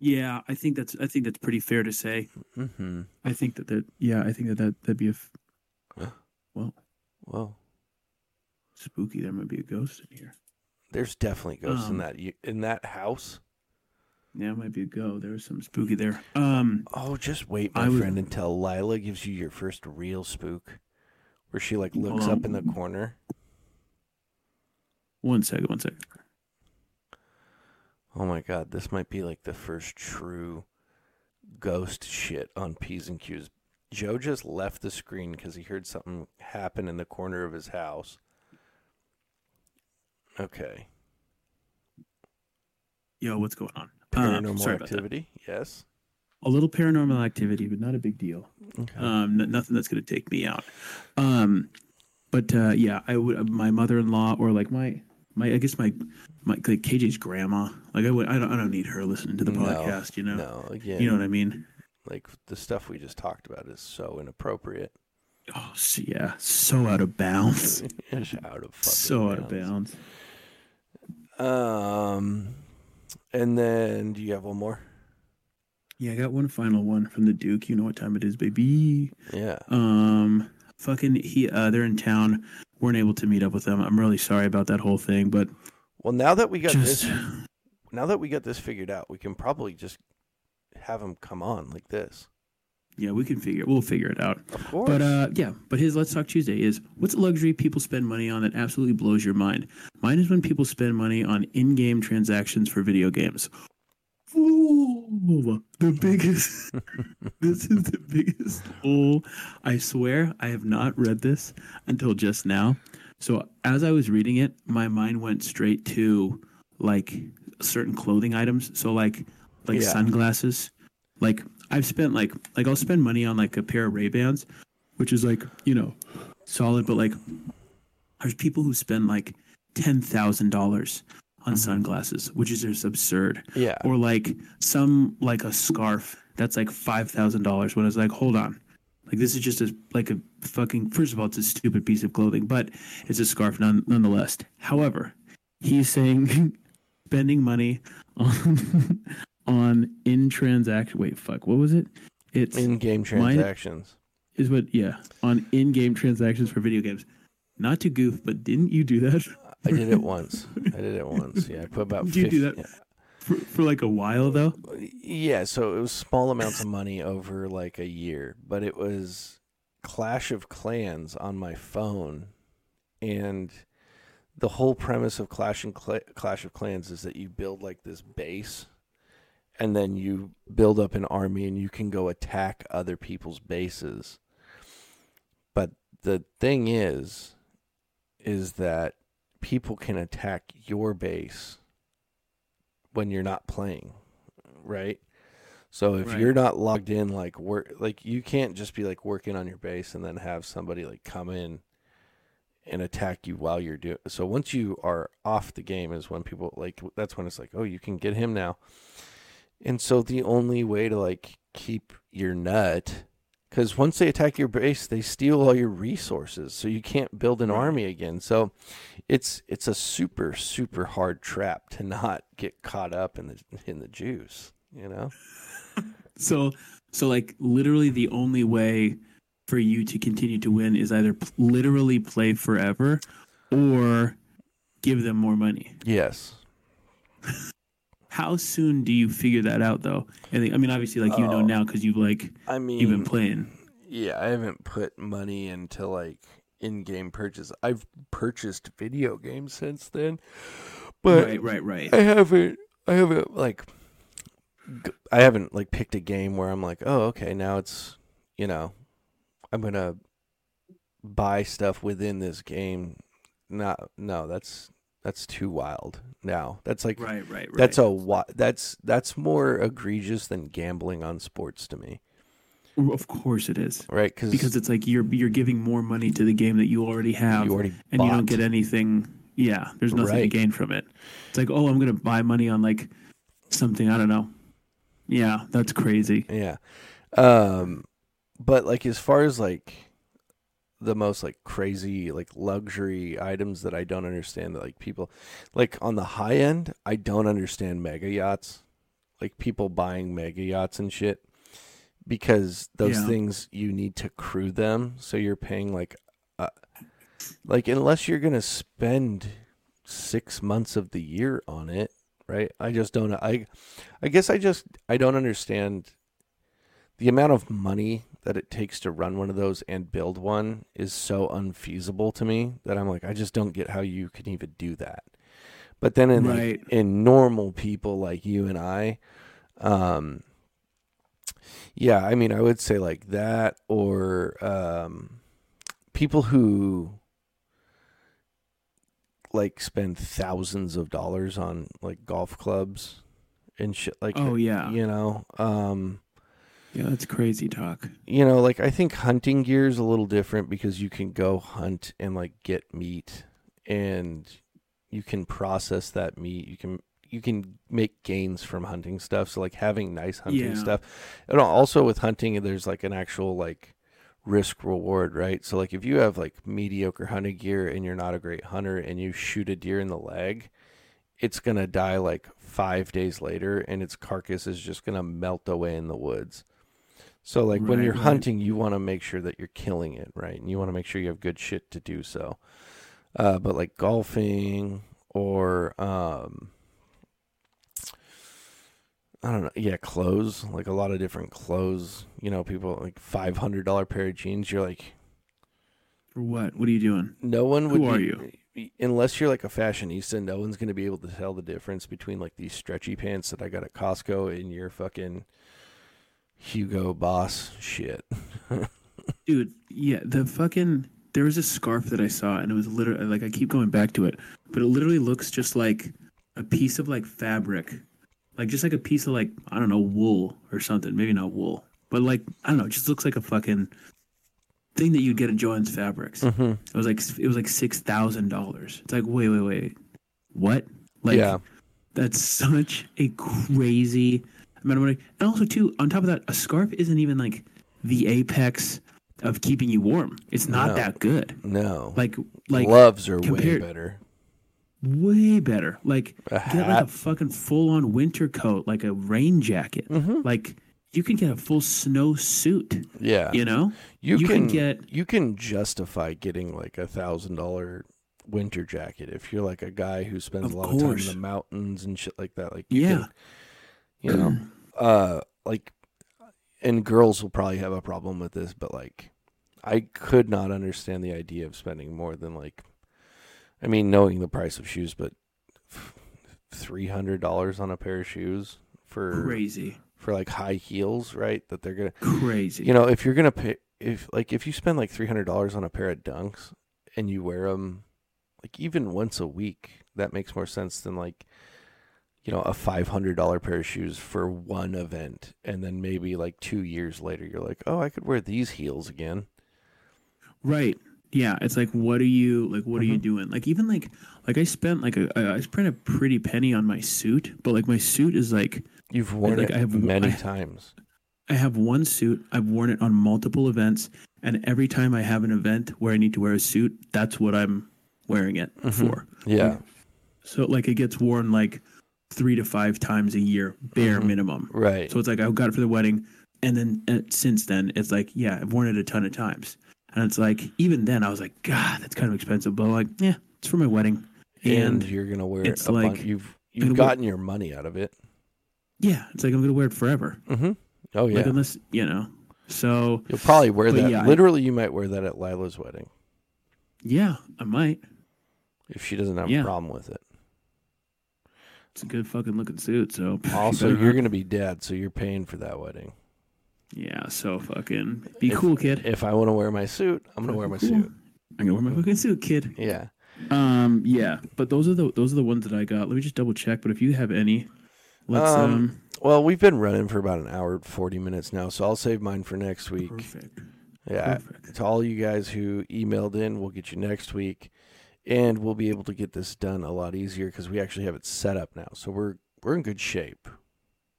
Speaker 1: Yeah, I think that's I think that's pretty fair to say.
Speaker 2: Mm-hmm.
Speaker 1: I think that that yeah, I think that that that'd be a f- well
Speaker 2: Well,
Speaker 1: spooky. There might be a ghost in here.
Speaker 2: there's definitely ghosts in
Speaker 1: Um,
Speaker 2: that in that house.
Speaker 1: Yeah, it might be a go. There was some spooky there. Um,
Speaker 2: Oh, just wait, my
Speaker 1: I
Speaker 2: friend, until Lila gives you your first real spook, where she like looks
Speaker 1: Hold
Speaker 2: up in the corner.
Speaker 1: one second, one second.
Speaker 2: Oh my god, this might be like the first true ghost shit on P's and Q's. Joe just left the screen because he heard something happen in the corner of his house. Okay,
Speaker 1: Yo, what's going on? Uh,
Speaker 2: paranormal
Speaker 1: sorry about that.
Speaker 2: activity. Yes.
Speaker 1: A little paranormal activity, but not a big deal.
Speaker 2: Okay.
Speaker 1: Um, n- nothing that's going to take me out. Um, but uh, yeah, I would. My mother-in-law, or like my my, I guess my my like KJ's grandma. Like I would. I don't. I don't need her listening to the
Speaker 2: No,
Speaker 1: podcast. You know.
Speaker 2: No, again,
Speaker 1: You know what I mean?
Speaker 2: like the stuff we just talked about is so inappropriate.
Speaker 1: Oh, so, yeah. So out of bounds.
Speaker 2: Out of fucking
Speaker 1: so out of
Speaker 2: bounds. Um, and then do you have one more?
Speaker 1: Yeah, I got one final one from the Duke. You know what time it is, baby.
Speaker 2: Yeah.
Speaker 1: Um, fucking he. Uh, they're in town. weren't able to meet up with them. I'm really sorry about that whole thing, but
Speaker 2: Well, now that we got
Speaker 1: just
Speaker 2: this, now that we got this figured out, we can probably just have him come on like this.
Speaker 1: Yeah, we can figure. We'll figure it out.
Speaker 2: Of course.
Speaker 1: But uh, yeah, but his Let's Talk Tuesday is what's a luxury people spend money on that absolutely blows your mind? Mine is when people spend money on in-game transactions for video games. Ooh, the biggest. this is the biggest. Oh, I swear I have not read this until just now. So as I was reading it, my mind went straight to like certain clothing items. So like like
Speaker 2: Yeah.
Speaker 1: sunglasses. Like I've spent like like I'll spend money on like a pair of Ray Bans, which is like you know solid, but like there's people who spend like ten thousand dollars on mm-hmm. sunglasses, which is just absurd.
Speaker 2: yeah.
Speaker 1: Or like some like a scarf that's like five thousand dollars. When it's like, hold on, like this is just a like a fucking. First of all, it's a stupid piece of clothing, but it's a scarf none, nonetheless. However, he's saying spending money on on in transaction. Wait, fuck. What was it? It's
Speaker 2: In-game
Speaker 1: Mine-
Speaker 2: transactions.
Speaker 1: is what yeah on in-game transactions for video games. Not to goof, but didn't you do that
Speaker 2: I did it once. I did it once. Yeah, I put about.
Speaker 1: Did you do
Speaker 2: 50
Speaker 1: that? for, for like a while though?
Speaker 2: Yeah, so it was small amounts of money over like a year, but it was Clash of Clans on my phone, and the whole premise of Clash and Cla- Clash of Clans is that you build like this base, and then you build up an army, and you can go attack other people's bases. But the thing is, is that people can attack your base when you're not playing, right? So if
Speaker 1: Right.
Speaker 2: you're not logged in, like work, like you can't just be like working on your base and then have somebody like come in and attack you while you're doing. So once you are off the game is when people like that's when it's like, oh, you can get him now. And so the only way to like keep your nut, because once they attack your base, they steal all your resources, so you can't build an
Speaker 1: Right.
Speaker 2: army again. So it's it's a super super hard trap to not get caught up in the in the juice. You know.
Speaker 1: So so like literally the only way for you to continue to win is either p- literally play forever or give them more money.
Speaker 2: Yes.
Speaker 1: How soon do you figure that out though? I think I mean obviously like you know
Speaker 2: Oh.
Speaker 1: now because you've like
Speaker 2: I mean,
Speaker 1: you've been playing.
Speaker 2: Yeah, I haven't put money into like in-game purchase. I've purchased video games since then, but
Speaker 1: right, right, right.
Speaker 2: I haven't. I haven't like. I haven't like picked a game where I'm like, oh, okay, now it's you know, I'm gonna buy stuff within this game. Not no, that's that's too wild. Now that's like
Speaker 1: Right, right, right.
Speaker 2: that's a that's that's more egregious than gambling on sports to me,
Speaker 1: of course it is.
Speaker 2: right? Cause
Speaker 1: Because it's like you're you're giving more money to the game that you already have
Speaker 2: you already
Speaker 1: and you don't get anything yeah, there's nothing to gain from it. It's like, oh, I'm gonna buy money on like something, I don't know. Yeah, that's crazy.
Speaker 2: Yeah. Um but like as far as like the most like crazy like luxury items that I don't understand that like people like on the high end, I don't understand mega yachts. Like people buying mega yachts and shit because those
Speaker 1: Yeah.
Speaker 2: things you need to crew them, so you're paying like uh, like unless you're going to spend 6 months of the year on it, right? I just don't I I guess I just I don't understand the amount of money that it takes to run one of those and build one is so unfeasible to me that I'm like I just don't get how you can even do that. But then in
Speaker 1: Right.
Speaker 2: like, in normal people like you and I um yeah, I mean I would say like that or um people who like spend thousands of dollars on like golf clubs and shit like
Speaker 1: Oh yeah.
Speaker 2: you know um
Speaker 1: Yeah, that's crazy talk.
Speaker 2: you know like i think hunting gear is a little different because you can go hunt and like get meat and you can process that meat. You can you can make gains from hunting stuff. So like having nice hunting
Speaker 1: Yeah.
Speaker 2: stuff. And also with hunting there's like an actual like risk reward right? So like if you have like mediocre hunting gear and you're not a great hunter and you shoot a deer in the leg it's going to die like 5 days later and its carcass is just going to melt away in the woods so like when you're
Speaker 1: right.
Speaker 2: hunting, you want to make sure that you're killing it, right? And you want to make sure you have good shit to do so. Uh, but like golfing or um, I don't know, yeah, clothes, like a lot of different clothes. You know, people like five hundred dollar pair of jeans. You're like,
Speaker 1: For what? What are you doing?
Speaker 2: no one would.
Speaker 1: Who are
Speaker 2: be- Unless you're like a fashionista, no one's going to be able to tell the difference between like these stretchy pants that I got at Costco and your fucking Hugo Boss shit.
Speaker 1: Dude, yeah, the fucking there was a scarf that I saw and it was literally like I keep going back to it, but it literally looks just like a piece of like fabric. Like just like a piece of like I don't know, wool or something. Maybe not wool. But like I don't know, it just looks like a fucking thing that you'd get at Joann's Fabrics.
Speaker 2: Mm-hmm.
Speaker 1: It was like it was like six thousand dollars. It's like wait, wait, wait, what? Like
Speaker 2: yeah.
Speaker 1: that's such a crazy amount of money. And also, too, on top of that, a scarf isn't even like the apex of keeping you warm. It's not
Speaker 2: No.
Speaker 1: that good.
Speaker 2: No.
Speaker 1: Like, like
Speaker 2: gloves are way better.
Speaker 1: way better. Like
Speaker 2: A
Speaker 1: get like a fucking full on winter coat, like a rain jacket.
Speaker 2: Mm-hmm.
Speaker 1: Like you can get a full snow suit.
Speaker 2: Yeah.
Speaker 1: You know,
Speaker 2: you,
Speaker 1: you
Speaker 2: can,
Speaker 1: can get-
Speaker 2: you can justify getting like a thousand dollar winter jacket if you're like a guy who spends a lot of time in the mountains and shit like that. Like you
Speaker 1: yeah,
Speaker 2: can, you know, uh, like, and girls will probably have a problem with this, but like, I could not understand the idea of spending more than like, I mean, knowing the price of shoes, but three hundred dollars on a pair of shoes for
Speaker 1: crazy,
Speaker 2: for like high heels, right? That they're gonna
Speaker 1: crazy.
Speaker 2: you know, if you're gonna pay, if like if you spend like three hundred dollars on a pair of Dunks and you wear them like even once a week, that makes more sense than like you know a five hundred dollar pair of shoes for one event, and then maybe like two years later, you're like, oh, I could wear these heels again.
Speaker 1: Right. Yeah, it's like what are you like what are
Speaker 2: Mm-hmm.
Speaker 1: you doing? Like even like like I spent like a I I spent a pretty penny on my suit, but like my suit is like
Speaker 2: You've worn
Speaker 1: like,
Speaker 2: it
Speaker 1: I have-
Speaker 2: many
Speaker 1: I-
Speaker 2: times.
Speaker 1: I have one suit. I've worn it on multiple events, and every time I have an event where I need to wear a suit, that's what I'm wearing it
Speaker 2: Mm-hmm.
Speaker 1: for.
Speaker 2: Yeah,
Speaker 1: So like it gets worn like three to five times a year, bare
Speaker 2: Mm-hmm.
Speaker 1: minimum.
Speaker 2: right.
Speaker 1: So it's like I got it for the wedding, and then uh, since then it's like yeah, I've worn it a ton of times, and it's like even then I was like God, that's kind of expensive, but like yeah, it's for my wedding,
Speaker 2: and,
Speaker 1: and,
Speaker 2: you're gonna wear it.
Speaker 1: it's
Speaker 2: a bunch.
Speaker 1: like-
Speaker 2: You've you've
Speaker 1: wear-
Speaker 2: gotten your money out of it.
Speaker 1: yeah, it's like I'm gonna wear it forever.
Speaker 2: Mm-hmm. Oh yeah,
Speaker 1: Like unless you know, so
Speaker 2: you'll probably wear that.
Speaker 1: yeah, I-
Speaker 2: Literally, you might wear that at Lila's wedding
Speaker 1: yeah, I might.
Speaker 2: if she doesn't have
Speaker 1: Yeah.
Speaker 2: a problem with it.
Speaker 1: It's a good fucking looking suit. So
Speaker 2: Also, you're gonna be dead, so you're paying for that wedding.
Speaker 1: yeah. So fucking be
Speaker 2: If-
Speaker 1: cool, kid.
Speaker 2: If I want to wear my suit, I'm gonna wear my
Speaker 1: Cool.
Speaker 2: suit.
Speaker 1: I'm gonna wear my fucking suit, kid.
Speaker 2: Yeah.
Speaker 1: Um, yeah, but those are the those are the ones that I got. Let me just double check. But if you have any, let's
Speaker 2: Um,
Speaker 1: um.
Speaker 2: Well, we've been running for about an hour forty minutes now, so I'll save mine for next week.
Speaker 1: Perfect.
Speaker 2: Yeah.
Speaker 1: Perfect.
Speaker 2: To all you guys who emailed in, we'll get you next week, and we'll be able to get this done a lot easier because we actually have it set up now. So we're we're in good shape.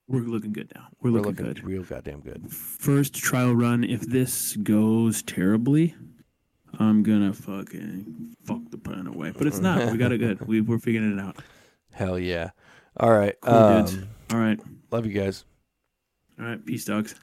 Speaker 1: We're looking good now. We're,
Speaker 2: We're
Speaker 1: looking,
Speaker 2: looking
Speaker 1: good.
Speaker 2: real goddamn good.
Speaker 1: First trial run. If this goes terribly, I'm gonna fucking fuck the plan away. But it's not. we got it good. We we're figuring it out.
Speaker 2: Hell yeah! All right,
Speaker 1: Cool
Speaker 2: um,
Speaker 1: dudes. All right.
Speaker 2: love you guys.
Speaker 1: All right. Peace, dogs.